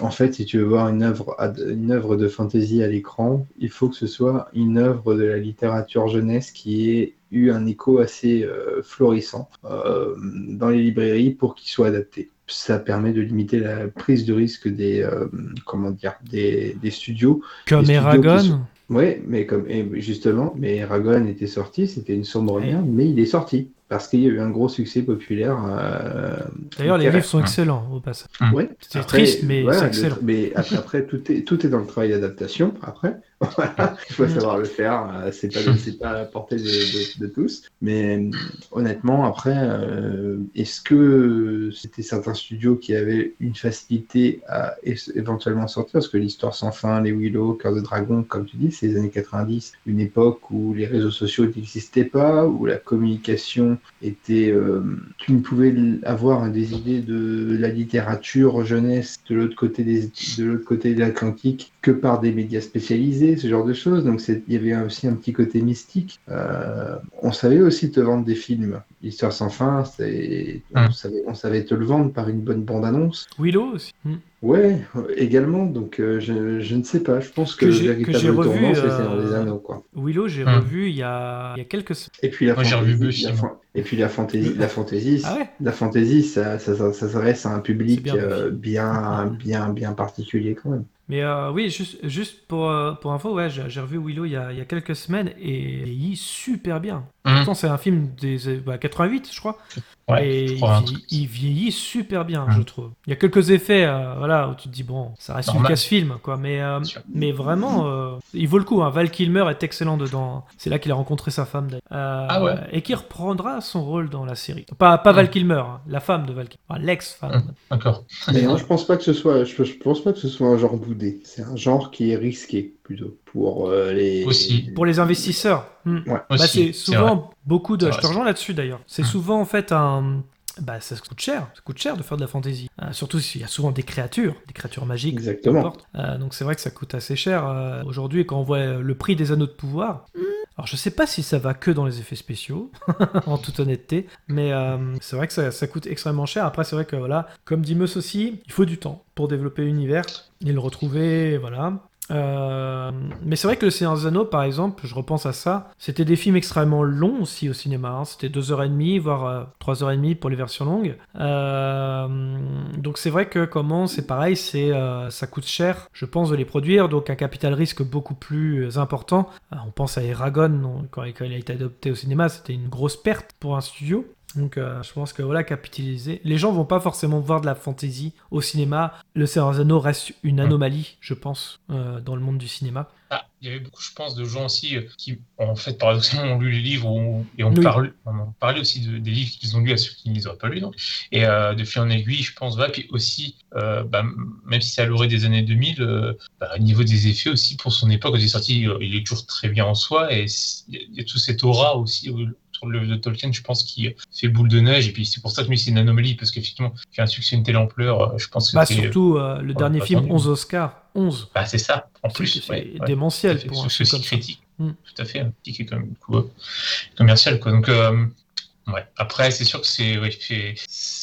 en fait, si tu veux voir une œuvre, de fantasy à l'écran, il faut que ce soit une œuvre de la littérature jeunesse qui est eu un écho assez euh, florissant dans les librairies pour qu'il soit adapté. Ça permet de limiter la prise de risque des, euh, comment dire, des, des studios. Comme Des Eragon. sont- Ouais, mais comme et justement, mais Eragon était sorti, c'était une sombre merde, mais il est sorti parce qu'il y a eu un gros succès populaire. euh, D'ailleurs, les livres sont excellents au passage. Ouais. C'est triste, mais c'est le- excellent. mais après, après, tout est tout est dans le travail d'adaptation. Après, Voilà, il faut savoir le faire. euh, C'est pas c'est pas à la portée de, de- de tous. Mais euh, honnêtement, après, euh, est-ce que c'était certains studios qui avaient une facilité à éventuellement sortir? Parce que l'histoire sans fin, les Willow, Cœur de Dragon, comme tu dis, c'est les années 90, une époque où les réseaux sociaux n'existaient pas, où la communication était. euh, tu ne pouvais avoir des idées de la littérature jeunesse de l'autre côté des, de l'autre côté de l'Atlantique que par des médias spécialisés, ce genre de choses. Donc il y avait aussi un petit côté mystique. Euh, on savait aussi te vendre des films. L'histoire sans fin, c'est on, savait, on savait te le vendre par une bonne bande-annonce. Willow aussi. Hmm. Ouais, également. Donc euh, je, je ne sais pas. Je pense que, Que le véritable tournant, c'est euh, des Anneaux, quoi. Willow, j'ai Hmm. revu il y, a, il y a quelques semaines. Et puis la Moi, revu la et puis la fantaisie, la fantaisie, Ah ouais la fantaisie, ça, ça, ça, ça s'adresse à un public bien, euh, bien, bien particulier quand même. Mais euh, oui, juste, juste pour, euh, pour info, ouais, j'ai revu Willow il y, a, il y a quelques semaines et il vieillit super bien. Pourtant, c'est un film des bah, 88, je crois. Ouais, et il, vieillit- truc. il vieillit super bien, Mhm. je trouve. Il y a quelques effets, euh, voilà, où tu te dis, bon, ça reste Normal. Lucasfilm, quoi. Mais, euh, mais vraiment, euh, il vaut le coup. Hein. Val Kilmer est excellent dedans. C'est là qu'il a rencontré sa femme, d'ailleurs. Euh, Ah ouais. Et qui reprendra son rôle dans la série. Pas, pas Val Mhm. Kilmer, hein, la femme de Val Kilmer. Enfin, l'ex-femme. Mhm. D'accord. Mais non, je pense pas que ce soit, je, je pense pas que ce soit un genre boudé. C'est un genre qui est risqué plutôt pour euh, les. Aussi. Pour les investisseurs. Hmm. Ouais. Bah, c'est souvent beaucoup de. Je te rejoins là-dessus d'ailleurs. C'est Mm. souvent en fait un. Bah, ça coûte cher. Ça coûte cher de faire de la fantasy. Euh, surtout s'il y a souvent des créatures, des créatures magiques. Exactement. Euh, donc c'est vrai que ça coûte assez cher euh, aujourd'hui. Quand on voit le prix des anneaux de pouvoir. Alors je sais pas si ça va que dans les effets spéciaux, en toute honnêteté, mais euh, c'est vrai que ça, ça coûte extrêmement cher. Après c'est vrai que voilà, comme dit Meus aussi, il faut du temps pour développer l'univers et le retrouver, voilà. Euh, mais c'est vrai que le Seigneur des Anneaux, par exemple, je repense à ça, c'était des films extrêmement longs aussi au cinéma. hein. C'était 2h30, voire euh, 3h30 pour les versions longues. Euh, donc c'est vrai que comment c'est pareil, c'est euh, ça coûte cher, je pense, de les produire, donc un capital risque beaucoup plus euh, important. Euh, on pense à Eragon, quand il a été adopté au cinéma, c'était une grosse perte pour un studio. Donc euh, je pense que voilà, capitaliser. Les gens vont pas forcément voir de la fantasy au cinéma. Le Seigneur des Anneaux reste une anomalie, je pense, euh, dans le monde du cinéma. Ah, il y avait beaucoup, je pense, de gens aussi euh, qui, en fait, paradoxalement, ont lu les livres ou- et ont Oui. parlé, on en parlait aussi de- des livres qu'ils ont lus à ceux qui ne les auraient pas lus. Donc. Et euh, de fil en aiguille, je pense, va. Puis aussi, euh, bah, même si c'est à l'orée des années 2000, euh, bah, au niveau des effets aussi, pour son époque, quand il est sorti, il est toujours très bien en soi. Et il y, a- il y a tout cette aura aussi sur le de Tolkien, je pense, qui fait boule de neige. Et puis c'est pour ça que lui, c'est une anomalie, parce qu'effectivement, il fait un succès d'une telle ampleur, euh, je pense que Bah c'est. surtout euh, le on dernier film, attendu. 11 Oscars. 11. Bah, c'est ça, en plus. ouais, ouais. démentiel fait. pour un comme ça. critique, Mm. tout à fait, un petit qui est quand même du coup, euh, commercial. Quoi. Donc, euh, ouais. Après, c'est sûr que c'est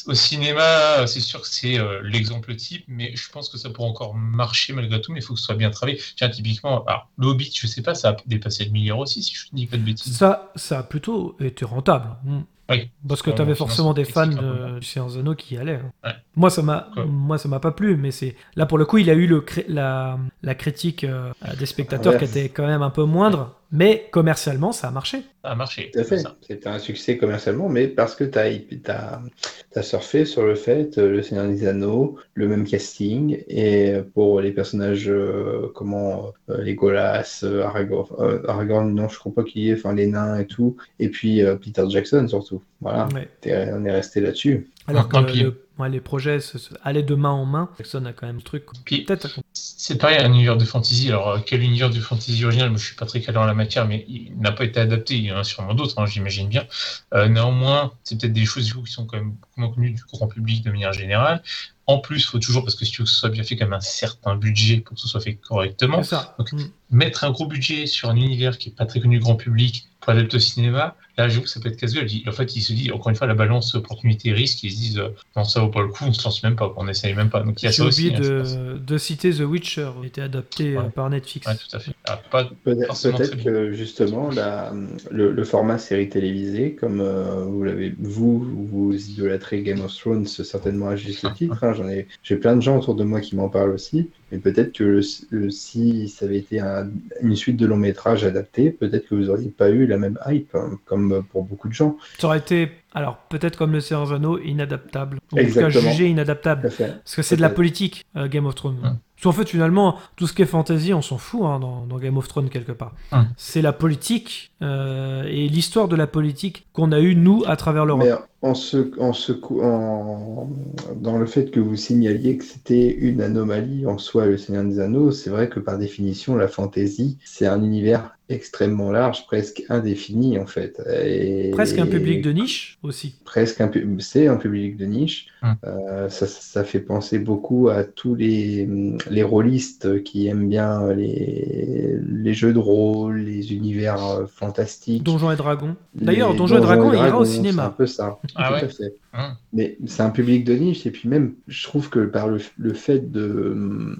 au cinéma, c'est sûr que c'est euh, l'exemple type, mais je pense que ça pourrait encore marcher malgré tout, mais il faut que ce soit bien travaillé. Tiens, typiquement, alors, le Hobbit, je sais pas, ça a dépassé le milliard aussi, si je ne dis pas de bêtises. Ça, ça a plutôt été rentable. Mm. Oui. Parce que tu avais forcément des fans de du Seigneur des Anneaux qui y allaient. hein. Ouais. Moi, ça m'a, moi, ça m'a pas plu, mais c'est là pour le coup, il a eu le la, la critique euh, des spectateurs qui Inverse. était quand même un peu moindre, mais commercialement, ça a marché. Ça a marché. Tout à c'est fait. ça. C'était un succès commercialement, mais parce que tu as, surfé sur le fait, euh, le Seigneur des Anneaux, le même casting, et pour les personnages, euh, comment, euh, les Golas, euh, Aragorn, euh, Aragorn, non, je crois pas qu'il y ait, enfin, les nains et tout, et puis euh, Peter Jackson surtout. Voilà, Ouais. On est resté là-dessus. Alors que le- ouais, les projets se- se- allaient de main en main. Jackson a quand même ce truc. Peut-être. C'est pareil, un univers de fantasy. Alors, euh, quel univers de fantasy original? Moi, je suis pas très calé en la matière, mais il n'a pas été adapté. Il y en a sûrement d'autres, hein, j'imagine bien. Euh, néanmoins, c'est peut-être des choses du coup, qui sont quand même beaucoup moins connues du grand public de manière générale. En plus, il faut toujours, parce que si tu veux que ce soit bien fait, quand même un certain budget pour que ce soit fait correctement. Ça. Donc, Mm. Mettre un gros budget sur un univers qui est pas très connu du grand public pour adapter au cinéma, Là, j'avoue que ça peut être casse-gueule. Il- En fait, il se dit, encore une fois, la balance opportunité-risque, ils se disent, euh, non, ça vaut pas le coup, on se lance même pas, on essaye même pas. Donc il y a J'ai ça aussi. oublié hein, de, de citer The Witcher, qui a été adapté euh, Ouais. par Netflix. Ouais, tout à fait. Ah, pas Peut-être bien. que justement la, le, le format série télévisée, comme euh, vous l'avez vous vous idolâtrez Game of Thrones certainement à juste titre. hein, J'en ai j'ai plein de gens autour de moi qui m'en parlent aussi. Mais peut-être que le- le- si ça avait été un- une suite de long métrage adapté, peut-être que vous auriez pas eu la même hype, hein, comme pour beaucoup de gens. Ça aurait été, alors peut-être comme le Seigneur Anneaux, inadaptable. Ou en tout cas jugé inadaptable. Parce que c'est de la politique, euh, Game of Thrones. Hum. Parce qu'en fait, finalement, tout ce qui est fantasy, on s'en fout hein, dans, dans Game of Thrones quelque part. Hum. C'est la politique euh, et l'histoire de la politique qu'on a eue, nous, à travers l'Europe. Mais en, ce, en, ce, cou- en, dans le fait que vous signaliez que c'était une anomalie en soi, le Seigneur des Anneaux, c'est vrai que par définition, la fantasy, c'est un univers extrêmement large, presque indéfini en fait. Et- Presque un public de niche aussi. presque un c'est un public de niche. Hum. Euh, ça, ça fait penser beaucoup à tous les, les rôlistes qui aiment bien les, les jeux de rôle, les univers euh, fantastiques. Donjons et Dragons. D'ailleurs, Donjons et Dragons, il ira au C'est un cinéma. peu ça. Ah Tout ouais à fait. Hum. Mais c'est un public de niche, et puis même, je trouve que par le, le fait de,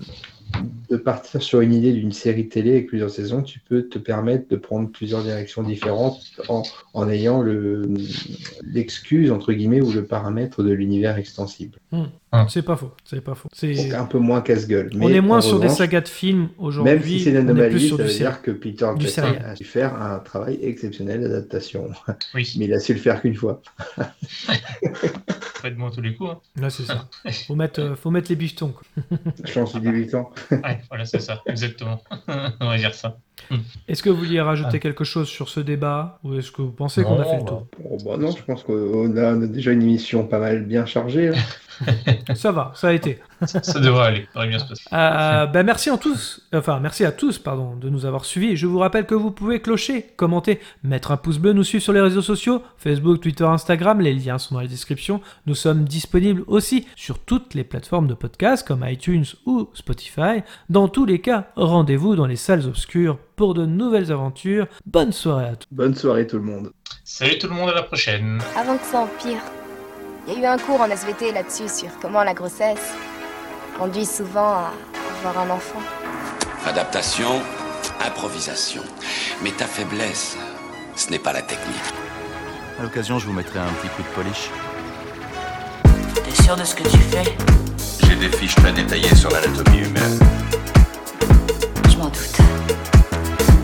de partir sur une idée d'une série télé avec plusieurs saisons, tu peux te permettre de prendre plusieurs directions différentes en, en ayant le- l'excuse, entre guillemets, ou le paramètre de l'univers extensible. C'est pas faux. C'est pas faux. C'est. Un peu moins casse-gueule. On est moins sur des sagas de films aujourd'hui. Même si c'est une anomalie, sur ça du veut série. dire que Peter du Jackson a su faire un travail exceptionnel d'adaptation. Oui, Mais il a su le faire qu'une fois. pas de moi à tous les coups. hein. Là, c'est ça. Faut mettre, euh, faut mettre les bifetons. quoi. Chance du débutant. Ouais, voilà, c'est ça, exactement. on va dire ça. Est-ce que vous vouliez rajouter Ah. quelque chose sur ce débat ou est-ce que vous pensez qu'on a fait le bah, tour? Bon, bah non, je pense qu'on a, on a déjà une émission pas mal bien chargée. hein. Ça va, ça a été. Ça, ça devrait aller, ça devrait bien se passer. Euh, ben merci à tous, enfin merci à tous pardon de nous avoir suivis. Je vous rappelle que vous pouvez clocher, commenter, mettre un pouce bleu, nous suivre sur les réseaux sociaux, Facebook, Twitter, Instagram. Les liens sont dans la description. Nous sommes disponibles aussi sur toutes les plateformes de podcast comme iTunes ou Spotify. Dans tous les cas, rendez-vous dans les salles obscures pour de nouvelles aventures. Bonne soirée à tous. Bonne soirée tout le monde. Salut tout le monde, à la prochaine. Avant que ça empire, il y a eu un cours en SVT là-dessus sur comment la grossesse conduit souvent à avoir un enfant. Adaptation, improvisation. Mais ta faiblesse, ce n'est pas la technique. À l'occasion, je vous mettrai un petit coup de polish. T'es sûr de ce que tu fais? J'ai des fiches très détaillées sur l'anatomie humaine. Je m'en doute.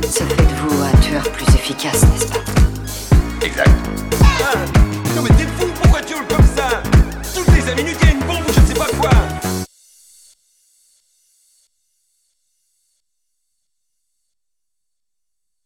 Ça fait de vous un tueur plus efficace, n'est-ce pas? Exact. Non mais comme ça. Toutes les 5 minutes, une bombe ou je ne sais pas quoi.